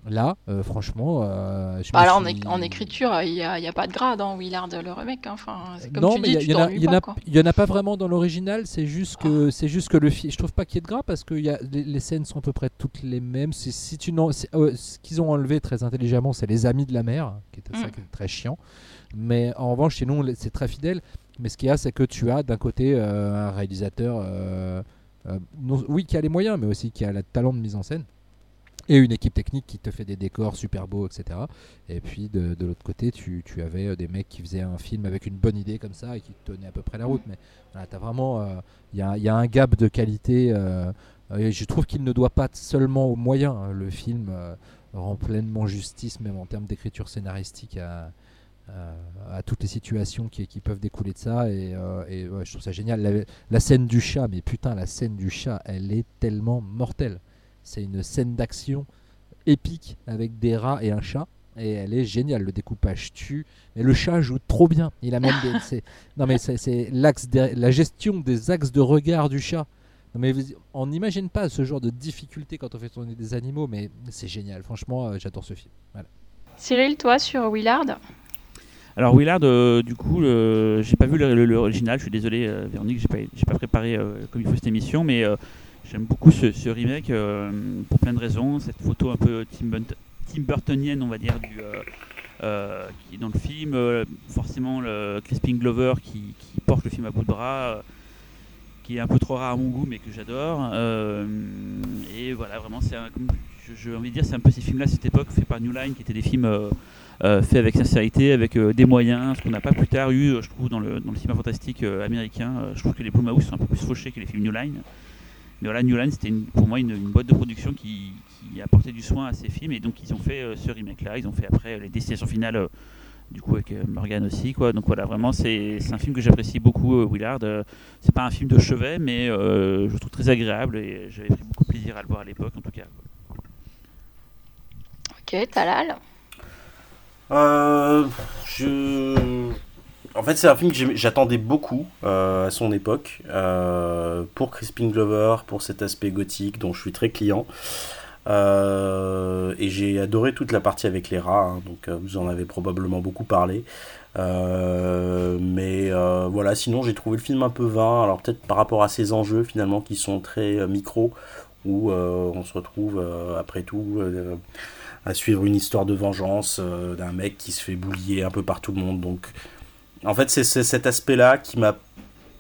Là, euh, franchement, euh, je Bah là, en, suis- é- en écriture, il n'y a, pas de grade dans Willard, le remake. hein. Enfin, c'est comme non, tu mais il tu y, en a- pas. vraiment dans l'original. C'est juste que c'est juste que le film. Je trouve pas qu'il y ait de gras parce que il y a, les, les scènes sont à peu près toutes les mêmes. Si, tu euh, ce qu'ils ont enlevé très intelligemment, c'est les amis de la mère, qui ça Mm. qui est très chiant. Mais en revanche, sinon, les- c'est très fidèle. Mais ce qu'il y a, c'est que tu as d'un côté euh, un réalisateur, non- oui, qui a les moyens, mais aussi qui a le talent de mise en scène. Et une équipe technique qui te fait des décors super beaux, etc. Et puis de, l'autre côté, tu, avais euh, des mecs qui faisaient un film avec une bonne idée comme ça et qui tenaient à peu près la route. Mais voilà, t'as vraiment, euh, il y, y a un gap de qualité. euh, et je trouve qu'il ne doit pas seulement aux moyens. hein. Le film euh, rend pleinement justice, même en termes d'écriture scénaristique, à- à toutes les situations qui, qui peuvent découler de ça. Et, euh, et, ouais, je trouve ça génial. La, la scène du chat, mais putain, la scène du chat, elle est tellement mortelle. C'est une scène d'action épique avec des rats et un chat. Et elle est géniale, le découpage tue. Mais le chat joue trop bien. Il a même des. Non, mais c'est- l'axe la gestion des axes de regard du chat. Non, mais on n'imagine pas ce genre de difficulté quand on fait tourner des animaux, mais c'est génial. Franchement, euh, j'adore ce film. Voilà. Cyril, toi, sur Willard? Alors Willard, euh, du coup, j'ai pas vu l'original, je suis désolé euh, Véronique, j'ai pas, pas préparé euh, comme il faut cette émission, mais j'aime beaucoup ce, remake pour plein de raisons. Cette photo un peu Tim, Burtonienne, on va dire, qui est dans le film. forcément, le Crispin Glover qui, porte le film à bout de bras, qui est un peu trop rare à mon goût, mais que j'adore. Et voilà, vraiment, c'est j'ai envie de dire, c'est un peu ces films-là, cette époque, faits par New Line, qui étaient des films euh, faits avec sincérité, avec euh, des moyens, ce qu'on n'a pas plus tard eu, euh, je trouve, dans le, dans le cinéma fantastique américain. Je trouve que les Blumhouse sont un peu plus fauchés que les films New Line. Mais voilà, New Line, c'était pour moi une, une boîte de production qui, qui apportait du soin à ces films, et donc ils ont fait ce remake-là. Ils ont fait après les destinations finales, du coup avec Morgan aussi, quoi. Donc voilà, vraiment, c'est un film que j'apprécie beaucoup, Willard. C'est pas un film de chevet, mais je le trouve très agréable, et j'avais pris beaucoup plaisir à le voir à l'époque, en tout cas. Ok, Talal? Euh. En fait, c'est un film que j'attendais beaucoup euh, à son époque. euh, pour Crispin Glover, pour cet aspect gothique dont je suis très client. Et j'ai adoré toute la partie avec les rats, hein, donc vous en avez probablement beaucoup parlé. Mais voilà, sinon j'ai trouvé le film un peu vain. Alors peut-être par rapport à ses enjeux finalement qui sont très micro, où on se retrouve après tout à suivre une histoire de vengeance euh, d'un mec qui se fait boulier un peu par tout le monde. Donc en fait c'est cet aspect-là qui m'a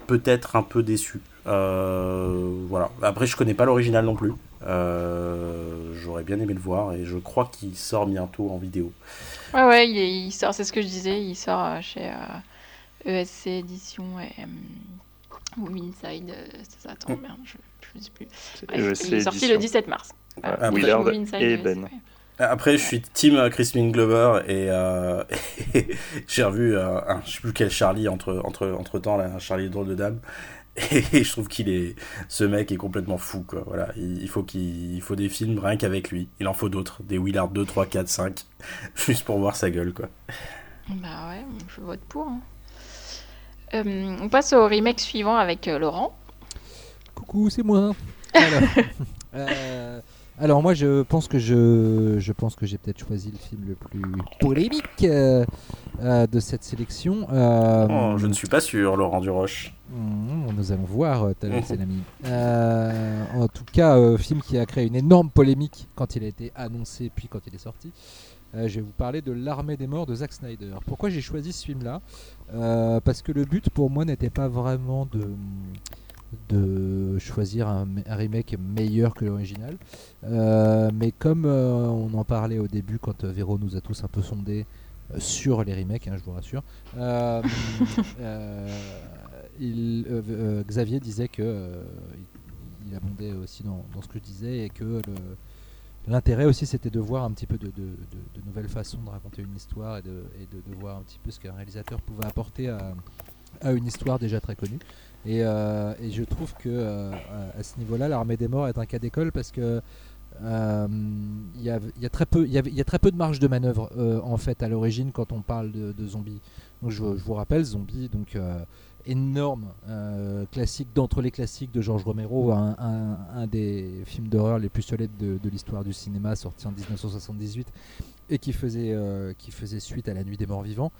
peut-être un peu déçu. Euh, voilà. Après je connais pas l'original non plus. Euh, J'aurais bien aimé le voir et je crois qu'il sort bientôt en vidéo. Ouais, ouais, il, est- il sort, c'est ce que je disais, il sort chez euh, ESC Édition et euh, ou Inside. euh, c'est ça, attends, Mm. merde, je, je sais plus. ESC il est sorti le 17 mars. Ah, Willard et Ben. ouais. Après, je suis team Crispin Glover et, euh, et j'ai revu euh, un, je sais plus quel Charlie entre, entre, entre temps, là, un Charlie drôle de dame. Et je trouve qu'il est, ce mec est complètement fou, quoi. Voilà. Il, il faut qu'il, il faut des films rien qu'avec lui. Il en faut d'autres. Des Willard 2, 3, 4, 5. Juste pour voir sa gueule, quoi. Bah ouais, je vote pour. hein. Euh, on passe au remake suivant avec euh, Laurent. Coucou, c'est moi. Alors, euh, alors moi, je pense que je, je pense que j'ai peut-être choisi le film le plus polémique euh, euh, de cette sélection. Euh, Oh, je ne suis pas sûr, Laurent Duroche. Hmm, nous allons voir, l'ami. Euh, en tout cas, film qui a créé une énorme polémique quand il a été annoncé, puis quand il est sorti. Je vais vous parler de L'Armée des Morts de Zack Snyder. Pourquoi j'ai choisi ce film-là? Parce que le but pour moi n'était pas vraiment de, de choisir un, un remake meilleur que l'original. Euh, mais comme euh, on en parlait au début quand euh, Véro nous a tous un peu sondé euh, sur les remakes, hein, je vous rassure, il- Xavier disait que il, il abondait aussi dans, dans ce que je disais et que l'intérêt aussi c'était de voir un petit peu de, de- de- de nouvelles façons de raconter une histoire et de, et voir un petit peu ce qu'un réalisateur pouvait apporter à, à une histoire déjà très connue. Et, euh, et je trouve que euh, à- ce niveau-là, l'armée des morts est un cas d'école parce que euh, il y, a, il y a très peu, y a très peu de marge de manœuvre euh, en fait à l'origine quand on parle de, zombies. Donc je, vous rappelle, Zombie, donc euh, énorme euh, classique d'entre les classiques de George Romero, un, des films d'horreur les plus solides de, de l'histoire du cinéma, sorti en 1978 et qui faisait, euh, qui faisait suite à La Nuit des Morts Vivants.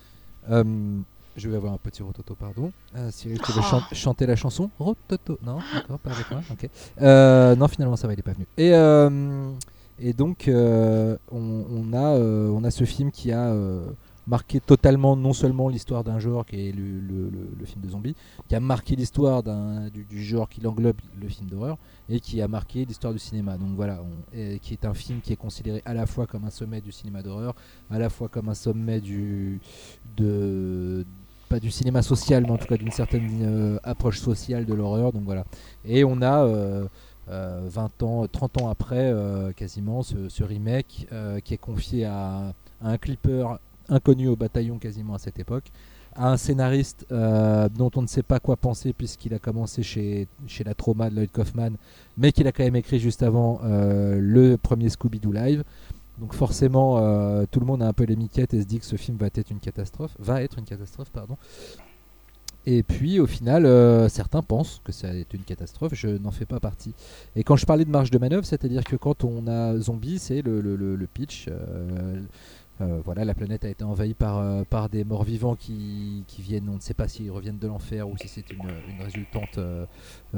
Je vais avoir un petit rototo, pardon. Euh, Cyril, tu veux chan- chanter la chanson Rototo Non, d'accord, pas avec moi. Ok. Euh, non, finalement, ça va, il est pas venu. Et, euh, et donc, euh, on, on a, on a ce film qui a marqué totalement non seulement l'histoire d'un genre qui est le, le- le- le film de zombie, qui a marqué l'histoire d'un- du, du genre qui englobe le film d'horreur et qui a marqué l'histoire du cinéma. Donc voilà, on- et qui est un film qui est considéré à la fois comme un sommet du cinéma d'horreur, à la fois comme un sommet du de pas du cinéma social, mais en tout cas d'une certaine euh, approche sociale de l'horreur. Donc voilà. Et on a euh, euh, 20 ans, 30 ans après, euh, quasiment, ce, remake euh, qui est confié à, un clipper inconnu au bataillon quasiment à cette époque, à un scénariste euh, dont on ne sait pas quoi penser puisqu'il a commencé chez, la Trauma de Lloyd Kaufman, mais qu'il a quand même écrit juste avant euh, le premier Scooby-Doo Live. Donc forcément, euh, tout le monde a un peu les miquettes et se dit que ce film va être une catastrophe, va être une catastrophe, pardon. Et puis au final, euh, certains pensent que ça est une catastrophe, je n'en fais pas partie. Et quand je parlais de marge de manœuvre, c'est-à-dire que quand on a Zombie, c'est le, le- pitch. euh, euh, voilà, la planète a été envahie par, euh, par des morts vivants qui, qui viennent, on ne sait pas s'ils reviennent de l'enfer ou si c'est une, résultante euh,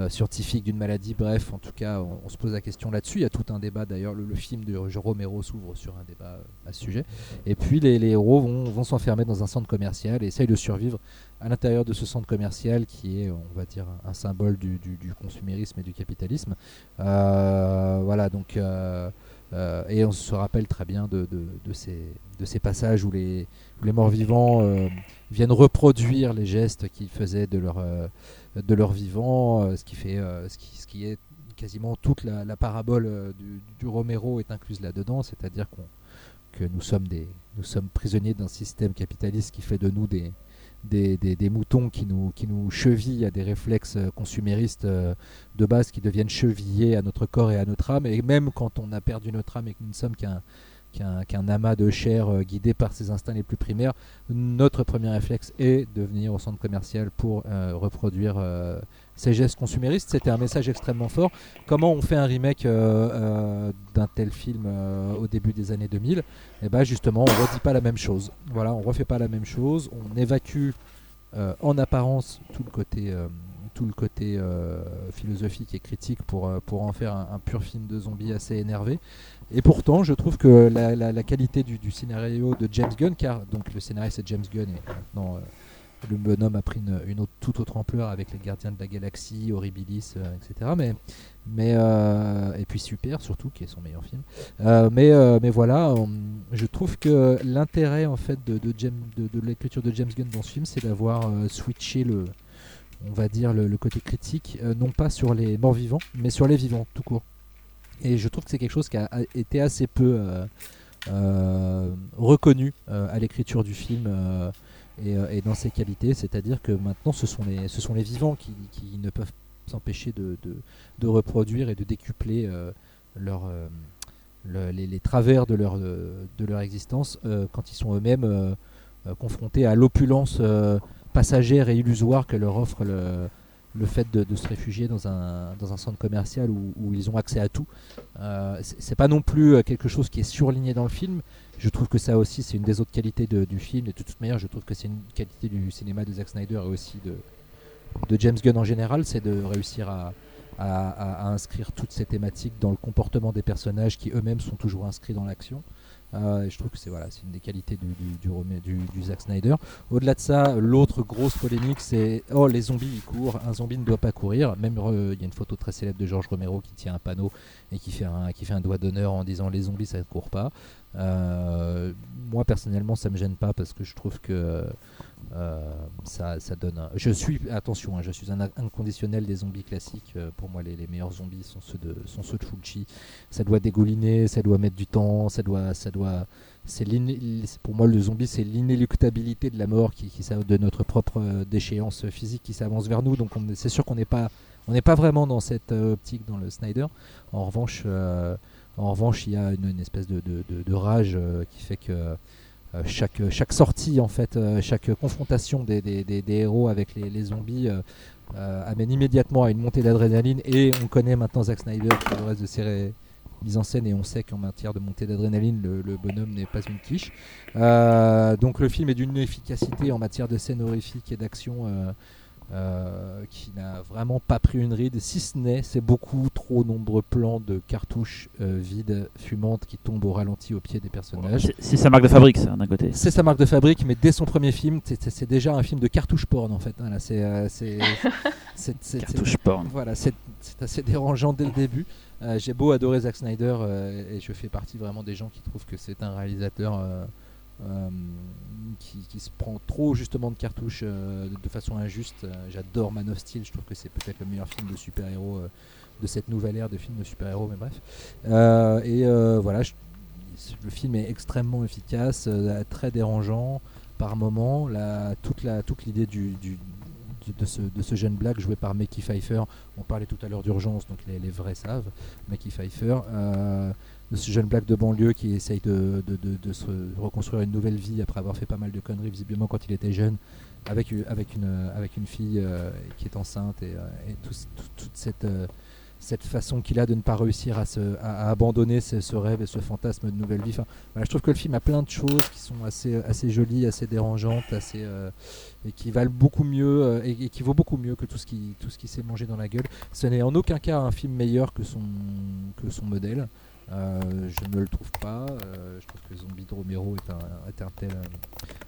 scientifique d'une maladie. Bref, en tout cas, on, se pose la question là-dessus. Il y a tout un débat d'ailleurs. Le, film de Romero s'ouvre sur un débat à ce sujet. Et puis les, héros vont, vont s'enfermer dans un centre commercial et essayent de survivre à l'intérieur de ce centre commercial qui est, on va dire, un, symbole du, du- consumérisme et du capitalisme. Voilà, donc. Euh, et on se rappelle très bien de, de- ces, de ces passages où les, où les morts vivants euh, viennent reproduire les gestes qu'ils faisaient de leur, euh, de leur vivant, euh, ce, qui fait, ce, qui, ce qui est quasiment toute la, parabole du, du Romero est incluse là-dedans, c'est-à-dire qu'on que nous sommes, des, nous sommes prisonniers d'un système capitaliste qui fait de nous des, des, moutons qui nous, qui nous chevillent à des réflexes euh, consuméristes euh, de base qui deviennent chevillés à notre corps et à notre âme. Et même quand on a perdu notre âme et que nous ne sommes qu'un qu'un amas de chair euh, guidé par ses instincts les plus primaires, notre premier réflexe est de venir au centre commercial pour euh, reproduire euh, ces gestes consuméristes. C'était un message extrêmement fort. Comment on fait un remake d'un tel film au début des années 2000 Et ben justement, on redit pas la même chose. Voilà, on refait pas la même chose. On évacue en apparence tout le côté, tout le côté philosophique et critique pour, pour en faire un, un pur film de zombies assez énervé. Et pourtant, je trouve que la, qualité du, scénario de James Gunn, car donc le scénario c'est James Gunn et maintenant euh, le bonhomme a pris une, toute autre ampleur avec les Gardiens de la Galaxie, Horribilis, euh, etc. Mais, mais euh, et puis Super surtout, qui est son meilleur film. Mais, mais voilà, on- je trouve que l'intérêt en fait de, de, l'écriture de James Gunn dans ce film, c'est d'avoir switché le, on va dire le, côté critique, non pas sur les morts vivants, mais sur les vivants tout court. Et je trouve que c'est quelque chose qui a été assez peu euh, euh, reconnu euh, à l'écriture du film et, dans ses qualités, c'est-à-dire que maintenant ce sont les, vivants qui, ne peuvent s'empêcher de, reproduire et de décupler les, travers de leur, existence quand ils sont eux-mêmes confrontés à l'opulence passagère et illusoire que leur offre le, le fait de, se réfugier dans un, centre commercial où, ils ont accès à tout. Euh, c'est pas non plus euh, quelque chose qui est surligné dans le film. Je trouve que ça aussi, c'est une des autres qualités du film. Et de toute manière, je trouve que c'est une qualité du cinéma de Zack Snyder et aussi de, James Gunn en général, c'est de réussir à inscrire toutes ces thématiques dans le comportement des personnages qui eux-mêmes sont toujours inscrits dans l'action. Euh, je trouve que c'est voilà, une des qualités du, Zack Snyder. Au-delà de ça, l'autre grosse polémique, c'est oh les zombies ils courent, un zombie ne doit pas courir. Même il y a une photo très célèbre de George Romero qui tient un panneau et qui fait un, qui fait un doigt d'honneur en disant les zombies ça ne court pas. Euh, moi personnellement ça me gêne pas parce que je trouve que ça, ça donne. Je suis attention, hein, je suis un in- inconditionnel des zombies classiques. Euh, pour moi, les, les meilleurs zombies sont ceux de sont ceux de Fulci. Ça doit dégouliner, ça doit mettre du temps, ça doit ça doit. C'est pour moi le zombie, c'est l'inéluctabilité de la mort qui, qui de notre propre euh, déchéance physique qui s'avance vers nous. Donc on- c'est sûr qu'on n'est pas on n'est pas vraiment dans cette euh, optique dans le Snyder. En revanche, euh, en revanche, il y a une, espèce de, de- rage euh, qui fait que euh, chaque, chaque sortie, en fait, euh, chaque confrontation des, des- des- héros avec les, zombies euh, euh, amène immédiatement à une montée d'adrénaline. Et on connaît maintenant Zack Snyder pour le reste de ses ré- mises en scène et on sait qu'en matière de montée d'adrénaline, le, bonhomme n'est pas une quiche. Euh, donc le film est d'une efficacité en matière de scène horrifique et d'action. euh, euh, qui n'a vraiment pas pris une ride, si ce n'est ces beaucoup trop nombreux plans de cartouches euh, vides, fumantes, qui tombent au ralenti au pied des personnages. C'est- C'est sa marque de fabrique, ça, d'un côté. C'est sa marque de fabrique, mais dès son premier film, c'est- c'est c'est déjà un film de cartouche porn en fait. hein, là, c'est euh, c'est- c'est- c'est- Cartouche porn. voilà, c'est c'est assez dérangeant dès le début. Euh, J'ai beau adorer Zack Snyder euh, et je fais partie vraiment des gens qui trouvent que c'est un réalisateur qui, qui se prend trop justement de cartouches euh, de, façon injuste. Euh, J'adore Man of Steel, je trouve que c'est peut-être le meilleur film de super-héros euh, de cette nouvelle ère de films de super-héros, mais bref. Euh, et euh, voilà, le film est extrêmement efficace, euh, très dérangeant par moment. La, toute l'idée de, ce, jeune black joué par Mickey Pfeiffer, on parlait tout à l'heure d'urgence, donc les, vrais savent, Mickey Pfeiffer, euh, de ce jeune black de banlieue qui essaye de, de- de- se reconstruire une nouvelle vie après avoir fait pas mal de conneries visiblement quand il était jeune, avec, une- avec, une, avec une fille euh, qui est enceinte et, euh, et tout- tout- toute cette... euh, cette façon qu'il a de ne pas réussir à, se, à, abandonner ce, rêve et ce fantasme de nouvelle vie. Enfin, je trouve que le film a plein de choses qui sont assez, assez jolies, assez dérangeantes, assez, euh, et qui valent beaucoup mieux euh, et, qui vaut beaucoup mieux que tout ce qui, qui s'est mangé dans la gueule. Ce n'est en aucun cas un film meilleur que son, que son modèle. Euh, je ne le trouve pas. je trouve que Zombie de Romero est un, tel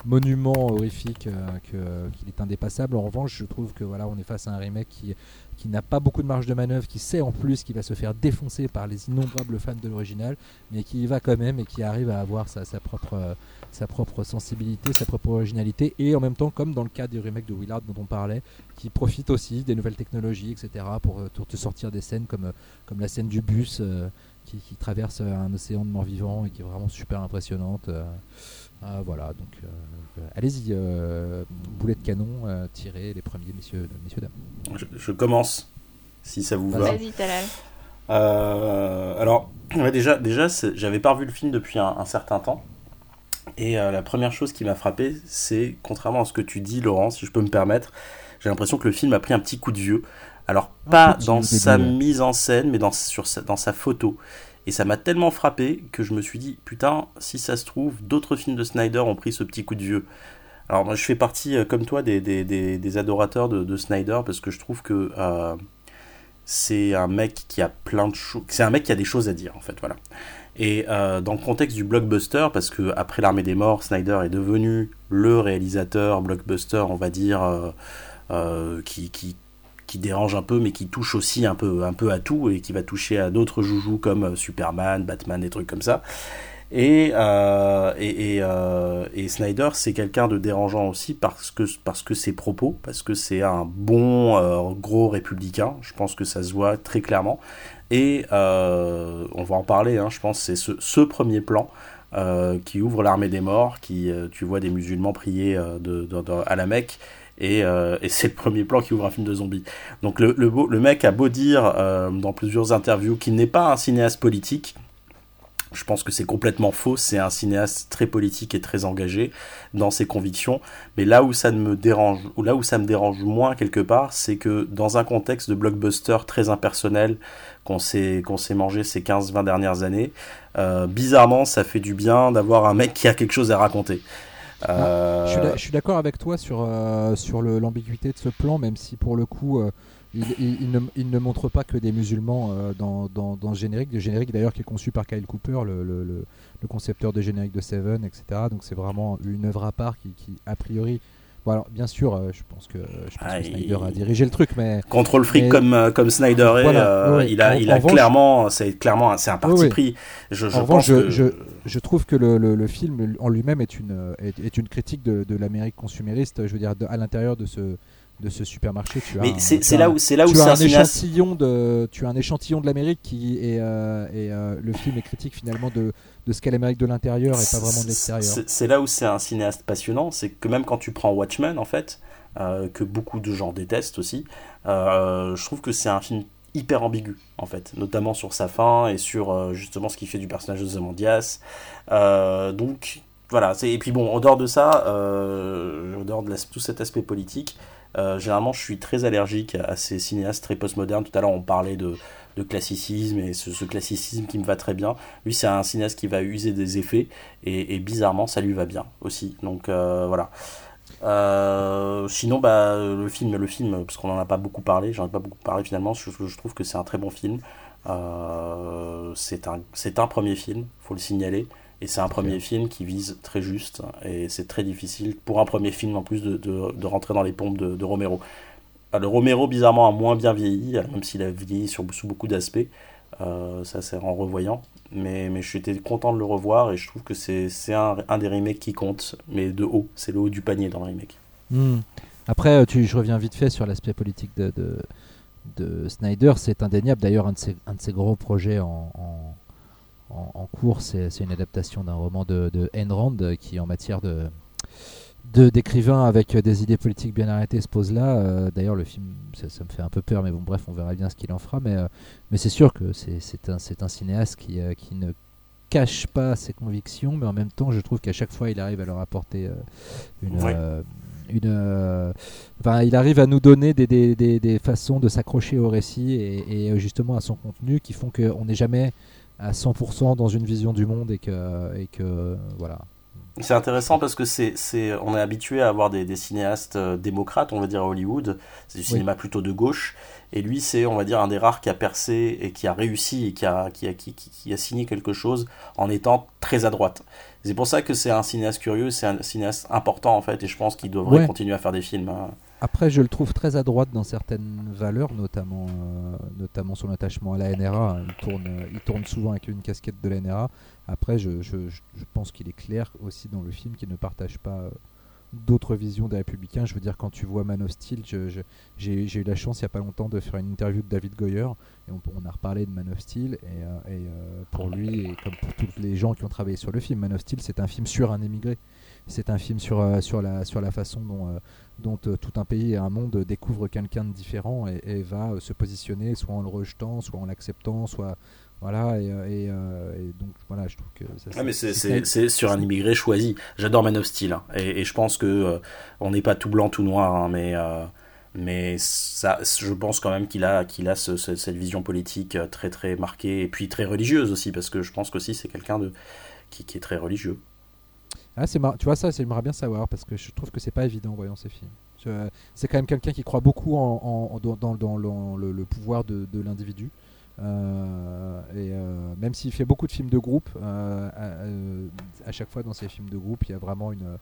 monument horrifique qu'il est indépassable. En revanche, je trouve que voilà, on est face à un remake qui qui n'a pas beaucoup de marge de manœuvre, qui sait en plus qu'il va se faire défoncer par les innombrables fans de l'original, mais qui y va quand même et qui arrive à avoir sa, propre, euh, sa propre sensibilité, sa propre originalité, et en même temps, comme dans le cas du remake de Willard dont on parlait, qui profite aussi des nouvelles technologies, etc., pour, euh, te sortir des scènes comme, euh, comme la scène du bus qui, traverse un océan de morts-vivants et qui est vraiment super impressionnante. voilà, donc allez-y, boulet de canon, tirez les premiers, messieurs, messieurs dames. Je, commence, si ça vous va. Vas-y, Talal. Euh, alors, déjà, déjà j'avais pas revu le film depuis un, certain temps. Et euh, la première chose qui m'a frappé, c'est, contrairement à ce que tu dis, Laurent, si je peux me permettre, j'ai l'impression que le film a pris un petit coup de vieux. Alors, pas dans sa mise en scène, mais dans, sur dans sa photo. Et ça m'a tellement frappé que je me suis dit, putain, si ça se trouve, d'autres films de Snyder ont pris ce petit coup de vieux. Alors moi je fais partie, euh, comme toi, des, des, des, adorateurs de, Snyder parce que je trouve que euh, c'est un mec qui a plein de choses... C'est un mec qui a des choses à dire en fait, voilà. Et euh, dans le contexte du blockbuster, parce que après l'armée des morts, Snyder est devenu le réalisateur blockbuster, on va dire, qui, qui, qui, dérange un peu, mais qui touche aussi un peu, un peu à tout et qui va toucher à d'autres joujoux comme Superman, Batman, des trucs comme ça. Et, euh, et, euh, et, Snyder, c'est quelqu'un de dérangeant aussi parce que parce que ses propos, parce que c'est un bon euh, gros républicain. Je pense que ça se voit très clairement. Et on va en parler. Hein, je pense c'est ce, premier plan qui ouvre l'armée des morts, qui tu vois des musulmans prier à la Mecque. Et, et c'est le premier plan qui ouvre un film de zombies. Donc le, mec a beau dire dans plusieurs interviews qu'il n'est pas un cinéaste politique, je pense que c'est complètement faux. C'est un cinéaste très politique et très engagé dans ses convictions. Mais là où ça me dérange, ou là où ça me dérange moins quelque part, c'est que dans un contexte de blockbuster très impersonnel qu'on s'est mangé ces 15-20 dernières années, euh, bizarrement, ça fait du bien d'avoir un mec qui a quelque chose à raconter. Euh, je suis d'accord avec toi sur, euh, sur l'ambiguïté de ce plan, même si pour le coup, il, ne, montre pas que des musulmans euh, dans, dans, ce générique, le générique d'ailleurs qui est conçu par Kyle Cooper, le, le, le concepteur de générique de Seven, etc. Donc c'est vraiment une œuvre à part qui a priori Bon alors, bien sûr, euh, je pense que, je pense ah, Snyder a dirigé le truc, mais contrôle fric comme euh, comme Snyder est, il a il a clairement, c'est clairement c'est un parti pris. Je, je, en je, je, je, trouve que le, le, le film en lui-même est une est, est, une critique de, de l'Amérique consumériste. Je veux dire, à l'intérieur de ce de ce supermarché. Tu Mais c'est là où c'est là où as un, échantillon de tu as un échantillon de l'Amérique qui est euh, et euh, le film est critique finalement de, de ce qu'est l'Amérique de l'intérieur et pas vraiment de l'extérieur. C'est là où c'est un cinéaste passionnant, c'est que même quand tu prends Watchmen en fait, euh, que beaucoup de gens détestent aussi, je trouve que c'est un film hyper ambigu en fait, notamment sur sa fin et sur justement ce qui fait du personnage de Zamandias. donc voilà, et puis bon, en dehors de ça, en dehors de tout cet aspect politique, euh, généralement, je suis très allergique à ces cinéastes très postmodernes. Tout à l'heure, on parlait de, classicisme et ce, classicisme qui me va très bien. Lui, c'est un cinéaste qui va user des effets et, bizarrement, ça lui va bien aussi. Donc euh, voilà. Euh, sinon, bah, le film, le film, parce qu'on n'en a pas beaucoup parlé, j'en ai pas beaucoup parlé finalement. Je, trouve que c'est un très bon film. c'est un, un premier film, faut le signaler. Et c'est un premier film qui vise très juste, et c'est très difficile pour un premier film en plus de, de, rentrer dans les pompes de, Romero. Euh, le Romero, bizarrement, a moins bien vieilli, euh, même s'il a vieilli sur, sous beaucoup d'aspects. Euh, ça, c'est en revoyant. Mais, mais j'étais content de le revoir, et je trouve que c'est un, un, des remakes qui compte, mais de haut. C'est le haut du panier dans le remake. Hmm. Après, tu, je reviens vite fait sur l'aspect politique de, de, Snyder. C'est indéniable, d'ailleurs, un, de ses, un de ses gros projets en en, cours. C'est une adaptation d'un roman de, de Ayn Rand qui, en matière de d'écrivain avec des idées politiques bien arrêtées se pose là. Euh, d'ailleurs, le film, ça, me fait un peu peur, mais bon, bref, on verra bien ce qu'il en fera. Mais, euh, mais c'est sûr que c'est un, un cinéaste qui, euh, qui ne cache pas ses convictions, mais en même temps, je trouve qu'à chaque fois, il arrive à leur apporter une, une, euh, enfin, il arrive à nous donner des, des, des, des façons de s'accrocher au récit et, et, justement à son contenu qui font qu'on n'est jamais à 100% dans une vision du monde et que, et que voilà. C'est intéressant parce que c'est, c'est, on est habitué à avoir des, des cinéastes euh, démocrates, on va dire à Hollywood. C'est du cinéma plutôt de gauche. Et lui, c'est, on va dire, un des rares qui a percé et qui a réussi et qui a, qui a, qui, qui a signé quelque chose en étant très à droite. C'est pour ça que c'est un cinéaste curieux, c'est un cinéaste important en fait, et je pense qu'il devrait continuer à faire des films. Hein. Après, je le trouve très à droite dans certaines valeurs, notamment, euh, notamment son attachement à la NRA. Il tourne, il tourne souvent avec une casquette de la NRA. Après, je, pense qu'il est clair aussi dans le film qu'il ne partage pas euh, d'autres visions des républicains. Je veux dire, quand tu vois Man of Steel, j'ai eu la chance il n'y a pas longtemps de faire une interview de David Goyer, et on, a reparlé de Man of Steel, et, euh, euh, pour lui, et comme pour tous les gens qui ont travaillé sur le film, Man of Steel, c'est un film sur un émigré. C'est un film sur, euh, sur, la, sur la façon dont, dont tout un pays et un monde découvre quelqu'un de différent et, et, va se positionner soit en le rejetant, soit en l'acceptant, soit, voilà, euh, euh, et, donc voilà, je trouve que ça, ah, mais c'est sur un immigré choisi. J'adore Man of Steel, hein, et, je pense que euh, on n'est pas tout blanc, tout noir, hein, mais, mais ça, je pense quand même qu'il a, qu'il a cette vision politique très très marquée, et puis très religieuse aussi, parce que je pense qu'aussi c'est quelqu'un de qui, qui, est très religieux. Ah, c'est tu vois ça, j'aimerais bien savoir, parce que je trouve que c'est pas évident en voyant ces films. C'est quand même quelqu'un qui croit beaucoup en, dans, le, pouvoir de l'individu. Euh, et euh, même s'il fait beaucoup de films de groupe, euh, à, chaque fois dans ces films de groupe, il y a vraiment une,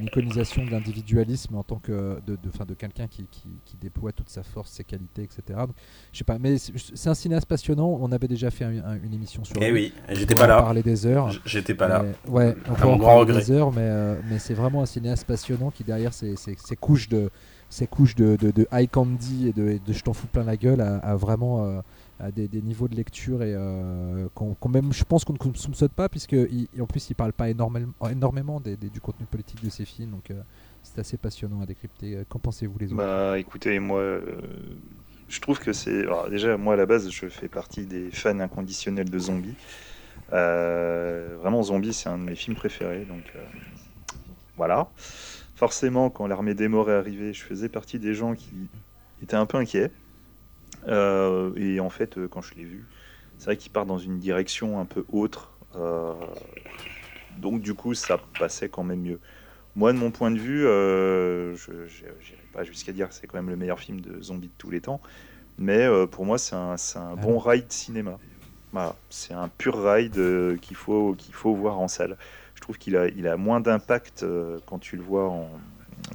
iconisation de l'individualisme en tant que de, de, de quelqu'un qui, qui, déploie toute sa force, ses qualités, etc. Donc, je sais pas, mais c'est un cinéaste passionnant. On avait déjà fait une émission sur. Eh oui, j'étais pas là. Parler des heures. J'étais pas là. ouais, on peut en parler des heures, mais mais c'est vraiment un cinéaste passionnant qui derrière ses, couches de ces couches de, de, high candy et de, je t'en fous plein la gueule a, vraiment à des, niveaux de lecture et euh, même je pense qu'on ne soupçonne pas puisque en plus il parle pas énormément, énormément du contenu politique de ses films donc euh, c'est assez passionnant à décrypter. Qu'en pensez-vous les autres? Bah écoutez moi euh, je trouve que c'est déjà moi à la base je fais partie des fans inconditionnels de zombies. vraiment Zombie c'est un de mes films préférés donc voilà. Forcément quand l'armée des morts est arrivée je faisais partie des gens qui étaient un peu inquiets euh, et en fait, euh, quand je l'ai vu, c'est vrai qu'il part dans une direction un peu autre. Euh, donc du coup, ça passait quand même mieux. Moi, de mon point de vue, je n'irai pas jusqu'à dire que c'est quand même le meilleur film de zombies de tous les temps, mais pour moi, c'est un, un, bon ride cinéma. Voilà, c'est un pur ride qu'il faut, qu'il faut voir en salle. Je trouve qu'il a, il a moins d'impact quand tu le vois en,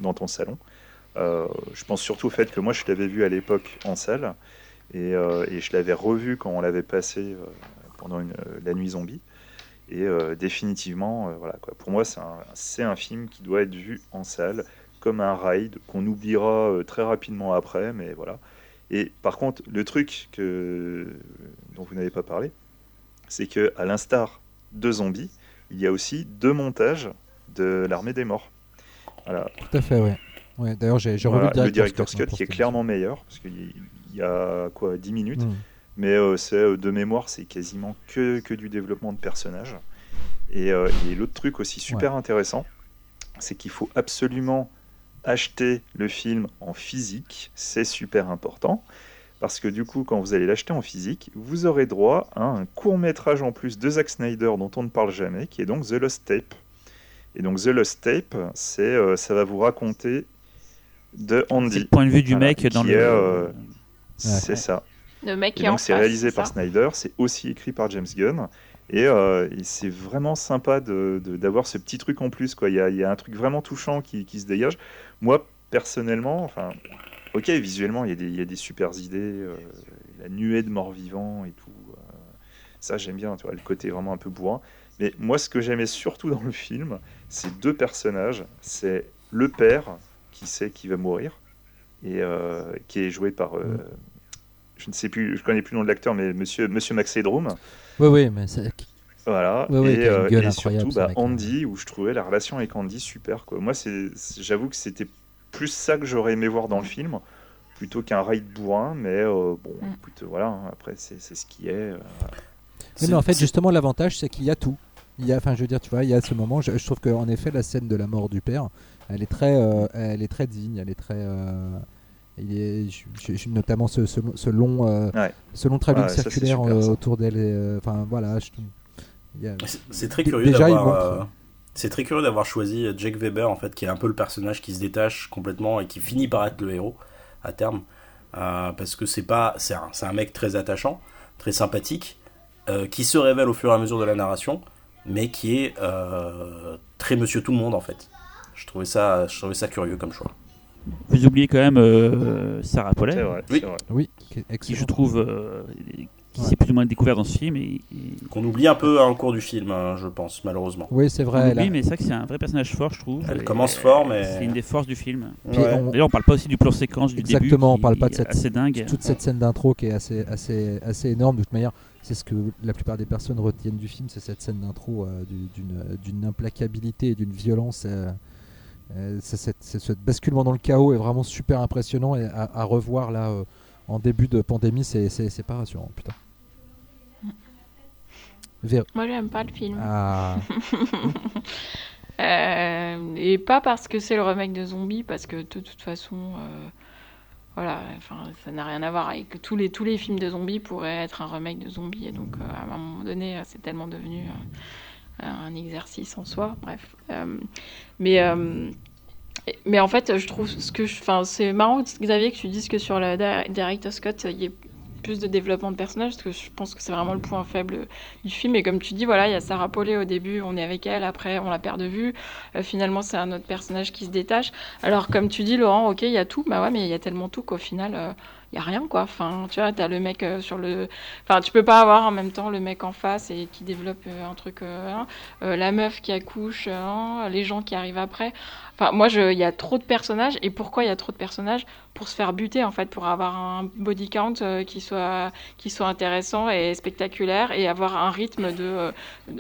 dans ton salon. Euh, je pense surtout au fait que moi, je l'avais vu à l'époque en salle et, euh, et je l'avais revu quand on l'avait passé euh, pendant une, la nuit zombie. Et définitivement, voilà, quoi. pour moi, c'est un, un, film qui doit être vu en salle comme un ride qu'on oubliera très rapidement après, mais voilà. Et par contre, le truc que, dont vous n'avez pas parlé, c'est que à l'instar de Zombie, il y a aussi deux montages de l'armée des morts. Voilà. Tout à fait, ouais. Ouais, D'ailleurs, j'ai revu le directeur Scott, qui est clairement meilleur, parce qu'il y a quoi 10 minutes. Hmm. Mais euh, c'est euh, de mémoire, c'est quasiment que, que, du développement de personnages. Et, euh, l'autre truc aussi super intéressant, c'est qu'il faut absolument acheter le film en physique. C'est super important. Parce que du coup, quand vous allez l'acheter en physique, vous aurez droit à un court métrage en plus de Zack Snyder dont on ne parle jamais, qui est donc The Lost Tape. Et donc The Lost Tape, c'est, ça va vous raconter de Andy. le point de vue du mec dans le. Euh, c'est ça. Le mec et donc c'est réalisé par Snyder, c'est aussi écrit par James Gunn. Et, euh, c'est vraiment sympa d'avoir de, ce petit truc en plus. Quoi. Il, y a, il y a un truc vraiment touchant qui, qui, se dégage. Moi, personnellement, enfin, ok, visuellement, il y a des, il y a des super idées. Euh, la nuée de morts vivants et tout. ça, j'aime bien, tu vois, le côté vraiment un peu bourrin. Mais moi, ce que j'aimais surtout dans le film, c'est deux personnages. C'est le père qui sait qui va mourir et euh, qui est joué par euh, mm. je ne sais plus, je connais plus le nom de l'acteur, mais Monsieur Monsieur Max Headroom. Oui, oui, mais c'est... Voilà. et, euh, surtout bah, Andy, où je trouvais la relation avec Andy super. Quoi. Moi, c'est, j'avoue que c'était plus ça que j'aurais aimé voir dans le film, plutôt qu'un raid bourrin. Mais bon, mm. écoute, voilà. Hein, après, c'est, ce qui est. mais en fait, justement, l'avantage, c'est qu'il y a tout. Il y a, enfin, je veux dire, tu vois, il y a ce moment. Je, je trouve qu'en effet, la scène de la mort du père, Elle est très, euh, elle est très digne, elle est très. Il est, je- je- je- notamment ce, ce, ce long, euh, Ouais. ce long travelling Ouais, circulaire super, euh, autour d'elle. euh, Enfin voilà, C'est- très curieux d'avoir. euh, C'est très curieux d'avoir choisi Jack Weber en fait, qui est un peu le personnage qui se détache complètement et qui finit par être le héros à terme, Euh, parce que c'est pas, c'est un, c'est un mec très attachant, très sympathique, euh, qui se révèle au fur et à mesure de la narration, mais qui est euh, très Monsieur Tout le Monde en fait. Je trouvais ça, je trouvais ça curieux comme choix. Vous oubliez quand même euh, Sarah vrai, Oui. oui, qui je trouve, euh, qui Ouais. s'est plus ou moins découvert dans ce film. Et, et- Qu'on oublie un peu hein, au cours du film, hein, je pense malheureusement. Oui, c'est vrai. a- oublie, mais c'est vrai que c'est un vrai personnage fort, je trouve. Elle Et, commence fort, mais- C'est une des forces du film. Ouais. on- D'ailleurs, on parle pas aussi du plan séquence du début. Exactement, on qui parle pas de cette- assez dingue. toute cette scène d'intro qui est assez, assez, assez énorme. De toute manière, c'est ce que la plupart des personnes retiennent du film, c'est cette scène d'intro euh, du- d'une d'une implacabilité et d'une violence. Euh, c'est ce basculement dans le chaos est vraiment super impressionnant et à, à revoir là euh, en début de pandémie, c'est pas rassurant, putain. Vér- Moi, j'aime pas le film. Ah, Euh, et pas parce que c'est le remake de Zombie, parce que de toute façon, euh, voilà, enfin, ça n'a rien à voir avec tous les, tous les films de zombies pourraient être un remake de Zombie. Et donc, à un moment donné, c'est tellement devenu un exercice en soi. Bref. Euh, mais. euh, mais en fait, je trouve ce que je, enfin, c'est marrant Xavier que tu dises que sur Di- Director Scott, il y ait plus de développement de personnages, parce que je pense que c'est vraiment le point faible du film. Et comme tu dis, voilà, il y a Sarah Paulet au début, on est avec elle, après on la perd de vue. Euh, finalement, c'est un autre personnage qui se détache. Alors, comme tu dis, Laurent, ok, il y a tout, bah ouais, mais il y a tellement tout qu'au final, y a rien, quoi. Enfin, tu vois, t'as le mec euh, sur le. Enfin, tu peux pas avoir en même temps le mec en face et qui développe euh, un truc, euh, hein, la meuf qui accouche, hein, les gens qui arrivent après. Enfin, moi, il y a trop de personnages. Et pourquoi il y a trop de personnages? Pour se faire buter, en fait, pour avoir un body count euh, qui soit qui soit intéressant et spectaculaire et avoir un rythme de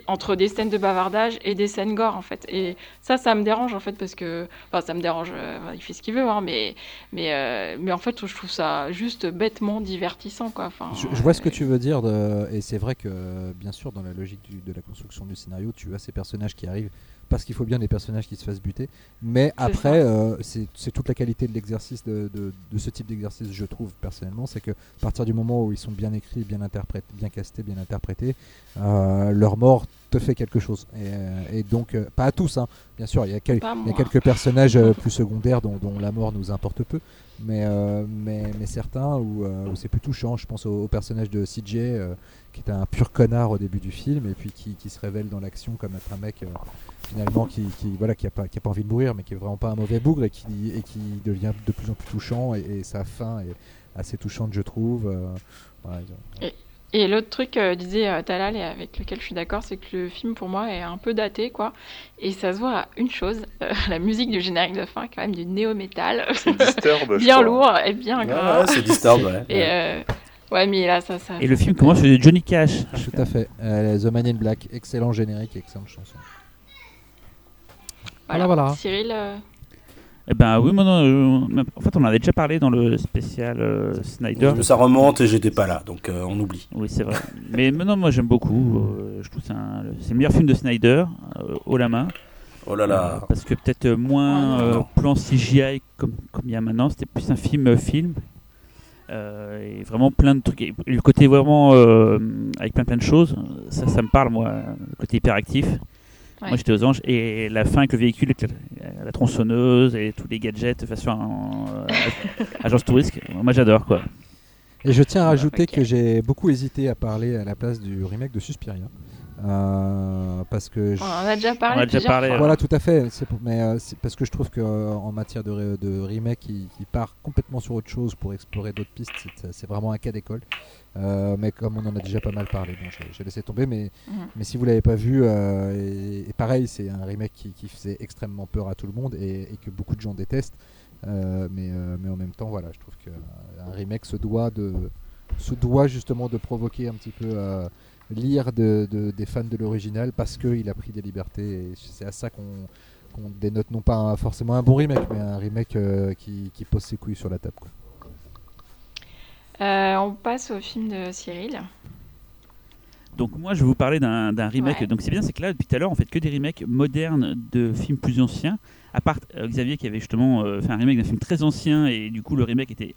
entre des scènes de bavardage et des scènes gore en fait et ça ça me dérange en fait parce que enfin ça me dérange il fait ce qu'il veut hein, mais mais mais en fait je trouve ça juste bêtement divertissant quoi. Enfin je, je vois ce que euh, tu veux dire, de- et c'est vrai que, bien sûr, dans la logique du- de la construction du scénario, tu as ces personnages qui arrivent parce qu'il faut bien des personnages qui se fassent buter. Mais après, euh, c'est toute la qualité de l'exercice, de, de- de ce type d'exercice, je trouve personnellement, c'est que à partir du moment où ils sont bien écrits, bien interprétés, bien castés, bien interprétés, euh, leur mort te fait quelque chose. Et, euh, et donc, euh, pas à tous, hein. bien sûr, il y a, quel- Pas il y a quelques personnages plus secondaires dont, dont la mort nous importe peu, mais, mais, mais certains où, où c'est plus touchant. Je pense au, au personnage de CJ, qui est un pur connard au début du film, et puis qui, qui se révèle dans l'action comme être un mec euh, finalement qui, qui, voilà, qui, a pas, qui a pas envie de mourir, mais qui est vraiment pas un mauvais bougre, et qui, et qui devient de plus en plus touchant, et, et sa fin est assez touchante, je trouve. euh, voilà, Et l'autre truc, euh, disait euh, Talal, et avec lequel je suis d'accord, c'est que le film, pour moi, est un peu daté, quoi. Et ça se voit à une chose, euh, la musique du générique de fin, est quand même du Disturb, je bien crois. lourd et bien gras. ouais, c'est Disturbed, ouais. Et euh, ouais, mais là, ça, ça. Et le film commence du Johnny Cash. Tout à fait. Euh, The Man in Black, excellent générique, excellente chanson. Voilà, Voilà, voilà. Cyril, euh, Eh ben oui, moi, non, euh, en fait, on en avait déjà parlé dans le spécial euh, Snyder. Ça remonte et j'étais pas là, donc euh, on oublie. Oui, c'est vrai. Mais maintenant, moi, j'aime beaucoup. euh, je trouve que c'est le meilleur film de Snyder, euh, haut la main. Oh là là. Euh, parce que peut-être moins non. plan CGI comme comme il y a maintenant. C'était plus un film euh, film. Euh, et vraiment plein de trucs. Et le côté vraiment euh, avec plein plein de choses, ça, ça me parle moi. Le côté hyperactif. Ouais. Moi j'étais aux anges et la fin avec le véhicule, avec la, tronçonneuse et tous les gadgets de façon euh, agence touriste. Moi j'adore quoi. Et je tiens à rajouter que j'ai beaucoup hésité à parler à la place du remake de Suspiria. Euh, parce que je- on en a déjà parlé. On en a déjà plusieurs parlé, fois. Voilà, tout à fait. C'est pour- mais euh, c'est parce que je trouve que euh, en matière de, re- de remake, il, il part complètement sur autre chose pour explorer d'autres pistes. C'est- C'est vraiment un cas d'école. Euh, mais comme on en a déjà pas mal parlé, bon, j'ai- j'ai laissé tomber. Mais, Mhm. mais si vous l'avez pas vu, euh, et, et pareil, c'est un remake qui, qui faisait extrêmement peur à tout le monde et, et que beaucoup de gens détestent. Euh, mais, euh, mais en même temps, voilà, je trouve qu'un remake se doit de se doit justement de provoquer un petit peu euh, l'ire de, de- des fans de l'original parce qu'il a pris des libertés et c'est à ça qu'on qu'on dénote non pas un- forcément un bon remake mais un remake euh, qui, qui pose ses couilles sur la table. quoi. Euh, on passe au film de Cyril. Donc moi je vais vous parler d'un d'un remake. Ouais. Donc c'est bien, c'est que là depuis tout à l'heure on fait que des remakes modernes de films plus anciens. À part euh, Xavier qui avait justement euh, fait un remake d'un film très ancien et du coup le remake était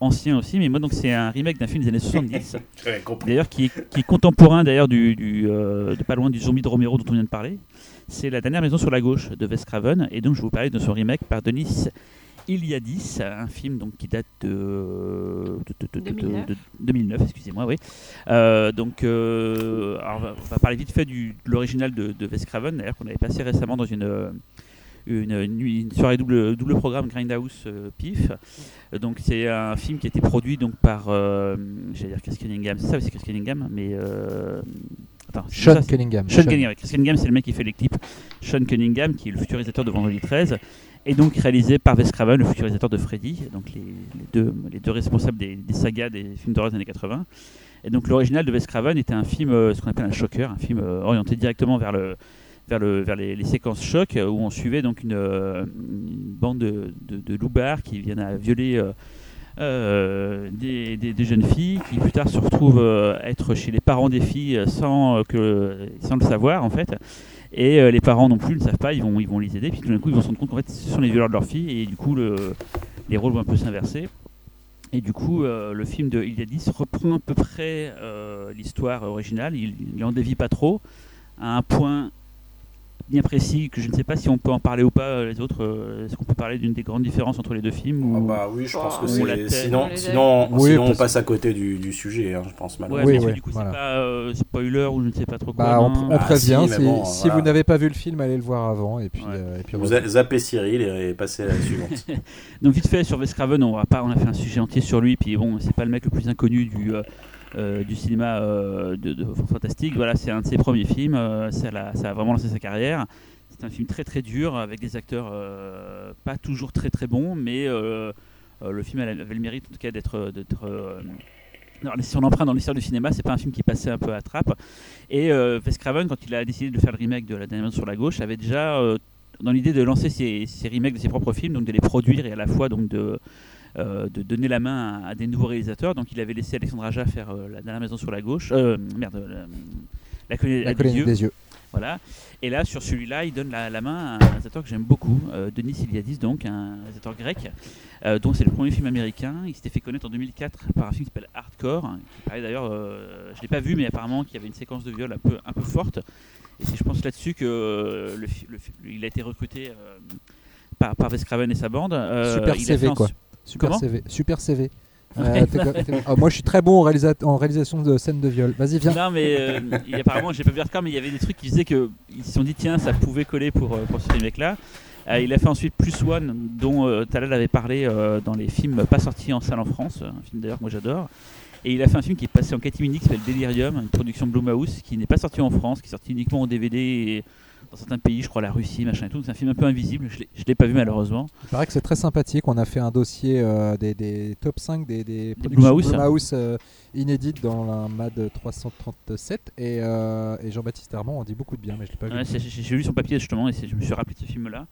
ancien aussi. Mais moi donc c'est un remake d'un film des années 70. J'avais compris. D'ailleurs, qui est, qui est contemporain d'ailleurs du, du, euh, de pas loin du zombie de Romero dont on vient de parler. C'est La dernière maison sur la gauche de Wes Craven. Et donc, je vais vous parler de son remake par Denis Iliadis, un film donc, qui date de, de- de- de- de- 2009. de 2009, excusez-moi, oui. Euh, donc, euh, alors, on, va, parler vite fait du, de l'original de, de Wes Craven, d'ailleurs, qu'on avait passé récemment dans une, une, soirée double, double programme Grindhouse euh, PIF. Euh, Donc c'est un film qui a été produit donc par, euh, j'allais dire Chris Cunningham, c'est ça, c'est Chris Cunningham, mais attends, Sean ça, Cunningham. Sean Sean. Cunningham. Chris Cunningham, c'est le mec qui fait les clips. Sean Cunningham, qui est le futurisateur de Vendredi 13, et donc réalisé par Wes Craven, le futurisateur de Freddy, donc les, les deux, les deux responsables des, des sagas des films d'horreur des années 80. Et donc l'original de Wes Craven était un film, ce qu'on appelle un shocker, un film orienté directement vers le vers, le, vers les, séquences choc euh, où on suivait donc une, euh, bande de, de, loupards qui viennent à violer euh, des, des- jeunes filles qui plus tard se retrouvent être chez les parents des filles sans, que, sans le savoir en fait. Et les parents non plus ne savent pas, ils vont, ils vont les aider, puis tout d'un coup ils vont se rendre compte qu'en fait ce sont les violeurs de leurs filles et du coup le, les rôles vont un peu s'inverser. Et du coup, le film de Iliadis reprend à peu près l'histoire originale, il, il en dévie pas trop, à un point bien précis que je ne sais pas si on peut en parler ou pas euh, les autres. euh, Est-ce qu'on peut parler d'une des grandes différences entre les deux films Ah ou... bah oui, je pense que c'est. fait. Sinon, sinon, Oui, sinon on passe à côté du, du sujet, hein, je pense Ouais, malheureusement. Oui, mais est-ce que oui, du coup voilà. c'est pas euh, spoiler ou je ne sais pas trop quoi. Bah, on, on Ah, prévient, si, mais si, bon, si voilà. vous n'avez pas vu le film, allez le voir avant et puis, Ouais. euh, et puis Vous revenez. a- zappez Cyril et passez à la suivante. Donc vite fait sur Wes Craven, on va pas, on a fait un sujet entier sur lui, puis bon, c'est pas le mec le plus inconnu du euh, du cinéma euh, de, de fantastique. Voilà, c'est un de ses premiers films. euh, ça, a vraiment lancé sa carrière. C'est un film très très dur avec des acteurs pas toujours très très bons, mais le film avait le mérite en tout cas d'être laissé son empreinte dans l'histoire du cinéma, c'est pas un film qui passait un peu à trappe. Et Wes Craven, quand il a décidé de faire le remake de La Dernière sur la gauche, avait déjà dans l'idée de lancer ses, ses remakes de ses propres films, donc de les produire et à la fois donc de, euh, de donner la main à, à des nouveaux réalisateurs. Donc il avait laissé Alexandre Aja faire euh, La Dernière Maison sur la gauche, euh, merde, la, La des yeux. des yeux. Voilà. Et là, sur celui-là, il donne la, la main à un réalisateur que j'aime beaucoup, Denis Iliadis, donc un réalisateur grec, dont c'est le premier film américain. Il s'était fait connaître en 2004 par un film qui s'appelle Hardcore, hein, qui paraît d'ailleurs, je l'ai pas vu, mais apparemment qu'il y avait une séquence de viol un peu, un peu forte. Et c'est, je pense, là-dessus que euh, le, le il a été recruté euh, par, par Wes Craven et sa bande. Euh, Super CV, quoi. Super Comment CV. Super CV. Euh, Ah, moi, je suis très bon en, réalisa- en réalisation de scènes de viol. Vas-y, viens. Non, mais euh, apparemment, j'ai pas vu mais il y avait des trucs qui faisaient qu'ils se sont dit, tiens, ça pouvait coller pour, euh, pour ce remake-là. Euh, il a fait ensuite Plus One, dont Talal avait parlé dans les films pas sortis en salle en France, un film d'ailleurs que moi j'adore. Et il a fait un film qui est passé en catimini qui s'appelle Delirium, une production Blumhouse, qui n'est pas sorti en France, qui est sorti uniquement en DVD et dans certains pays, je crois la Russie, machin et tout. C'est un film un peu invisible, je je l'ai pas vu malheureusement. Il paraît que c'est très sympathique. On a fait un dossier euh, des, des top 5 des, des Blumhouse. Blumhouse, euh, inédites dans la MAD 337. Et, euh, et Jean-Baptiste Armand en dit beaucoup de bien, mais je l'ai pas vu. Ouais, j'ai lu son papier justement et je me suis rappelé de ce film-là.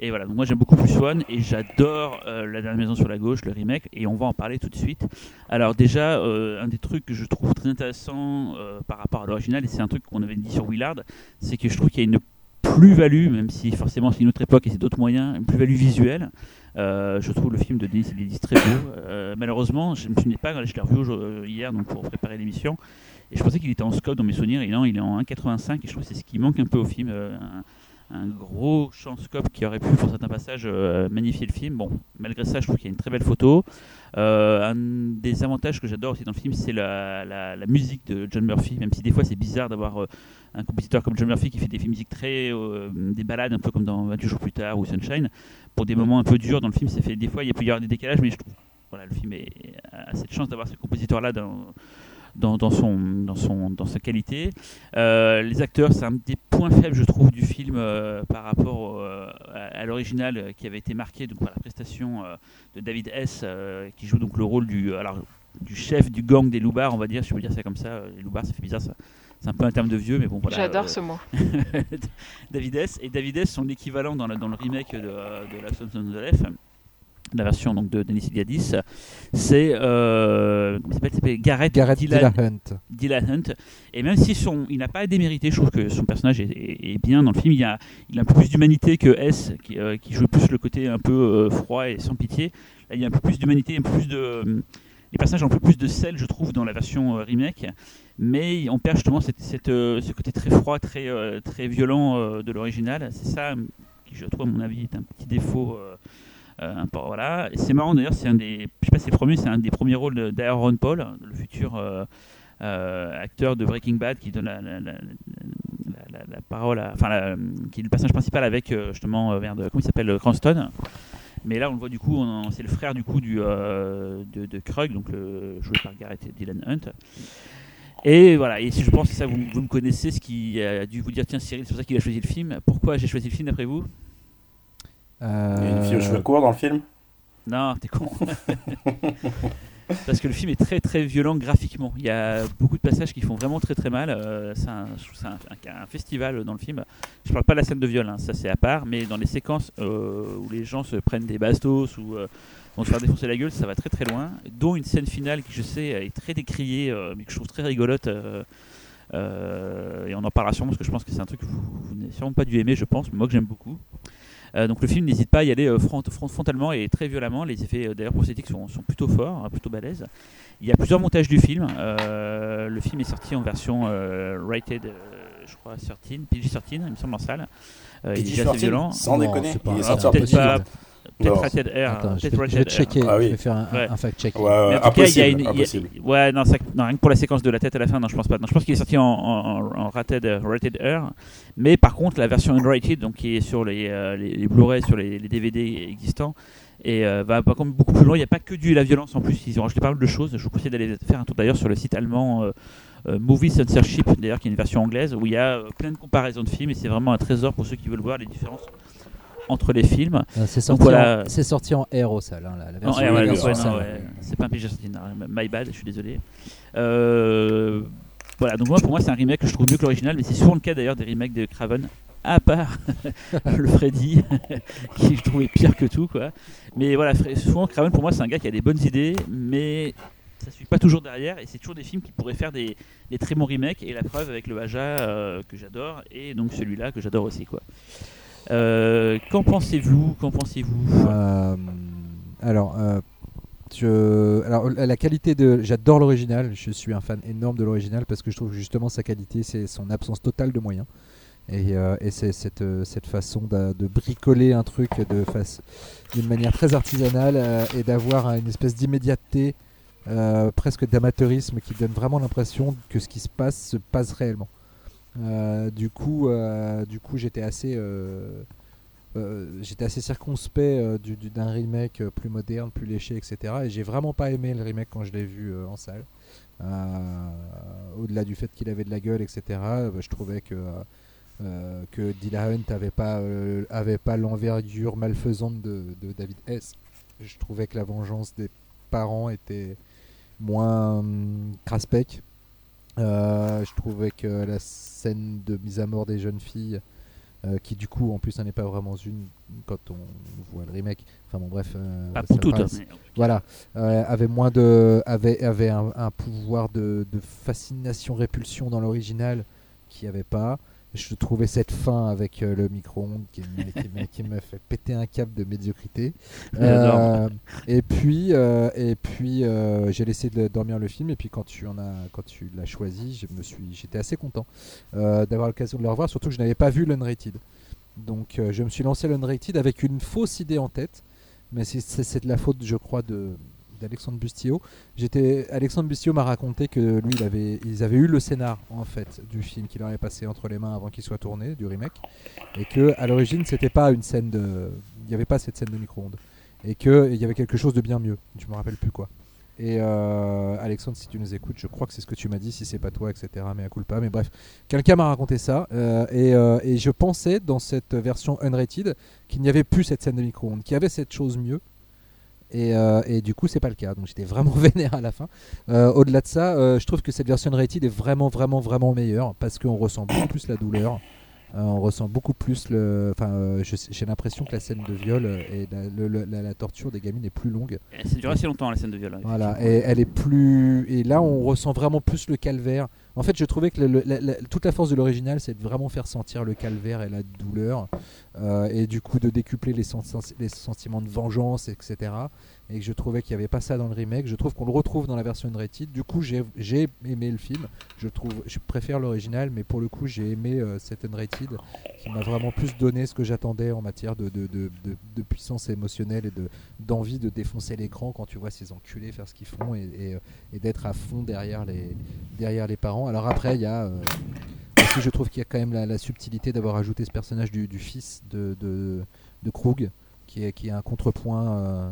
Et voilà, donc moi j'aime beaucoup Plus One et j'adore euh, La Dernière Maison sur la Gauche, le remake, et on va en parler tout de suite. Alors déjà, euh, un des trucs que je trouve très intéressant euh, par rapport à l'original, et c'est un truc qu'on avait dit sur Willard, c'est que je trouve qu'il y a une plus-value, même si forcément c'est une autre époque et c'est d'autres moyens, une plus-value visuelle. Je trouve le film de Denis Iliadis très beau. Malheureusement, je ne me souviens pas, je l'ai revu hier donc pour préparer l'émission, et je pensais qu'il était en scope dans mes souvenirs, et non, il est en 1,85, et je trouve que c'est ce qui manque un peu au film. Un gros champ scope qui aurait pu, pour certains passages, euh, magnifier le film. Bon, malgré ça, je trouve qu'il y a une très belle photo. Euh, un des avantages que j'adore aussi dans le film, c'est la, la- musique de John Murphy, même si des fois c'est bizarre d'avoir euh, un compositeur comme John Murphy qui fait des musiques très. des balades un peu comme dans 28 jours plus tard ou Sunshine. Pour des moments un peu durs dans le film, c'est fait des fois, il peut y avoir des décalages, mais je trouve. Voilà, le film a cette chance d'avoir ce compositeur-là dans, dans, dans son, dans, son, dans sa qualité. Euh, les acteurs, c'est un des points faibles, je trouve, du film euh, par rapport au- à, à l'original euh, qui avait été marqué donc, par la prestation euh, de David S, euh, qui joue donc le rôle du, alors, du chef du gang des loupards, on va dire, si je peux dire ça comme ça. Euh, Les loupards, ça fait bizarre, ça. C'est un peu un terme de vieux, mais bon, voilà. J'adore euh, ce mot. David S. Et David S, son équivalent dans, dans le remake de, de La Sons of the Left, la version donc, de Denis Gadis, c'est euh, Garrett, Garrett Dylan, Dillahunt. Dylan Hunt. Et même si son, il n'a pas démérité, je trouve que son personnage est, est- est bien dans le film. Il, a, il a un peu plus d'humanité que S, qui, euh, qui joue plus le côté un peu euh, froid et sans pitié. Là, il y a un peu plus d'humanité, un peu plus de. les personnages ont un peu plus de sel, je trouve, dans la version euh, remake. Mais on perd justement cette, cette, ce côté très froid, très, très violent de l'original. C'est ça qui, je trouve, à mon avis, est un petit défaut. Euh, voilà. C'est marrant d'ailleurs, c'est un des, je sais pas c'est premier, c'est un des premiers rôles d'Aaron Paul, le futur euh, euh, acteur de Breaking Bad qui donne la, la- parole, enfin, qui est le personnage principal avec justement, merde, comment il s'appelle, Cranston. Mais là, on le voit du coup, c'est le frère du coup du de, Krug, donc joué par Garrett et Dylan Hunt. Et voilà, et si je pense que ça, vous, vous me connaissez, ce qui a dû vous dire, tiens Cyril, c'est pour ça qu'il a choisi le film. Pourquoi j'ai choisi le film d'après vous? Il y a une fille aux Euh, cheveux courts dans le film? Non, t'es con. Parce que le film est très très violent graphiquement. Il y a beaucoup de passages qui font vraiment très très mal. Euh, c'est un, festival dans le film. Je parle pas de la scène de viol, hein, ça c'est à part, mais dans les séquences euh, où les gens se prennent des bastos ou euh, vont se faire défoncer la gueule, ça va très très loin. Dont une scène finale qui je sais est très décriée, euh, mais que je trouve très rigolote. euh, euh, et on en parlera sûrement parce que je pense que c'est un truc que vous, vous n'avez sûrement pas dû aimer, je pense, mais moi que j'aime beaucoup. Euh, donc le film n'hésite pas à y aller euh, front- front- frontalement et très violemment. Les effets euh, d'ailleurs prosthétiques sont, sont plutôt forts, hein, plutôt balèzes. Il y a plusieurs montages du film. Euh, le film est sorti en version euh, rated, euh, je crois, 13, PG-13, il me semble en salle. Euh, il est déjà assez PG-13, violent. Sans Non, déconner, pas- il est sorti en peut-être pas-. Peut-être rated R. Attends, je vais, je vais rated R. checker, Ah oui. je vais faire un, un- Ouais. un fact-check. Ouais, Mais en tout cas, il y a impossible, une- y a-. Ouais, non, ça- non, rien que pour la séquence de la tête à la fin, non, je pense pas. Non, je pense qu'il est sorti en, en, en rated, euh, rated R. Mais par contre, la version unrated, donc qui est sur les, euh, les, les Blu-ray, sur les, les DVD existants, et euh, va par contre beaucoup plus loin. Il n'y a pas que du la violence en plus. Ils ont rajouté pas mal de choses. Je vous conseille d'aller faire un tour d'ailleurs sur le site allemand euh, euh, Movie Censorship, d'ailleurs qui est une version anglaise où il y a euh, plein de comparaisons de films et c'est vraiment un trésor pour ceux qui veulent voir les différences entre les films. Euh, C'est sorti, voilà. en- c'est sorti en R au salle, hein, la, version, ouais, ouais, version ouais, c'est pas un PG My bad, je suis désolé. Euh, voilà, donc moi pour moi c'est un remake que je trouve mieux que l'original, mais c'est souvent le cas d'ailleurs des remakes de Craven, à part le Freddy, qui je trouvais pire que tout quoi. Mais voilà, souvent Craven pour moi c'est un gars qui a des bonnes idées, mais ça suit pas toujours derrière, et c'est toujours des films qui pourraient faire des, des très bons remakes, et la preuve avec le Aja euh, que j'adore, et donc celui-là que j'adore aussi quoi. Euh, qu'en pensez-vous Qu'en pensez-vous Euh, alors, euh, je, alors, la qualité de. J'adore l'original, je suis un fan énorme de l'original parce que je trouve justement sa qualité, c'est son absence totale de moyens. Et, c'est cette, cette façon de, de bricoler un truc de face d'une manière très artisanale et d'avoir une espèce d'immédiateté, presque d'amateurisme qui donne vraiment l'impression que ce qui se passe se passe réellement. Euh, du coup, euh, du coup, j'étais assez, euh, j'étais assez circonspect du- du- d'un remake plus moderne, plus léché, etc. Et j'ai vraiment pas aimé le remake quand je l'ai vu en salle. Au-delà du fait qu'il avait de la gueule, etc. je trouvais que que Dylan Hunt avait pas avait pas l'envergure malfaisante de, de David S. Je trouvais que la vengeance des parents était moins hum, craspec. Euh, je trouvais que la scène de mise à mort des jeunes filles, euh, qui du coup en plus n'en est pas vraiment une quand on voit le remake. Enfin bon bref. euh, Pas ça pour toutes, passe. hein, Voilà, avait moins de, avait, avait un, un pouvoir de, de fascination répulsion dans l'original qui avait pas. Je trouvais cette fin avec euh, le micro-ondes qui, me fait péter un câble de médiocrité. Euh, et puis, euh, et puis j'ai laissé de dormir le film. Et puis quand tu en as, quand tu l'as choisi, je me suis, j'étais assez content d'avoir l'occasion de le revoir. Surtout que je n'avais pas vu l'unrated. Donc je me suis lancé l'unrated avec une fausse idée en tête. Mais c'est de la faute, je crois, de d'Alexandre Bustillo. J'étais, Alexandre Bustillo m'a raconté que lui, il avait, ils avaient eu le scénar en fait du film qui leur avait passé entre les mains avant qu'il soit tourné, du remake, et que à l'origine, c'était pas une scène de, il n'y avait pas cette scène de micro-ondes, et que il y avait quelque chose de bien mieux. Je me rappelle plus quoi. Et euh, Alexandre, si tu nous écoutes, je crois que c'est ce que tu m'as dit, si c'est pas toi, etc. Mais à pas. Mais bref, quelqu'un m'a raconté ça, euh, et, euh, et je pensais dans cette version unrated qu'il n'y avait plus cette scène de micro-ondes, qu'il y avait cette chose mieux. Et, euh, et du coup, c'est pas le cas. Donc j'étais vraiment vénère à la fin. Euh, Au-delà de ça, euh, je trouve que cette version rated est vraiment, vraiment, vraiment meilleure parce qu'on ressent beaucoup plus la douleur. On ressent beaucoup plus le. Enfin, j'ai l'impression que la scène de viol et la, le- le- la- la torture des gamines est plus longue. Ça dure assez longtemps la scène de viol. Voilà, et elle est plus. Et là, on ressent vraiment plus le calvaire. En fait, je trouvais que toute la force de l'original, c'est de vraiment faire sentir le calvaire et la douleur, euh, et du coup de décupler les sentiments de vengeance, etc. Et que je trouvais qu'il n'y avait pas ça dans le remake. Je trouve qu'on le retrouve dans la version rated. Du coup, j'ai aimé le film. Je trouve, je préfère l'original, mais pour le coup, j'ai aimé euh, cet unrated qui m'a vraiment plus donné ce que j'attendais en matière de, de, de- puissance émotionnelle et de d'envie de défoncer l'écran quand tu vois ces enculés faire ce qu'ils font et, euh, d'être à fond derrière les, derrière les parents. Alors après, il y a euh, aussi, je trouve qu'il y a quand même la, subtilité d'avoir ajouté ce personnage du, fils de, Krug, qui est, qui est un contrepoint euh,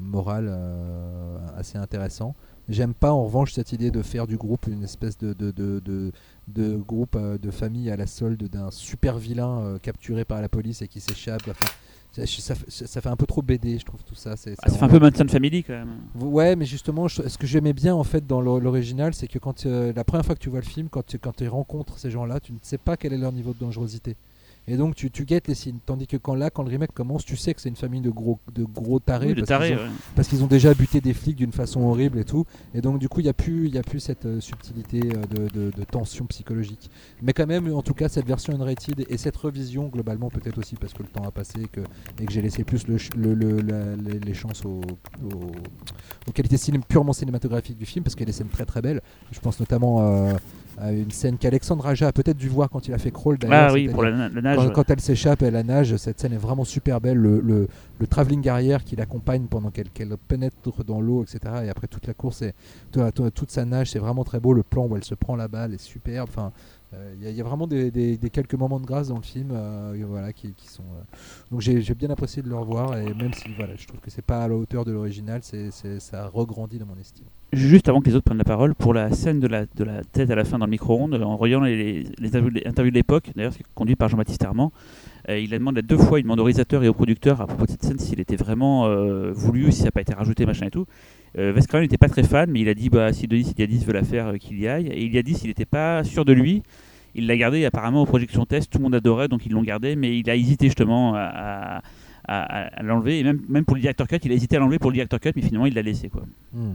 moral euh, assez intéressant. J'aime pas en revanche cette idée de faire du groupe une espèce de, de, de, de, de groupe euh, de famille à la solde d'un super vilain euh, capturé par la police et qui s'échappe. Enfin, ça, ça, ça- ça fait un peu trop BD, je trouve tout ça. C'est, Ah, ça fait un peu Manson Family quand même. Ouais, mais justement, je- ce que j'aimais bien en fait dans l'o- l'original, c'est que quand euh, la première fois que tu vois le film, quand tu, quand tu rencontres ces gens-là, tu ne sais pas quel est leur niveau de dangerosité. Et donc tu, tu guettes les signes. Tandis que quand là, quand le remake commence, tu sais que c'est une famille de gros, de gros tarés. Oui, le parce taré. qu'ils ont- ouais. parce qu'ils ont déjà buté des flics d'une façon horrible et tout. Et donc du coup, il n'y a, plus- y a plus cette euh, subtilité euh, de, de- de tension psychologique. Mais quand même, en tout cas, cette version unrated et cette revision, globalement, peut-être aussi parce que le temps a passé et que, et que j'ai laissé plus le, ch- le- le- la- les, chances aux, aux- aux qualités ciné- purement cinématographiques du film, parce qu'il y a des scènes très très belles. Je pense notamment euh, à une scène qu'Alexandre Aja a peut-être dû voir quand il a fait Crawl. d'ailleurs, Ah oui, c'est-à-dire pour la, la nage. quand, elle s'échappe et elle nage, cette scène est vraiment super belle. Le, le, le travelling arrière qui l'accompagne pendant qu'elle qu'elle pénètre dans l'eau, etc. Et après toute la course, et toute, toute- toute sa nage, c'est vraiment très beau. Le plan où elle se prend la balle est superbe. Enfin, il y, a- il y a vraiment des, quelques moments de grâce dans le film, euh, voilà, qui, sont. euh, Donc j'ai bien apprécié de le revoir et même si voilà, je trouve que c'est pas à la hauteur de l'original, ça regrandit dans mon estime. Juste avant que les autres prennent la parole, pour la scène de la, de la tête à la fin dans le micro-ondes, en voyant les, les interviews, de l'époque, d'ailleurs, c'est conduit par Jean-Baptiste Armand, euh, il a demandé à deux fois, il demande au réalisateur et au producteur à propos de cette scène s'il était vraiment euh, voulu, si ça n'a pas été rajouté, machin et tout. Euh, n'était pas très fan, mais il a dit bah, si Denis Sidiadis veut la faire, euh, qu'il y aille. Et il a dit s'il n'était pas sûr de lui, il l'a gardé apparemment aux projections test, tout le monde adorait, donc ils l'ont gardé, mais il a hésité justement à, à- à- à l'enlever, et même, même pour le director cut, il a hésité à l'enlever pour le director cut, mais finalement il l'a laissé. Quoi. Hmm.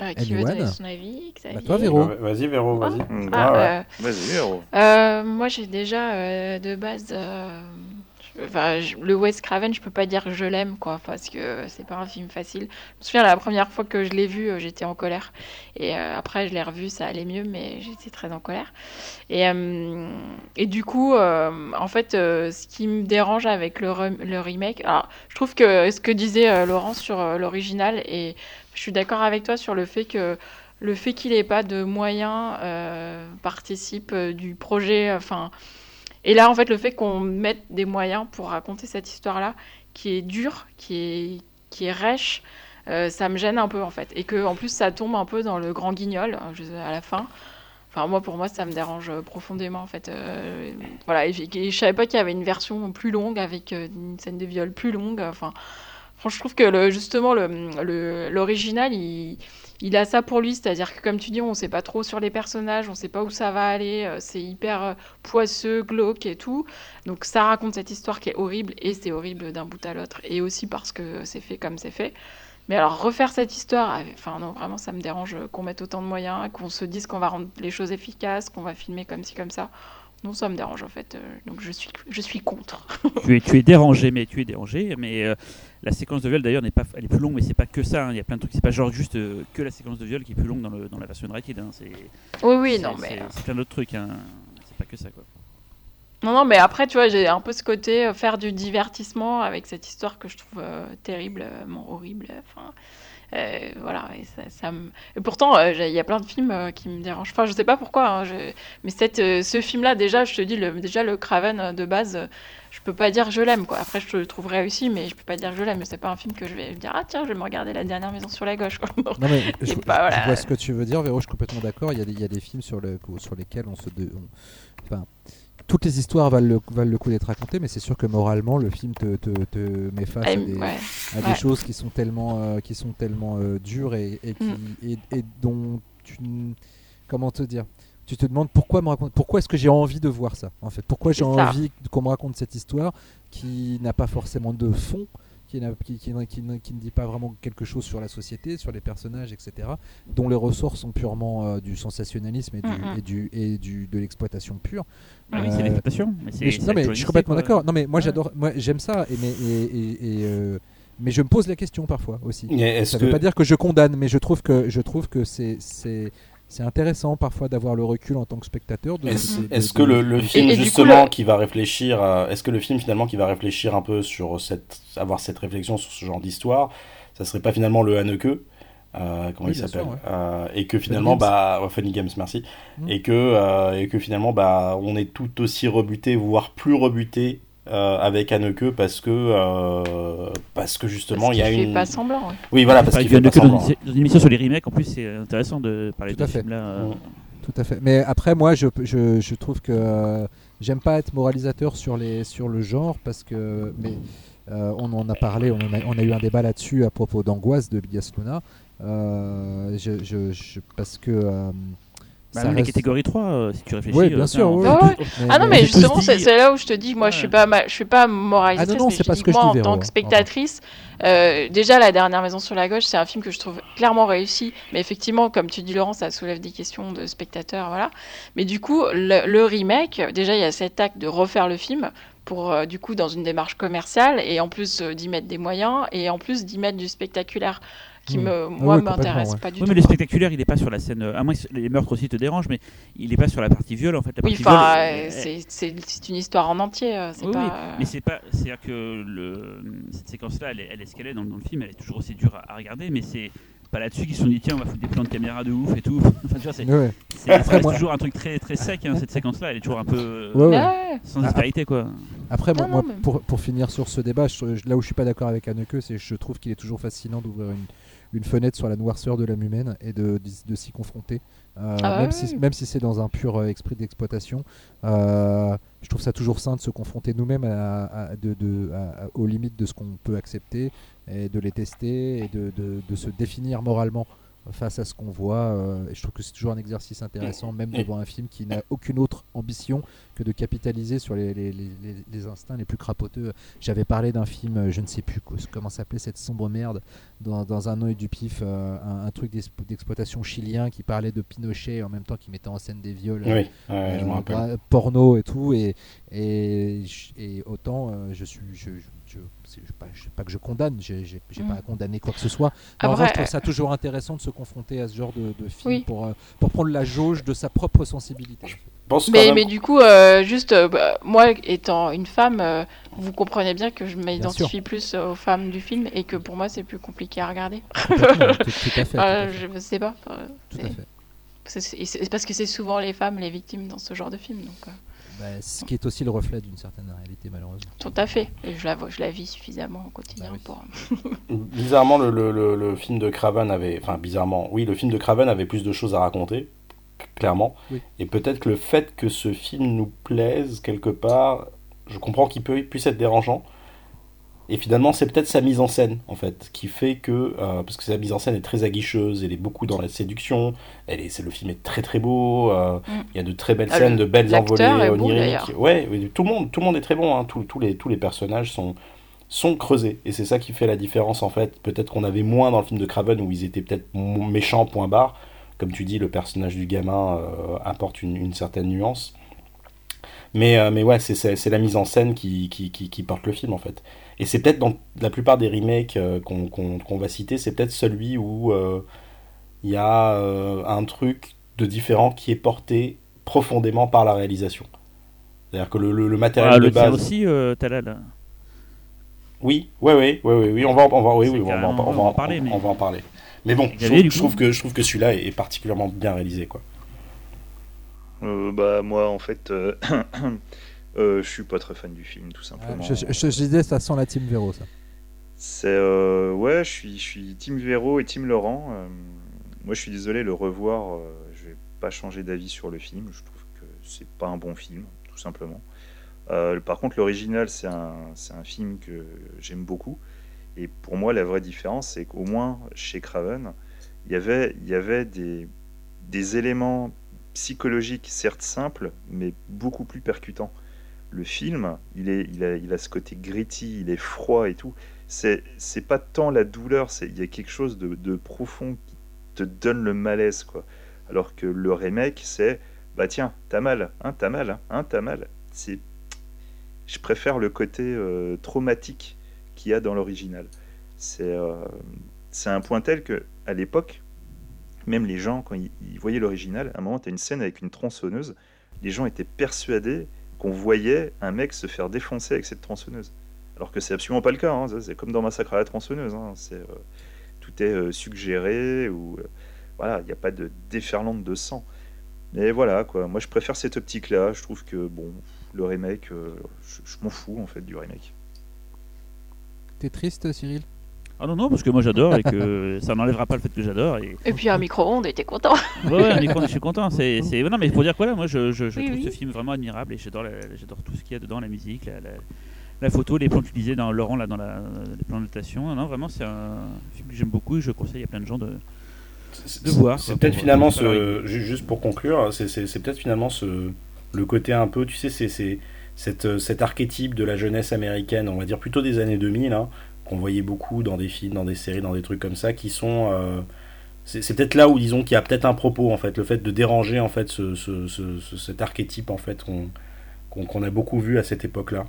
Euh, qui veut donner son avis Bah, toi, Véro. Ouais, Vas-y, Véro, vas-y. Ah, ouais, ouais. euh, Vas-y. Euh, moi, j'ai déjà euh, de base. Le Wes Craven, je peux pas dire que je l'aime, quoi, parce que c'est pas un film facile. Je me souviens, la première fois que je l'ai vu, euh, j'étais en colère. Et euh, après, je l'ai revu, ça allait mieux, mais j'étais très en colère. Et, euh, du coup, en fait, ce qui me dérange avec le, rem- le remake, alors, je trouve que ce que disait Laurent sur l'original, et je suis d'accord avec toi sur le fait que le fait qu'il n'ait pas de moyens participe du projet. Enfin, et là, en fait, le fait qu'on mette des moyens pour raconter cette histoire-là, qui est dure, qui est, qui est rêche, euh, ça me gêne un peu, en fait. Et que, en plus, ça tombe un peu dans le grand guignol je- à la fin. Enfin, moi, pour moi, ça me dérange euh, profondément, en fait. Euh, voilà, je savais pas qu'il y avait une version plus longue avec euh, une scène de viol plus longue. Enfin, franchement, je trouve que justement, l'original, il, il a ça pour lui, c'est-à-dire que comme tu dis, on sait pas trop sur les personnages, on sait pas où ça va aller, euh, c'est hyper euh, poisseux, glauque et tout. Donc ça raconte cette histoire qui est horrible et c'est horrible d'un bout à l'autre et aussi parce que c'est fait comme c'est fait. Mais alors refaire cette histoire, avec- enfin non, vraiment ça me dérange qu'on mette autant de moyens, qu'on se dise qu'on va rendre les choses efficaces, qu'on va filmer comme ci comme ça. Non, ça me dérange en fait. euh, donc je suis je suis contre. tu, es, tu es dérangé, mais tu es dérangé. Mais euh, la séquence de viol d'ailleurs n'est pas, elle est plus longue, mais c'est pas que ça. hein. Il y a plein de trucs. C'est pas genre juste euh, que la séquence de viol qui est plus longue dans, le, dans la version rated. Hein. C'est, Oui oui, non mais c'est, plein d'autres trucs. Hein. C'est pas que ça quoi. Non, non, mais après, tu vois, j'ai un peu ce côté euh, faire du divertissement avec cette histoire que je trouve terriblement horrible. Enfin, euh, voilà, et ça, ça me... et pourtant, euh, il y a plein de films euh, qui me dérangent. Enfin, je sais pas pourquoi, hein, je- mais cette, ce film-là, déjà, je te dis, le, déjà, le Craven de base, je peux pas dire je l'aime, quoi. Après, je le trouve réussi, mais je peux pas dire je l'aime. C'est pas un film que je vais me dire, ah tiens, je vais me regarder La Dernière Maison sur la gauche, quoi. Non. Non mais je, voilà. je vois ce que tu veux dire, Véro, je suis complètement d'accord. Il y a des, il y a des films sur, le, sur lesquels on se... de- on- enfin, toutes les histoires valent le, valent le coup d'être racontées, mais c'est sûr que moralement, le film te, te, te met face à des, ouais. à des Ouais. choses qui sont tellement, euh, qui sont tellement euh, dures et, et, qui, Mm. et, et dont tu... Comment te dire tu te demandes pourquoi me raconte, pourquoi est-ce que j'ai envie de voir ça en fait, pourquoi j'ai envie qu'on me raconte cette histoire qui n'a pas forcément de fond, qui, n'a- qui, qui- qui ne- qui ne dit pas vraiment quelque chose sur la société, sur les personnages, etc., dont les ressorts sont purement euh, du sensationnalisme et, du, Mhm. et, du, et du, de l'exploitation pure. Ah oui, Euh, c'est l'exploitation. mais c'est- mais je, c'est non, mais je suis complètement d'accord. Non, mais moi Ouais. j'adore, moi j'aime ça, et, mais, et, et- et, euh, mais je me pose la question parfois aussi. Ça ne veut pas dire que je condamne, mais je trouve que je trouve que c'est c'est intéressant parfois d'avoir le recul en tant que spectateur. de- Est-ce de- que le, le film et du coup, justement qui va réfléchir, est-ce que le film finalement qui va réfléchir un peu sur cette, avoir cette réflexion sur ce genre d'histoire, ça serait pas finalement le Haneke, euh, comment Oui, il s'appelle, ouais. Euh, et que finalement bah Funny Games, merci, Mm. et que euh, et que finalement bah on est tout aussi rebuté, voire plus rebuté. Euh, avec Haneke parce que euh, parce que justement Parce il y a fait une pas semblant. ouais. oui voilà parce qu'il fait pas semblant. une- dans une émission sur les remakes, en plus, c'est intéressant de parler Tout à de ce fait. film-là. euh. Mm. Tout à fait. Mais après, moi, je, je, je trouve que j'aime pas être moralisateur sur, les, sur le genre parce que. Mais euh, on en a parlé, on, en a, on a eu un débat là-dessus à propos d'Angoisse de Bigas Luna. Euh, je, je, je- parce que. Bah, ça reste- catégories 3, euh, si tu réfléchis. Oui, euh, bien ça, sûr, oui. Ah ouais. Ah non, on mais justement, dit- c'est là où je te dis, moi, je suis pas, ma- je suis pas moralisatrice, Ah non, non, mais pas dis ce que moi, en tant hein. que spectatrice, euh, déjà, la dernière maison sur la gauche, c'est un film que je trouve clairement réussi, mais effectivement, comme tu dis, Laurent, ça soulève des questions de spectateurs, voilà. Mais du coup, le, le remake, déjà, il y a cet acte de refaire le film pour, euh, du coup, dans une démarche commerciale, et en plus euh, d'y mettre des moyens, et en plus d'y mettre du spectaculaire, qui Mm. me, Ah moi, ouais, m'intéresse ouais. pas du Oui, tout. mais le spectaculaire, il est pas sur la scène. euh, À moins que les meurtres aussi te dérangent, mais il est pas sur la partie viol en fait. La Oui, enfin, euh, c'est- une histoire en entier, euh, c'est Oui, pas... oui, euh, mais c'est pas, c'est-à-dire que le, cette séquence-là, elle, est- elle est ce qu'elle est dans, dans le film, elle est toujours aussi dure à, à regarder, mais c'est pas là-dessus qu'ils se sont dit tiens on va foutre des plans de caméra de ouf et tout. enfin, tu vois, c'est, Ouais, toujours un truc très très sec. hein, cette séquence-là, elle est toujours un peu Ouais, ouais. ouais. sans aspérité quoi. Après, moi, Non, moi, non, mais- pour, pour finir sur ce débat, je- là où je suis pas d'accord avec Anneke, c'est que je trouve qu'il est toujours fascinant d'ouvrir une, une fenêtre sur la noirceur de l'âme humaine et de, de, de s'y confronter. Euh, Ah ouais, même, si, même si c'est dans un pur euh, esprit d'exploitation, euh, je trouve ça toujours sain de se confronter nous-mêmes à, à- de- de- à- à- aux limites de ce qu'on peut accepter et de les tester et de se définir moralement face à ce qu'on voit. euh, et je trouve que c'est toujours un exercice intéressant, même devant un film qui n'a aucune autre ambition que de capitaliser sur les, les- les- les- les instincts les plus crapoteux. J'avais parlé d'un film, euh, je ne sais plus co- comment s'appelait cette sombre merde, dans, dans un œil du pif, euh, un, un truc d'explo- d'exploitation chilien qui parlait de Pinochet en même temps qui mettait en scène des viols. Oui, euh, porno et tout et et, je- et autant je suis je, je, je- c'est je- pas, je- pas que je condamne j'ai Mm. pas à condamner quoi que ce soit Mais en revanche, je trouve ça toujours intéressant de se confronter à ce genre de, de film Oui. pour euh, pour prendre la jauge de sa propre sensibilité Je pense quand Mais, même- mais du coup, euh, juste, euh, bah, moi étant une femme, euh, vous comprenez bien que je m'identifie plus aux femmes du film et que pour moi c'est plus compliqué à regarder. Tout, tout à fait, tout à Euh, fait, je sais pas. euh, tout à c'est- fait. c'est- parce que c'est souvent les femmes les victimes dans ce genre de film. Donc, euh, Bah, ce qui est aussi le reflet d'une certaine réalité malheureusement tout à fait. Et je la, vois- je la vis suffisamment au quotidien Bah oui. pour. Bizarrement, le, le, le, le film de Craven avait. Enfin, bizarrement, oui, le film de Craven avait plus de choses à raconter, clairement. Oui. Et peut-être que le fait que ce film nous plaise, quelque part, je comprends qu'il peut, puisse être dérangeant. Et finalement, c'est peut-être sa mise en scène, en fait, qui fait que. euh, parce que sa mise en scène est très aguicheuse, elle est beaucoup dans la séduction, elle est, c'est, le film est très très beau, euh, Mm. il y a de très belles Ah, scènes, de belles envolées est oniriques. d'ailleurs. ouais, oui, tout le monde, tout le monde est très bon, hein, tous, tous les, tous les personnages sont, sont creusés. Et c'est ça qui fait la différence en fait. Peut-être qu'on avait moins dans le film de Craven où ils étaient peut-être méchants, point barre. Comme tu dis, le personnage du gamin euh, apporte une, une certaine nuance. Mais, mais ouais, c'est- la mise en scène qui, qui, qui, qui porte le film en fait. Et c'est peut-être dans la plupart des remakes euh, qu'on va citer, c'est peut-être celui où euh, il y a euh, un truc de différent qui est porté profondément par la réalisation. C'est-à-dire que le, le, le matériel Ah, de le base. aussi, euh, Talal. Oui, oui, oui, oui, oui, oui, on va, en- on va, oui, oui, on va, en- on va, parler, on- mais- on va en parler. Mais bon, je, avait, trouve, que je trouve que celui-là est particulièrement bien réalisé, quoi. Euh, bah moi en fait, je suis pas très fan du film tout simplement. je, je- je disais ça sent la team Véro ça C'est euh, ouais, je suis je suis Team Véro et Team Laurent. Euh, moi je suis désolé le revoir, euh, je vais pas changer d'avis sur le film. Je trouve que c'est pas un bon film tout simplement. Euh, par contre l'original c'est un film que j'aime beaucoup. Et pour moi la vraie différence c'est qu'au moins chez Craven il y avait il y avait des des éléments psychologique, certes simple, mais beaucoup plus percutant. Le film, il, a, ce côté gritty, il est froid et tout. C'est, pas tant la douleur, il y a quelque chose de, profond qui te donne le malaise, quoi. Alors que le remake, c'est, bah tiens, t'as mal, hein, t'as mal, hein, hein t'as mal. Je préfère le côté euh, traumatique qu'il y a dans l'original. C'est, euh, c'est un point tel que, à l'époque, même les gens, quand ils, ils voyaient l'original, à un moment, tu as une scène avec une tronçonneuse, les gens étaient persuadés qu'on voyait un mec se faire défoncer avec cette tronçonneuse. Alors que c'est absolument pas le cas, hein. C'est comme dans Massacre à la tronçonneuse. hein. Euh, tout est euh, suggéré, ou euh, voilà, il n'y a pas de déferlante de sang. Mais voilà, quoi. Moi, je préfère cette optique-là. Je trouve que, bon, le remake, je, je m'en fous, en fait, du remake. T'es triste, Cyril? Ah non, non, parce que moi j'adore et que ça n'enlèvera pas le fait que j'adore. Et... Et puis un micro-ondes, et t'es content. Ouais, ouais, mais quand je suis content. C'est, c'est... Non, mais pour dire quoi là, moi je, je, je Oui, trouve oui. ce film vraiment admirable et j'adore, la- j'adore tout ce qu'il y a dedans, la musique, la, la- la photo, les plans que tu disais dans Laurent, là, dans la, les plans de notation. Non, vraiment, c'est un film que j'aime beaucoup et je conseille à plein de gens de. C'est- de voir, C'est quoi, peut-être finalement ce, ju- juste pour conclure, c'est- c'est c'est peut-être finalement ce le côté un peu, tu sais, c'est c'est cette cet archétype de la jeunesse américaine, on va dire plutôt des années 2000, hein, qu'on voyait beaucoup dans des films, dans des séries, dans des trucs comme ça, qui sont euh, c'est peut-être là où disons qu'il y a peut-être un propos en fait, le fait de déranger en fait ce, ce- ce- ce- cet archétype en fait qu'on a beaucoup vu à cette époque-là.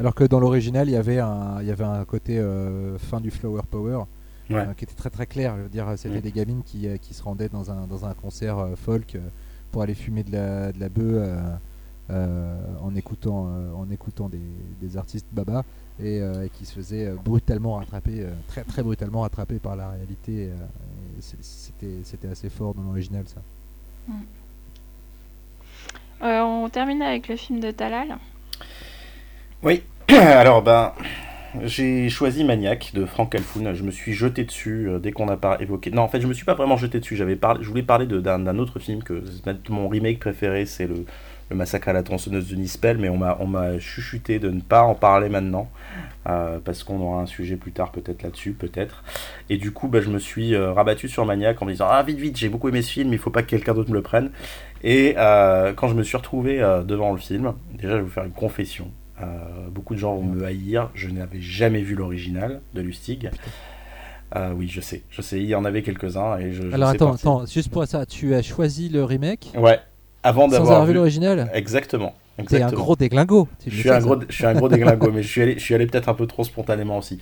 Alors que dans l'original, il y avait un, il y avait un côté euh, fin du Flower Power Ouais. euh, qui était très très clair. Je veux dire, c'était Mm. des gamines qui, qui se rendaient dans un, dans un concert euh, folk pour aller fumer de la, de la bœuf en écoutant, en écoutant des, des artistes baba et, euh, et qui se faisaient euh, brutalement rattraper, euh, très très brutalement rattraper par la réalité. euh, c'était, c'était assez fort dans l'original ça. Euh, on termine avec le film de Talal. Oui, alors ben, j'ai choisi Maniac de Frank Calfoun. Je me suis jeté dessus dès qu'on a pas évoqué. Non, en fait, je me suis pas vraiment jeté dessus. J'avais parlé, je voulais parler de- d'un autre film que c'est mon remake préféré, c'est le, le Massacre à la tronçonneuse de Nispel, mais on m'a on m'a chuchoté de ne pas en parler maintenant euh, parce qu'on aura un sujet plus tard peut-être là-dessus, peut-être. Et du coup, bah, je me suis euh, rabattu sur Maniac en me disant ah vite vite, j'ai beaucoup aimé ce film, il faut pas que quelqu'un d'autre me le prenne. Et euh, quand je me suis retrouvé devant le film, déjà je vais vous faire une confession. Beaucoup de gens vont me haïr. Je n'avais jamais vu l'original de Lustig. Euh, oui, je sais, je sais, il y en avait quelques-uns et je. je Alors sais attends, attends, juste pour ça, tu as choisi le remake? Ouais, avant sans d'avoir avoir vu vu. l'original Exactement. T'es un gros déglingo. Je suis un gros, je suis un gros déglingo, mais je suis allé, je suis allé peut-être un peu trop spontanément aussi.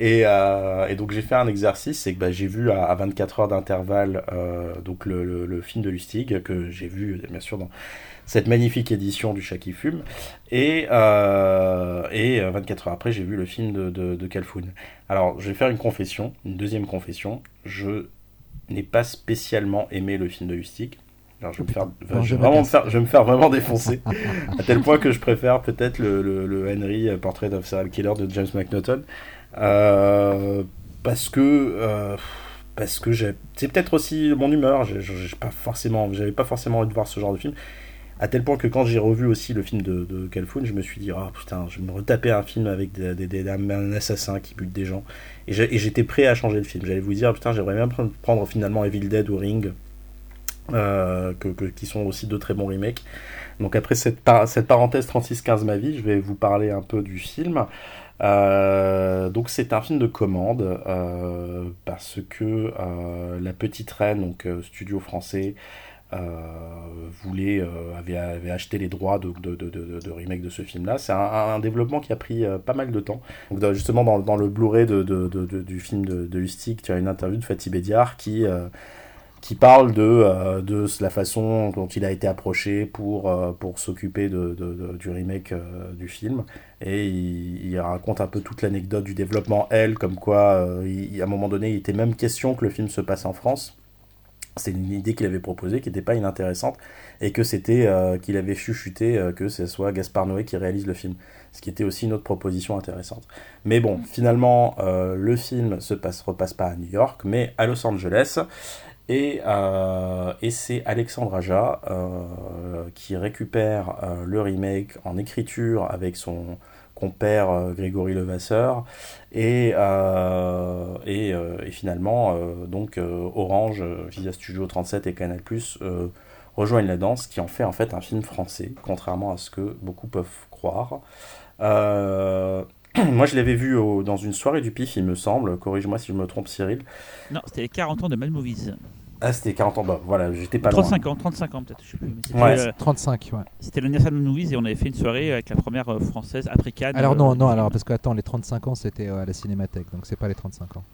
Et, euh, et donc j'ai fait un exercice, c'est que bah, j'ai vu à, à 24 heures d'intervalle euh, donc le, le- le film de Lustig que j'ai vu bien sûr dans cette magnifique édition du Chat qui fume. Et, euh, et euh, 24 heures après, j'ai vu le film de, de, de Calfoun. Alors je vais faire une confession, une deuxième confession. Je n'ai pas spécialement aimé le film de Lustig. Alors je vais me faire, je vais vraiment me m'agace. faire, je vais me faire vraiment défoncer à tel point que je préfère peut-être le, le, le Henry euh, Portrait of Serial Killer de James McNaughton Euh, parce que euh, parce que c'est peut-être aussi mon humeur j'ai pas forcément j'avais pas forcément envie de voir ce genre de film à tel point que quand j'ai revu aussi le film de, de Calfoun, je me suis dit, oh putain, je vais me retaper un film avec des, des- des- un assassin qui bute des gens. Et j'étais prêt à changer le film. J'allais vous dire, putain, j'aimerais bien prendre finalement Evil Dead ou Ring, euh, qui sont aussi deux très bons remakes. Donc après cette, cette parenthèse 36-15 ma vie, je vais vous parler un peu du film. Euh, donc c'est un film de commande euh, parce que euh, la petite reine, donc euh, studio français, voulait, avait, avait acheté les droits de, de, de, de, de remake de ce film-là. C'est un, développement qui a pris pas mal de temps. Donc justement dans, dans le Blu-ray de, de, de- de- du film de, de Lustig, tu as une interview de Fatih Bediar qui qui parle de, euh, de la façon dont il a été approché pour, euh, pour s'occuper de, du remake euh, du film. Et il, raconte un peu toute l'anecdote du développement, elle, comme quoi, à un moment donné, il était même question que le film se passe en France. C'est une idée qu'il avait proposée, qui n'était pas inintéressante, et que c'était qu'il avait chuchoté que ce soit Gaspard Noé qui réalise le film. Ce qui était aussi une autre proposition intéressante. Mais bon, finalement, le film se passe, repasse pas à New York, mais à Los Angeles. Et, euh, et c'est Alexandre Aja euh, qui récupère euh, le remake en écriture avec son compère Grégory Levasseur et, finalement donc Orange via Studio 37 et Canal rejoignent la danse, qui en fait en fait un film français, contrairement à ce que beaucoup peuvent croire. Moi, je l'avais vu dans une soirée du PIF, il me semble. Corrige-moi si je me trompe, Cyril. Non, c'était les 40 ans de Mad Movies. Ah, c'était 40 ans. Bah, voilà, j'étais pas loin. 35 ans, 35 ans peut-être, je sais plus. mais Ouais. euh, 35, ouais. c'était l'anniversaire de Movies et on avait fait une soirée avec la première euh, française après Cannes. Alors euh, non, du non, alors parce que attends, les 35 ans c'était euh, à la Cinémathèque, donc c'est pas les 35 ans.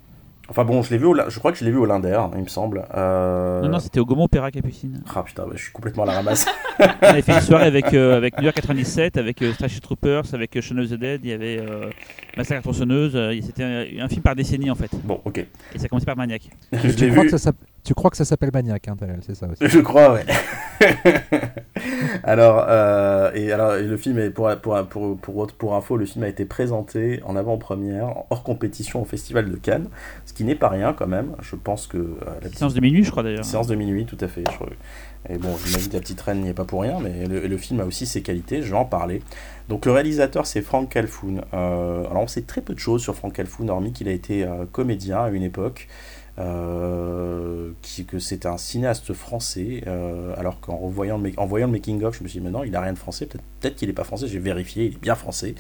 Enfin bon, je l'ai vu. Au, je crois que je l'ai vu au Linder, il me semble. Euh, Non, non, c'était au Gaumont Opéra Capucine. Ah putain, bah, je suis complètement à la ramasse. On avait fait une soirée avec, euh, avec New York 97, avec euh, Starship Troopers, avec euh, Shaun of the Dead, il y avait euh, Massacre tronçonneuse. euh, c'était un, un film par décennie en fait. bon, ok. Et ça commençait par Maniac. Je tu, l'ai crois vu. que ça tu crois que ça s'appelle Maniac, hein, c'est ça aussi. Je crois, ouais. alors, euh, et alors, et le film est pour pour pour pour pour info, le film a été présenté en avant-première, hors compétition au Festival de Cannes, ce qui n'est pas rien quand même. Je pense que euh, la petite Séance de minuit, je crois d'ailleurs. séance de minuit, tout à fait. je. Et bon, j'imagine que la petite reine n'y est pas pour rien, mais le, le film a aussi ses qualités. Je vais en parler. Donc le réalisateur, c'est Frank Calfoun. Euh, alors on sait très peu de choses sur Frank Calfoun, hormis qu'il a été euh, comédien à une époque. Euh, qui, que c'était un cinéaste français, euh, alors qu'en revoyant le, en voyant le making-of, je me suis dit, mais non, il a rien de français, peut-être peut qu'il n'est pas français, j'ai vérifié, il est bien français.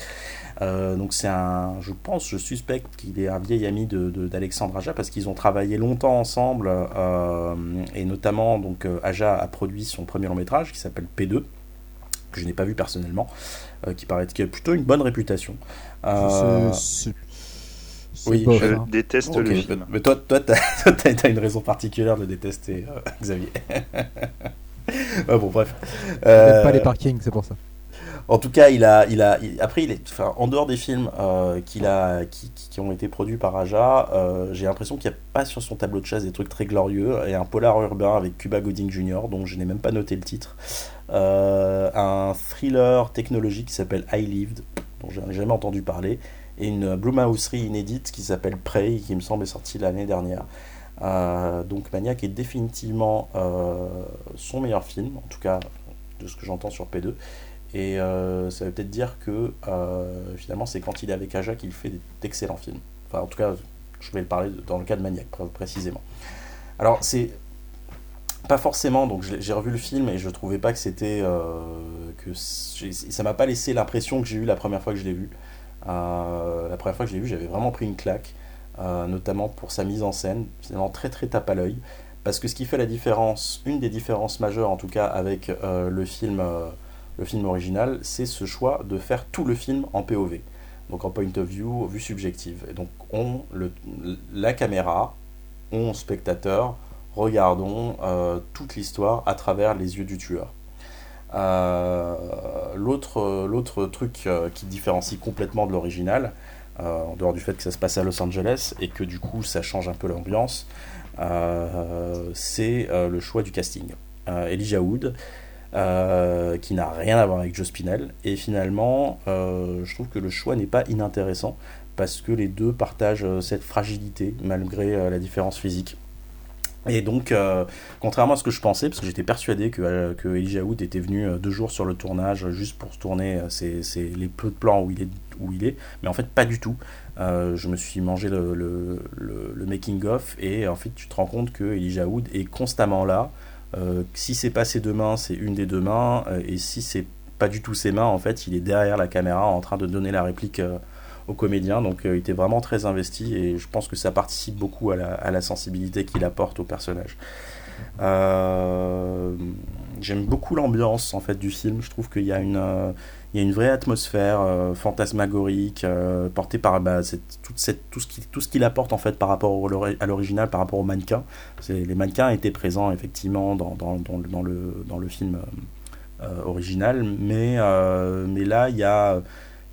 Euh, donc c'est un, je pense, je suspecte qu'il est un vieil ami de, de- d'Alexandre Aja, parce qu'ils ont travaillé longtemps ensemble, et notamment, donc Aja a produit son premier long métrage, qui s'appelle P2, que je n'ai pas vu personnellement, euh, qui paraît qui a plutôt une bonne réputation. Euh, C'est- c'est- c'est oui, bof, Je hein. déteste le film. Mais toi, toi, t'as, toi, t'as- t'as une raison particulière de le détester, euh, Xavier. Ah bon, bref. Euh, pas les parkings, c'est pour ça. En tout cas, il a, il a, il- après, il est, enfin, en dehors des films euh, qu'il a, qui, qui- qui ont été produits par Aja, euh, j'ai l'impression qu'il n'y a pas sur son tableau de chasse des trucs très glorieux. Et un polar urbain avec Cuba Gooding Jr., dont je n'ai même pas noté le titre. Euh, un thriller technologique qui s'appelle I Lived, dont je n'ai jamais entendu parler. Et une Blumhouserie inédite qui s'appelle Prey, qui me semble est sortie l'année dernière. Euh, donc Maniac est définitivement euh, son meilleur film, en tout cas de ce que j'entends sur P2. Et euh, ça veut peut-être dire que finalement c'est quand il est avec Aja qu'il fait d'excellents films. Enfin en tout cas je vais le parler dans le cas de Maniac pr- précisément. Alors c'est pas forcément, donc j'ai revu le film et je trouvais pas que c'était... que ça m'a pas laissé l'impression que j'ai eu la première fois que je l'ai vu. Euh, la première fois que je l'ai vu j'avais vraiment pris une claque, euh, notamment pour sa mise en scène, finalement très très tape à l'œil. Parce que ce qui fait la différence, une des différences majeures en tout cas avec euh, le film... le film original, c'est ce choix de faire tout le film en POV, donc en point of view, vue subjective. Et donc on, le, la caméra, on spectateur, regardons toute l'histoire à travers les yeux du tueur. Euh, L'autre truc euh, qui différencie complètement de l'original, euh, en dehors du fait que ça se passe à Los Angeles et que du coup ça change un peu l'ambiance, c'est le choix du casting. Elijah Wood, qui n'a rien à voir avec Joe Spinell. Et finalement, je trouve que le choix n'est pas inintéressant parce que les deux partagent cette fragilité malgré la différence physique. Et donc, euh, contrairement à ce que je pensais, parce que j'étais persuadé que, euh, Elijah Wood était venu euh, deux jours sur le tournage juste pour tourner ses- les peu de plans où il est, où il est. Mais en fait pas du tout. Je me suis mangé le, making-of et en fait tu te rends compte que Elijah Wood est constamment là, si c'est pas ses deux mains, c'est une des deux mains, et si c'est pas du tout ses mains, en fait, il est derrière la caméra en train de donner la réplique euh, au comédien. Donc, euh, il était vraiment très investi, et je pense que ça participe beaucoup à la, sensibilité qu'il apporte au personnage. Euh, J'aime beaucoup l'ambiance en fait du film. Je trouve qu'il y a une, euh, il y a une vraie atmosphère fantasmagorique portée par bah, cette- toute cette, tout ce qu'il apporte en fait par rapport au- à l'original, par rapport aux mannequins. Les mannequins étaient présents effectivement dans, le- dans le, dans le film original, mais, mais là il y a,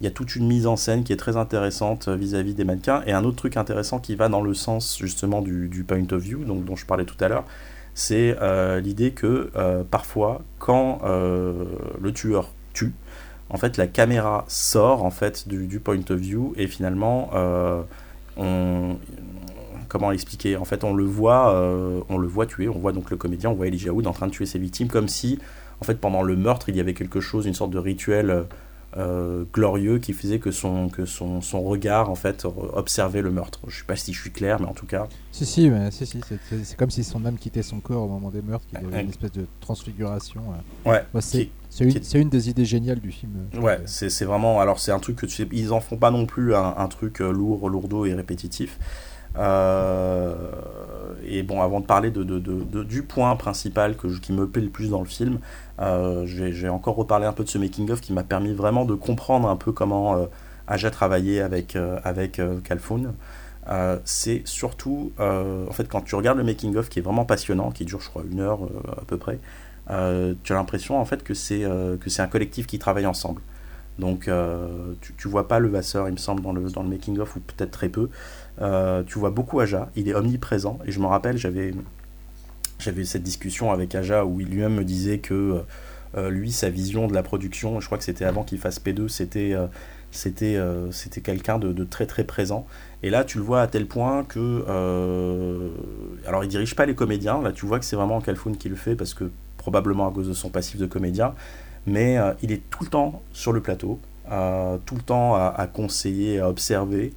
il y a toute une mise en scène qui est très intéressante euh, vis-à-vis des mannequins. Et un autre truc intéressant qui va dans le sens justement du, point of view, donc, dont je parlais tout à l'heure, c'est euh, l'idée que euh, parfois quand le tueur tue, en fait la caméra sort en fait du, point of view et finalement on comment expliquer En fait, on le voit, on le voit tuer. On voit donc le comédien, on voit Elijah Wood en train de tuer ses victimes, comme si, en fait, pendant le meurtre, il y avait quelque chose, une sorte de rituel euh, euh, glorieux qui faisait que son, que son, son regard en fait observait le meurtre. Je sais pas si je suis clair, mais en tout cas. Si si, mais si, si c'est comme si son âme quittait son corps au moment des meurtres, qu'il y avait une espèce de transfiguration. Euh. Ouais. c'est une, une, des idées géniales du film. Ouais, c'est vraiment. Alors c'est un truc que tu sais, ils en font pas non plus un, un truc lourd, lourdeau et répétitif. Euh, et bon, avant de parler de, de, de, du point principal que qui me plaît le plus dans le film, euh, je, vais, encore reparler un peu de ce making-of qui m'a permis vraiment de comprendre un peu comment euh, Aja travaillait avec, avec Calfoun. c'est surtout, en fait, quand tu regardes le making-of qui est vraiment passionnant, qui dure, je crois, une heure à peu près, tu as l'impression en fait que c'est c'est un collectif qui travaille ensemble. Donc, tu, tu vois pas le Vasseur, il me semble, dans le, dans le making-of, ou peut-être très peu. Tu vois beaucoup Aja, il est omniprésent, et je me rappelle, j'avais cette discussion avec Aja où il lui-même me disait que euh, lui, sa vision de la production, je crois que c'était avant qu'il fasse P2, c'était euh, c'était euh, quelqu'un de, très très présent. Et là, tu le vois à tel point que. alors, il dirige pas les comédiens. Là, tu vois que c'est vraiment Calfoun qui le fait parce que probablement à cause de son passif de comédien. Mais il est tout le temps sur le plateau, tout le temps à conseiller, à observer.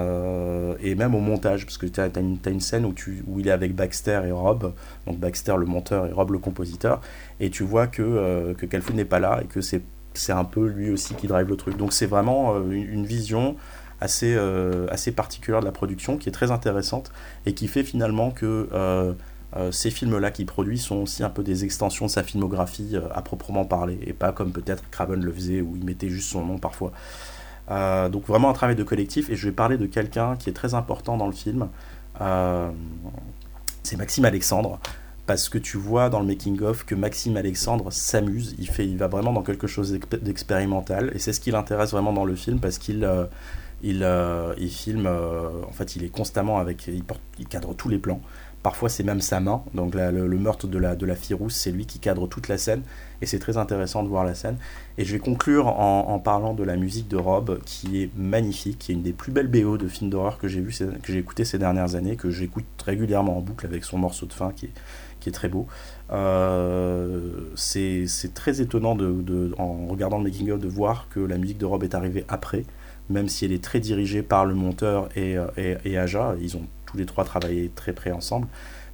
Euh, et même au montage, parce que tu as, une, scène où, tu, il est avec Baxter et Rob, donc Baxter le monteur et Rob le compositeur, et tu vois que, euh, que n'est pas là et que c'est un peu lui aussi qui drive le truc. Donc c'est vraiment euh, une, vision assez, assez particulière de la production qui est très intéressante et qui fait finalement que ces films-là qu'il produit sont aussi un peu des extensions de sa filmographie à proprement parler, et pas comme peut-être Craven le faisait où il mettait juste son nom parfois. Euh, donc vraiment un travail de collectif et je vais parler de quelqu'un qui est très important dans le film. Euh, c'est Maxime Alexandre parce que tu vois dans le making of que Maxime Alexandre s'amuse, il fait, il va vraiment dans quelque chose d'expérimental et c'est ce qui l'intéresse vraiment dans le film parce qu'il euh, il, il, filme, en fait il est constamment avec, il, cadre tous les plans. Parfois, c'est même sa main. Donc, le, meurtre de la, fille rousse, c'est lui qui cadre toute la scène. Et c'est très intéressant de voir la scène. Et je vais conclure en, parlant de la musique de Rob, qui est magnifique, qui est une des plus belles BO de films d'horreur que j'ai vu, que j'ai écouté ces dernières années, que j'écoute régulièrement en boucle avec son morceau de fin qui est, très beau. Euh, c'est très étonnant en regardant le making of de voir que la musique de Rob est arrivée après, même si elle est très dirigée par le monteur et, et Aja. Ils ont les trois travailler très près ensemble.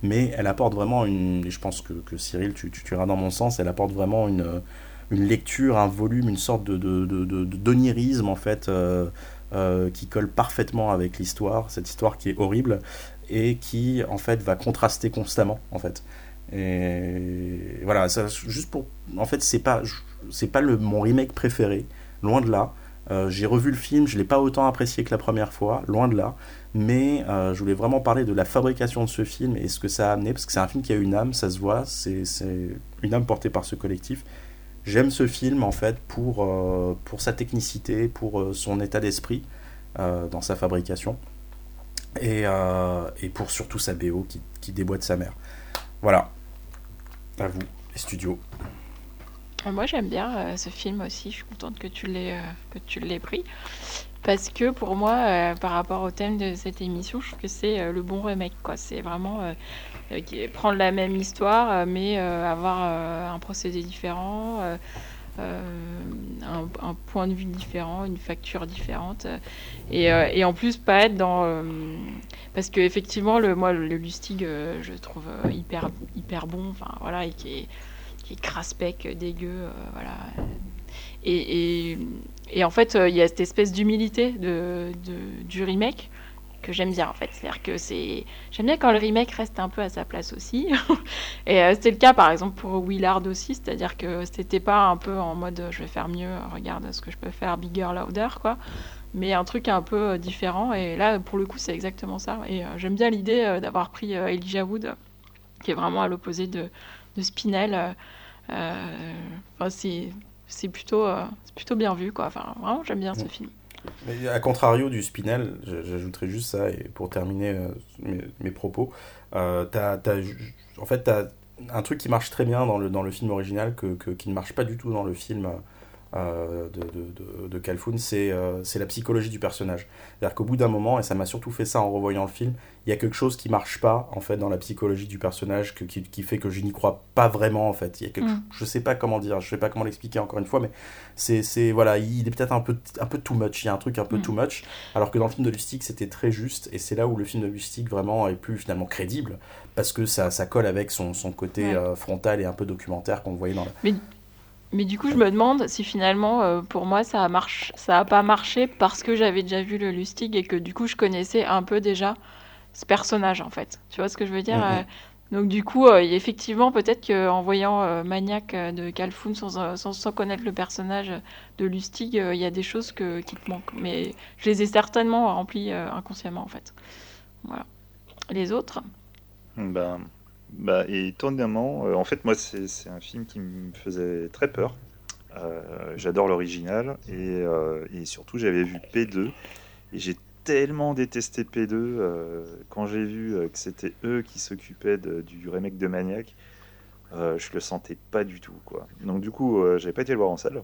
Mais elle apporte vraiment une. Et je pense que, Cyril, tu, tu, iras dans mon sens, elle apporte vraiment une, une lecture, un volume, une sorte de, de, de, d'onirisme en fait. Euh, euh, qui colle parfaitement avec l'histoire, cette histoire qui est horrible et qui en fait va contraster constamment en fait. Et voilà, ça, juste pour, en fait, c'est pas, c'est pas le mon remake préféré, loin de là. Euh, j'ai revu le film, je l'ai pas autant apprécié que la première fois, loin de là mais euh, je voulais vraiment parler de la fabrication de ce film et ce que ça a amené, parce que c'est un film qui a une âme, ça se voit, c'est une âme portée par ce collectif. J'aime ce film en fait pour, euh, pour sa technicité, pour euh, son état d'esprit dans sa fabrication, et, et, pour surtout sa BO qui, qui déboîte sa mère. Voilà, à vous, les studios. Moi j'aime bien ce film aussi, je suis contente que tu l'aies pris. Parce que pour moi, euh, par rapport au thème de cette émission, je trouve que c'est euh, le bon remake. Quoi. C'est vraiment euh, prendre la même histoire, mais avoir un procédé différent, un, point de vue différent, une facture différente. Et, en plus, pas être dans. parce que effectivement, le, moi, le Lustig, je trouve hyper, hyper bon. Enfin, voilà, et qui est, qui est crasse-bec, dégueu. voilà. Et, en fait, euh, il y a cette espèce d'humilité du remake que j'aime bien en fait. C'est-à-dire que c'est. J'aime bien quand le remake reste un peu à sa place aussi. et euh, c'était le cas par exemple pour Willard aussi, c'est-à-dire que c'était pas un peu en mode je vais faire mieux, regarde ce que je peux faire, bigger, louder quoi. Mais un truc un peu euh, différent. Et là, pour le coup, c'est exactement ça. Et j'aime bien l'idée d'avoir pris Elijah Wood, qui est vraiment à l'opposé de, de Spinell. Enfin, c'est c'est plutôt, euh, plutôt bien vu. Quoi. Enfin, vraiment, j'aime bien ce film. Mais à contrario du Spinel, j'ajouterais juste ça, et pour terminer euh, mes, propos, euh, en fait, tu as un truc qui marche très bien dans le, dans le film original que, qui ne marche pas du tout dans le film euh, de, de, de, c'est euh, c'est la psychologie du personnage. C'est-à-dire qu'au bout d'un moment, et ça m'a surtout fait ça en revoyant le film, il y a quelque chose qui marche pas en fait dans la psychologie du personnage que, qui, qui, fait que je n'y crois pas vraiment en fait. Il y a quelque, mm. Je sais pas comment dire, je sais pas comment l'expliquer encore une fois, mais c'est voilà, il est peut-être un peu, un peu too much, il y a un truc un peu mm. too much, alors que dans le film de Lustig c'était très juste, et c'est là où le film de Lustig vraiment est plus finalement crédible, parce que ça, ça colle avec son, son côté euh, frontal et un peu documentaire qu'on voyait dans la... Mais du coup, je me demande si finalement, euh, pour moi, ça a, marche, ça a pas marché parce que j'avais déjà vu le Lustig et que du coup, je connaissais un peu déjà ce personnage, en fait. Tu vois ce que je veux dire mm-hmm. euh, Donc du coup, euh, effectivement, peut-être qu'en voyant Maniac de Calfoun sans, sans, connaître le personnage de Lustig, il y a des choses que, qui te manquent. Mais je les ai certainement remplies inconsciemment, en fait. Voilà. Les autres? Ben, bah, étonnamment, euh, en fait, moi, c'est un film qui me faisait très peur. Euh, j'adore l'original et, euh, et, surtout, j'avais vu P2 et j'ai tellement détesté P2 quand j'ai vu que c'était eux qui s'occupaient du remake de Maniac. je le sentais pas du tout, quoi. Donc, du coup, j'avais pas été le voir en salle.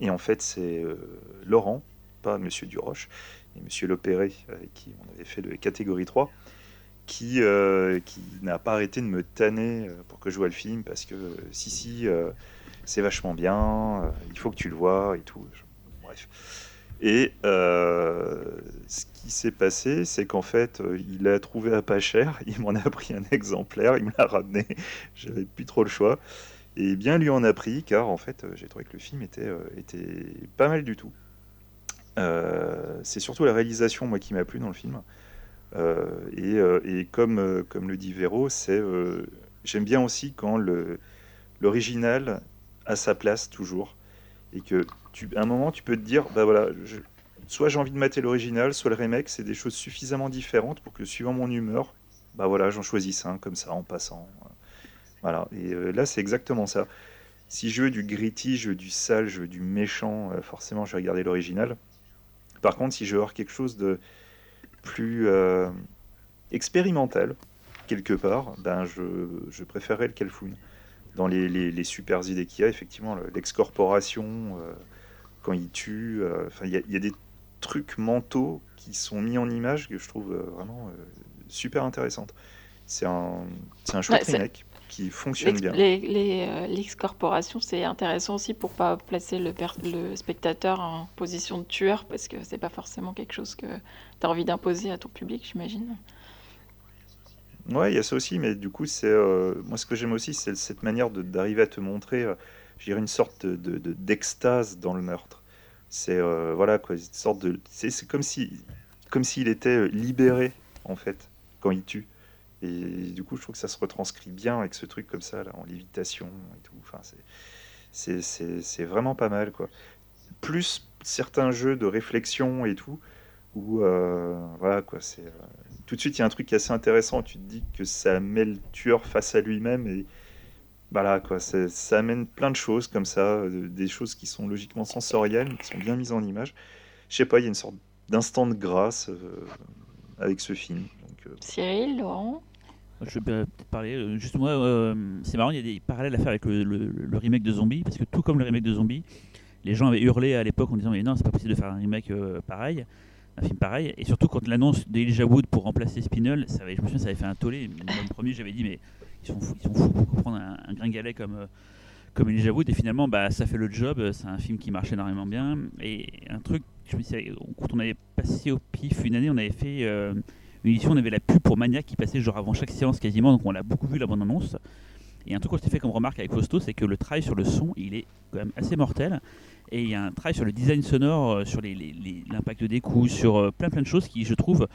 Et en fait, c'est Laurent, pas Monsieur Duroche, et Monsieur Lopéré, avec qui on avait fait le catégorie 3 qui, euh, qui n'a pas arrêté de me tanner euh, pour que je vois le film parce que euh, si, si, c'est vachement bien, il faut que tu le vois et tout. Bref. Et ce qui s'est passé, c'est qu'en fait, il l'a trouvé à pas cher, il m'en a pris un exemplaire, il me l'a ramené, j'avais plus trop le choix. Et bien lui en a pris, car en fait, j'ai trouvé que le film était, était pas mal du tout. c'est surtout la réalisation, moi, qui m'a plu dans le film. Euh, euh, et, comme, euh, comme le dit Véro, j'aime bien aussi quand l'original a sa place toujours. Et que un moment tu peux te dire bah voilà soit j'ai envie de mater l'original soit le remake c'est des choses suffisamment différentes pour que suivant mon humeur bah voilà j'en choisisse un comme ça en passant. Voilà. Et là c'est exactement ça. Si je veux du gritty je veux du sale je veux du méchant forcément je vais regarder l'original. Par contre si je veux avoir quelque chose de plus euh, expérimental, quelque part, ben je, je préférerais le Calfoun. Dans les, les, super idées qu'il y a, effectivement, l'excorporation, euh, quand il tue, euh, il y, a des trucs mentaux qui sont mis en image que je trouve vraiment super intéressantes. C'est un, un chouette remake qui fonctionne bien. L'excorporation, c'est intéressant aussi pour pas placer le, le, spectateur en position de tueur, parce que c'est pas forcément quelque chose que tu as envie d'imposer à ton public, j'imagine. Ouais, il y a ça aussi, mais du coup, c'est euh, moi ce que j'aime aussi, c'est cette manière d'arriver à te montrer, euh, je dirais une sorte de d'extase dans le meurtre. C'est euh, voilà quoi, une sorte de, c'est comme si, comme s'il était libéré en fait quand il tue. Et du coup, je trouve que ça se retranscrit bien avec ce truc comme ça là, en lévitation et tout. Enfin, c'est c'est vraiment pas mal quoi. Plus certains jeux de réflexion et tout où euh, voilà quoi, c'est euh, tout de suite il y a un truc qui est assez intéressant. Tu te dis que ça met le tueur face à lui-même et voilà quoi, ça amène plein de choses comme ça, euh, des choses qui sont logiquement sensorielles, qui sont bien mises en image. Je sais pas, il y a une sorte d'instant de grâce avec ce film. Donc, Cyril, Laurent? Je vais peut-être parler. Juste moi, c'est marrant, il y a des parallèles à faire avec le, le, remake de Zombie, parce que tout comme le remake de Zombie, les gens avaient hurlé à l'époque en disant mais non, c'est pas possible de faire un remake pareil un film pareil. Et surtout quand l'annonce d'Elijah Wood pour remplacer Spinell, ça avait, je me souviens, ça avait fait un tollé. le premier, j'avais dit, mais ils sont fous, ils sont fous pour prendre un, gringalet comme, euh, comme Elijah Wood. Et finalement, bah, ça fait le job. C'est un film qui marche énormément bien. Et un truc, je me disais, quand on avait passé au pif une année, on avait fait euh, une édition, on avait la pub pour Maniac qui passait genre avant chaque séance quasiment. Donc on l'a beaucoup vu la bande annonce. Et un truc qu'on s'est fait comme remarque avec Fausto, c'est que le travail sur le son, il est quand même assez mortel. Et il y a un travail sur le design sonore, euh, sur l'impact des coups, sur euh, plein plein de choses qui, je trouve,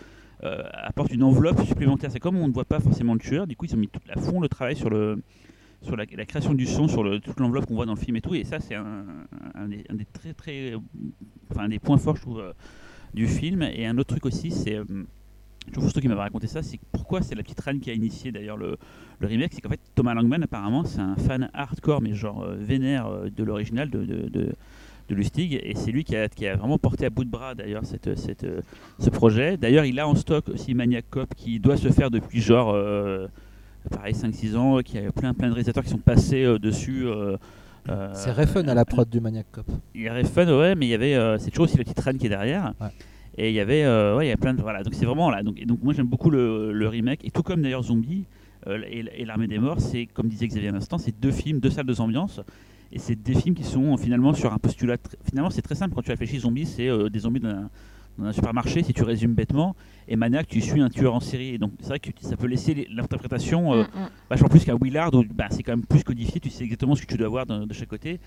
euh, apportent une enveloppe supplémentaire. C'est comme on ne voit pas forcément le tueur, du coup ils ont mis à fond le travail sur la, création du son, sur toute l'enveloppe qu'on voit dans le film et tout. Et ça, c'est un, des, très très, enfin des points forts, je trouve, du film. Et un autre truc aussi, c'est je trouve qui m'avait raconté ça, c'est pourquoi c'est la petite reine qui a initié d'ailleurs le, remake, c'est qu'en fait Thomas Langman apparemment c'est un fan hardcore mais genre vénère de l'original de Lustig, et c'est lui qui a, qui a, vraiment porté à bout de bras d'ailleurs cette, cette, ce projet. D'ailleurs, il a en stock aussi Maniac Cop qui doit se faire depuis genre, euh, pareil, 5-6 ans, qui a plein, plein de réalisateurs qui sont passés euh, dessus. Euh, C'est Refn à la prod du Maniac Cop. Il y a Refn, ouais, mais il y avait, c'est toujours aussi le titre qui est derrière. Ouais. Et il y avait, ouais, il y a plein de, voilà, donc c'est vraiment là. Donc, et donc moi j'aime beaucoup le, le remake, et tout comme d'ailleurs Zombie et, et l'armée des morts, c'est comme disait Xavier à l'instant, c'est deux films, deux salles, deux ambiances. Et c'est des films qui sont finalement sur un postulat. Finalement, c'est très simple quand tu réfléchis. Zombie, c'est euh, des zombies dans un, dans un supermarché, si tu résumes bêtement. Et Maniac, tu suis un tueur en série. Et donc, c'est vrai que ça peut laisser l'interprétation euh, Mm, mm. vachement plus qu'un Willard où bah, c'est quand même plus codifié, tu sais exactement ce que tu dois voir de, de chaque côté.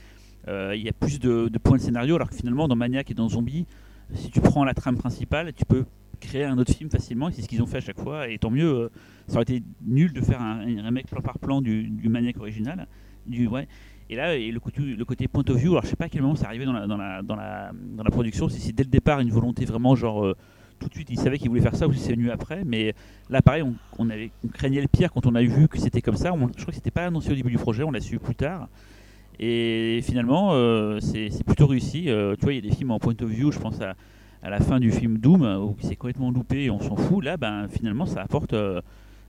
Euh, Il y a plus de, de points de scénario, alors que finalement dans Maniac et dans Zombie, si tu prends la trame principale, tu peux créer un autre film facilement, et c'est ce qu'ils ont fait à chaque fois, et tant mieux, euh, ça aurait été nul de faire un, un remake plan par plan du, du Maniac original. Du, ouais. Et là, le, côté, point of view, alors je sais pas à quel moment c'est arrivé dans la, dans la, production, si c'est dès le départ une volonté vraiment genre... euh, tout de suite, ils savaient qu'ils voulaient faire ça, ou si c'est venu après, mais Là, pareil, on, craignait le pire quand on a vu que c'était comme ça. Je crois que c'était pas annoncé au début du projet, on l'a su plus tard. Et finalement, euh, c'est plutôt réussi. Euh, tu vois, il y a des films en point of view, je pense à, à la fin du film Doom, où c'est complètement loupé et on s'en fout. Là, ben, finalement, ça apporte euh,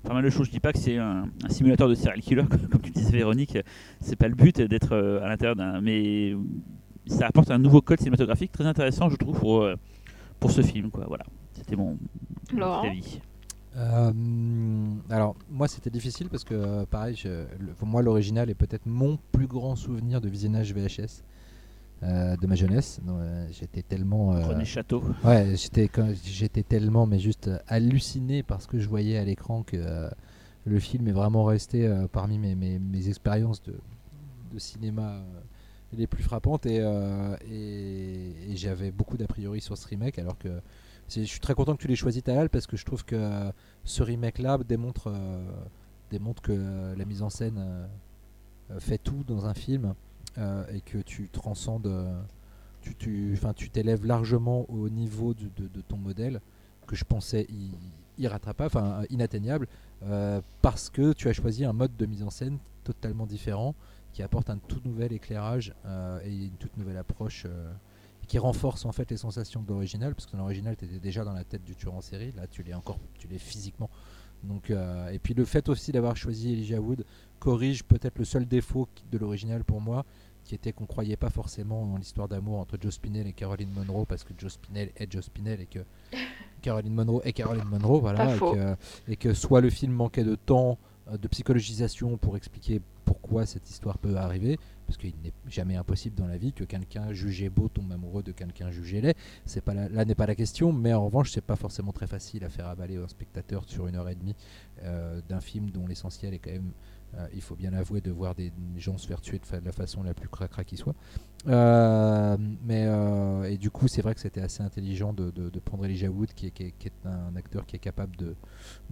pas mal de choses. Je dis pas que c'est un, un simulateur de serial killer, comme, tu disais, Véronique. C'est pas le but d'être euh, à l'intérieur d'un. Mais ça apporte un nouveau code cinématographique très intéressant, je trouve, pour, euh, pour ce film. Quoi. Voilà, c'était mon mon Laurent petit avis. Euh, alors, moi, c'était difficile parce que, pareil, je- le- pour moi, l'original est peut-être mon plus grand souvenir de visionnage VHS euh, de ma jeunesse. Euh, j'étais tellement. euh, Château. Ouais, j'étais tellement, mais juste halluciné par ce que je voyais à l'écran que le film est vraiment resté parmi mes, mes, mes expériences de, de cinéma les plus frappantes et, et, et j'avais beaucoup d'a priori sur ce remake alors que je suis très content que tu l'aies choisi Talal parce que je trouve que ce remake là démontre, démontre que la mise en scène fait tout dans un film et que tu transcendes euh, tu, tu, tu t'élèves largement au niveau de, ton modèle que je pensais irrattrapable, enfin inatteignable, euh, parce que tu as choisi un mode de mise en scène totalement différent qui apporte un tout nouvel éclairage euh, et une toute nouvelle approche euh, qui renforce en fait les sensations de l'original, parce que dans l'original tu étais déjà dans la tête du tueur en série, là tu l'es encore, tu l'es physiquement. Donc, euh, et puis le fait aussi d'avoir choisi Elijah Wood corrige peut-être le seul défaut de l'original pour moi, qui était qu'on croyait pas forcément dans l'histoire d'amour entre Joe Spinell et Caroline Monroe parce que Joe Spinell est Joe Spinell et que Caroline Monroe est Caroline Monroe, voilà, et que, et que soit le film manquait de temps, euh, de psychologisation pour expliquer pourquoi cette histoire peut arriver, parce qu'il n'est jamais impossible dans la vie que quelqu'un jugé beau tombe amoureux de quelqu'un jugé laid. C'est pas la- là n'est pas la question, mais en revanche c'est pas forcément très facile à faire avaler un spectateur sur une heure et demie euh, d'un film dont l'essentiel est quand même euh, il faut bien l'avouer, de voir des gens se faire tuer de, la façon la plus cracra qui soit. Euh, mais euh, et du coup, c'est vrai que c'était assez intelligent de, prendre Elijah Wood, qui est, qui est- un acteur qui est capable de,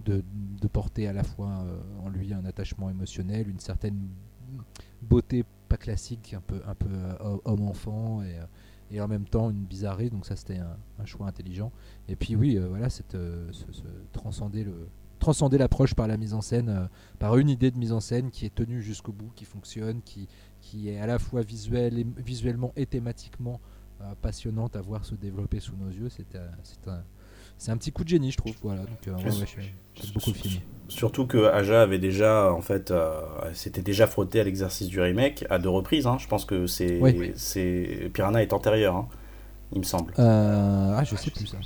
de, porter à la fois en lui un attachement émotionnel, une certaine beauté pas classique, un peu, un peu homme-enfant, et, et en même temps une bizarrerie. Donc ça, c'était un, choix intelligent. Et puis oui, voilà, cette, ce- ce transcender le transcender l'approche par la mise en scène, euh, par une idée de mise en scène qui est tenue jusqu'au bout, qui fonctionne, qui, qui est à la fois visuel et, visuellement et thématiquement euh, passionnante à voir se développer sous nos yeux. C'est un, c'est un, un petit coup de génie, je trouve. Voilà, donc euh, ouais, ouais, j'ai- j'aime beaucoup le film. Surtout que Aja avait déjà, en fait, euh, s'était déjà frotté à l'exercice du remake à deux reprises. hein. Je pense que c'est, Oui. c'est Piranha est antérieur, hein, il me semble. Euh, ah, je sais plus ça.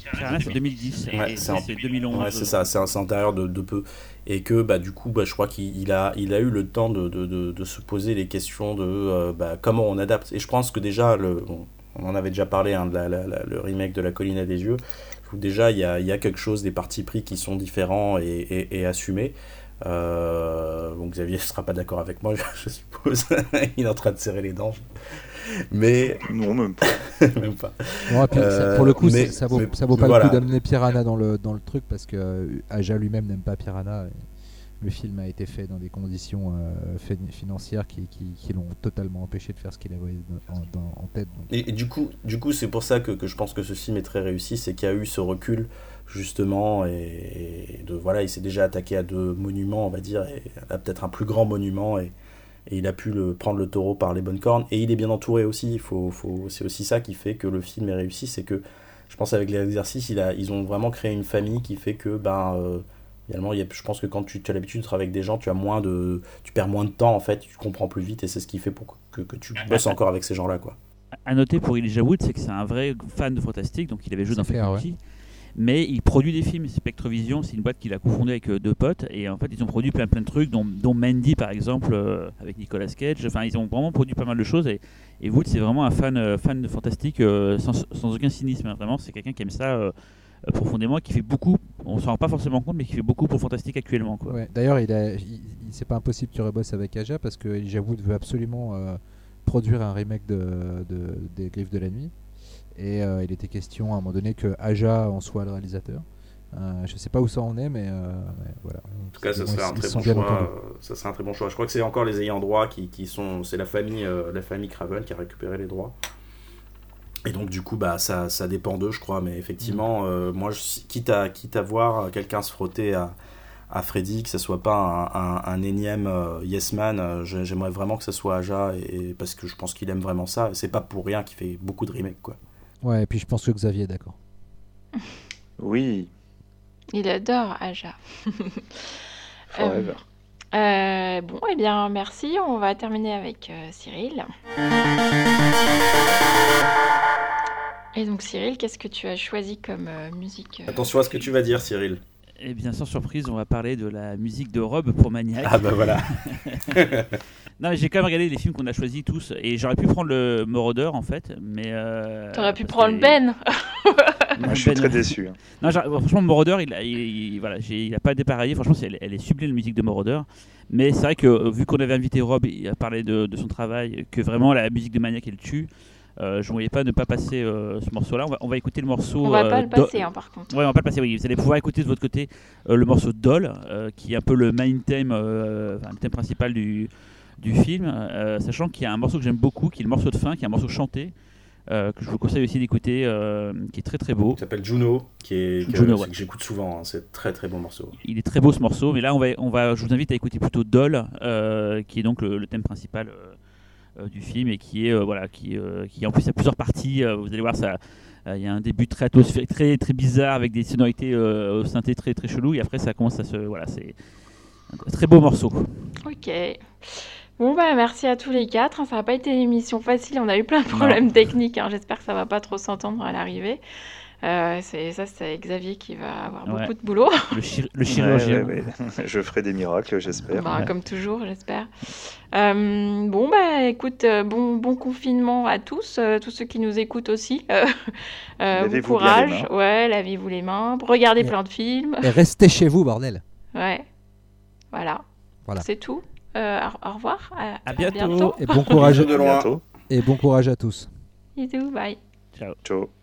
C'est 2010 Ouais, et c'est en- c'est 2011. Ouais, c'est ça, c'est c'est antérieur de, de peu. Et que bah, du coup, bah, je crois qu'il il a, il a eu le temps de, de, de, de se poser les questions de euh, bah, comment on adapte. Et je pense que déjà, le, bon, on en avait déjà parlé, hein, de la, la- la- le remake de La Colline à des yeux. Trouve déjà, il y a, il y a quelque chose, des partis pris qui sont différents et, et, et assumés. Euh, bon, Xavier ne sera pas d'accord avec moi, je suppose. il est en train de serrer les dents. Mais Non, même pas. même pas. Bon, puis, Euh, pour le coup, mais- c'est- ça vaut, mais ça vaut pas voilà. le coup d'amener Piranha dans le, dans le truc parce que euh, Aja lui-même n'aime pas Piranha. le film a été fait dans des conditions euh, fin- financières qui, qui, qui l'ont totalement empêché de faire ce qu'il avait en, dans- en tête. donc. Et, et du coup, du coup c'est pour ça que, que je pense que ce film est très réussi, c'est qu'il y a eu ce recul justement et, et de voilà, il s'est déjà attaqué à deux monuments, on va dire, et à peut-être un plus grand monument et, et il a pu le, prendre le taureau par les bonnes cornes et il est bien entouré aussi. Il faut, faut, c'est aussi ça qui fait que le film est réussi, c'est que je pense avec l'exercice, il a, ils ont vraiment créé une famille qui fait que ben euh, Finalement, il y a- je pense que quand tu, tu as l'habitude de travailler avec des gens, tu as moins de, tu perds moins de temps en fait, tu comprends plus vite et c'est ce qui fait pour que, que tu bosses encore avec ces gens-là quoi. À noter pour Elijah Wood, c'est que c'est un vrai fan de fantastique, donc il avait joué dans Faculty. Mais il produit des films. Spectrovision, c'est une boîte qu'il a cofondée avec euh, deux potes. Et en fait, ils ont produit plein plein de trucs, dont, Mandy par exemple, euh, avec Nicolas Cage. Enfin, ils ont vraiment produit pas mal de choses. Et, et Wood, c'est vraiment un fan, euh, fan de fantastique sans, aucun cynisme. hein. Vraiment, c'est quelqu'un qui aime ça profondément, qui fait beaucoup. On s'en rend pas forcément compte, mais qui fait beaucoup pour fantastique actuellement. Quoi. D'ailleurs, il c'est pas impossible que tu rebosses avec Aja parce que Elijah Wood veut absolument produire un remake de- des Griffes de la Nuit. Et euh, il était question à un moment donné que Aja en soit le réalisateur. Euh, je sais pas où ça en est, mais, euh, mais voilà. En tout cas, ça serait un très bon choix. euh, ça serait un très bon choix. Je crois que c'est encore les ayants droit qui, qui sont, c'est la famille, euh, la famille Craven qui a récupéré les droits. Et donc du coup, bah ça, ça dépend d'eux, je crois. Mais effectivement, euh, moi, je, quitte à quitte à voir quelqu'un se frotter à à Freddy, que ce soit pas un, un, un énième Yes Man, j'ai- j'aimerais vraiment que ce soit Aja, et, parce que je pense qu'il aime vraiment ça. C'est pas pour rien qu'il fait beaucoup de remakes, quoi. Ouais, et puis je pense que Xavier est d'accord. Oui, Il adore Aja. forever. Euh, bon, eh bien, merci. On va terminer avec euh, Cyril. Et donc, Cyril, qu'est-ce que tu as choisi comme euh, musique euh, Attention à ce que tu vas dire, Cyril. Et bien, sans surprise, on va parler de la musique de Rob pour Maniac. Ah bah voilà. Non, mais j'ai quand même regardé les films qu'on a choisis tous. Et j'aurais pu prendre le Moroder en fait. Mais. euh, T'aurais pu prendre que- Ben Moi, je suis Ben- très déçu. hein. Non, genre, franchement, Moroder, il a, il, il- voilà, il a pas dépareillé. Franchement, c'est- elle, elle est sublime, la musique de Moroder. Mais c'est vrai que, euh, vu qu'on avait invité Rob à parler de, de son travail, que vraiment la musique de Maniac, elle tue, euh, je ne voyais pas ne pas passer euh, ce morceau-là. On va, on va écouter le morceau. On va euh, pas le passer, hein, par contre. Ouais, on va pas le passer, oui. Vous allez pouvoir écouter de votre côté euh, le morceau Doll, euh, qui est un peu le main theme, euh, enfin, le thème principal du, du film, euh, sachant qu'il y a un morceau que j'aime beaucoup, qui est le morceau de fin, qui est un morceau chanté, euh, que je vous conseille aussi d'écouter, euh, qui est très très beau. Il s'appelle Juno, qui est que, ouais. que j'écoute souvent. hein. C'est très très bon morceau. Il est très beau ce morceau, mais là on va, on va, je vous invite à écouter plutôt Doll, euh, qui est donc le, le thème principal du film et qui est euh, voilà, qui, euh, qui en plus a plusieurs parties. euh, vous allez voir ça. euh, Il y a un début très très très bizarre avec des sonorités euh, au synthé très très chelou et après ça commence à se voilà c'est un très beau morceau. Ok. Bon, bah, merci à tous les quatre. Ça n'a pas été une émission facile. On a eu plein de problèmes techniques. hein. J'espère que ça va pas trop s'entendre à l'arrivée. Euh, c'est ça, c'est Xavier qui va avoir Ouais. beaucoup de boulot. Le, chirurgien. ouais, ouais. Je ferai des miracles, j'espère. Bah, Ouais. Comme toujours, j'espère. Euh, bon, bah, écoute, euh, bon, bon confinement à tous, euh, tous ceux qui nous écoutent aussi. Euh, euh, bon courage. mains. Ouais, lavez-vous les mains. Regardez plein de films. Et restez chez vous, bordel. Ouais. Voilà. Voilà. C'est tout. Euh, au, au revoir. À, À bientôt. Et bon courage, De loin. bientôt. et bon courage à tous. Bisous. Bye. Ciao. Ciao.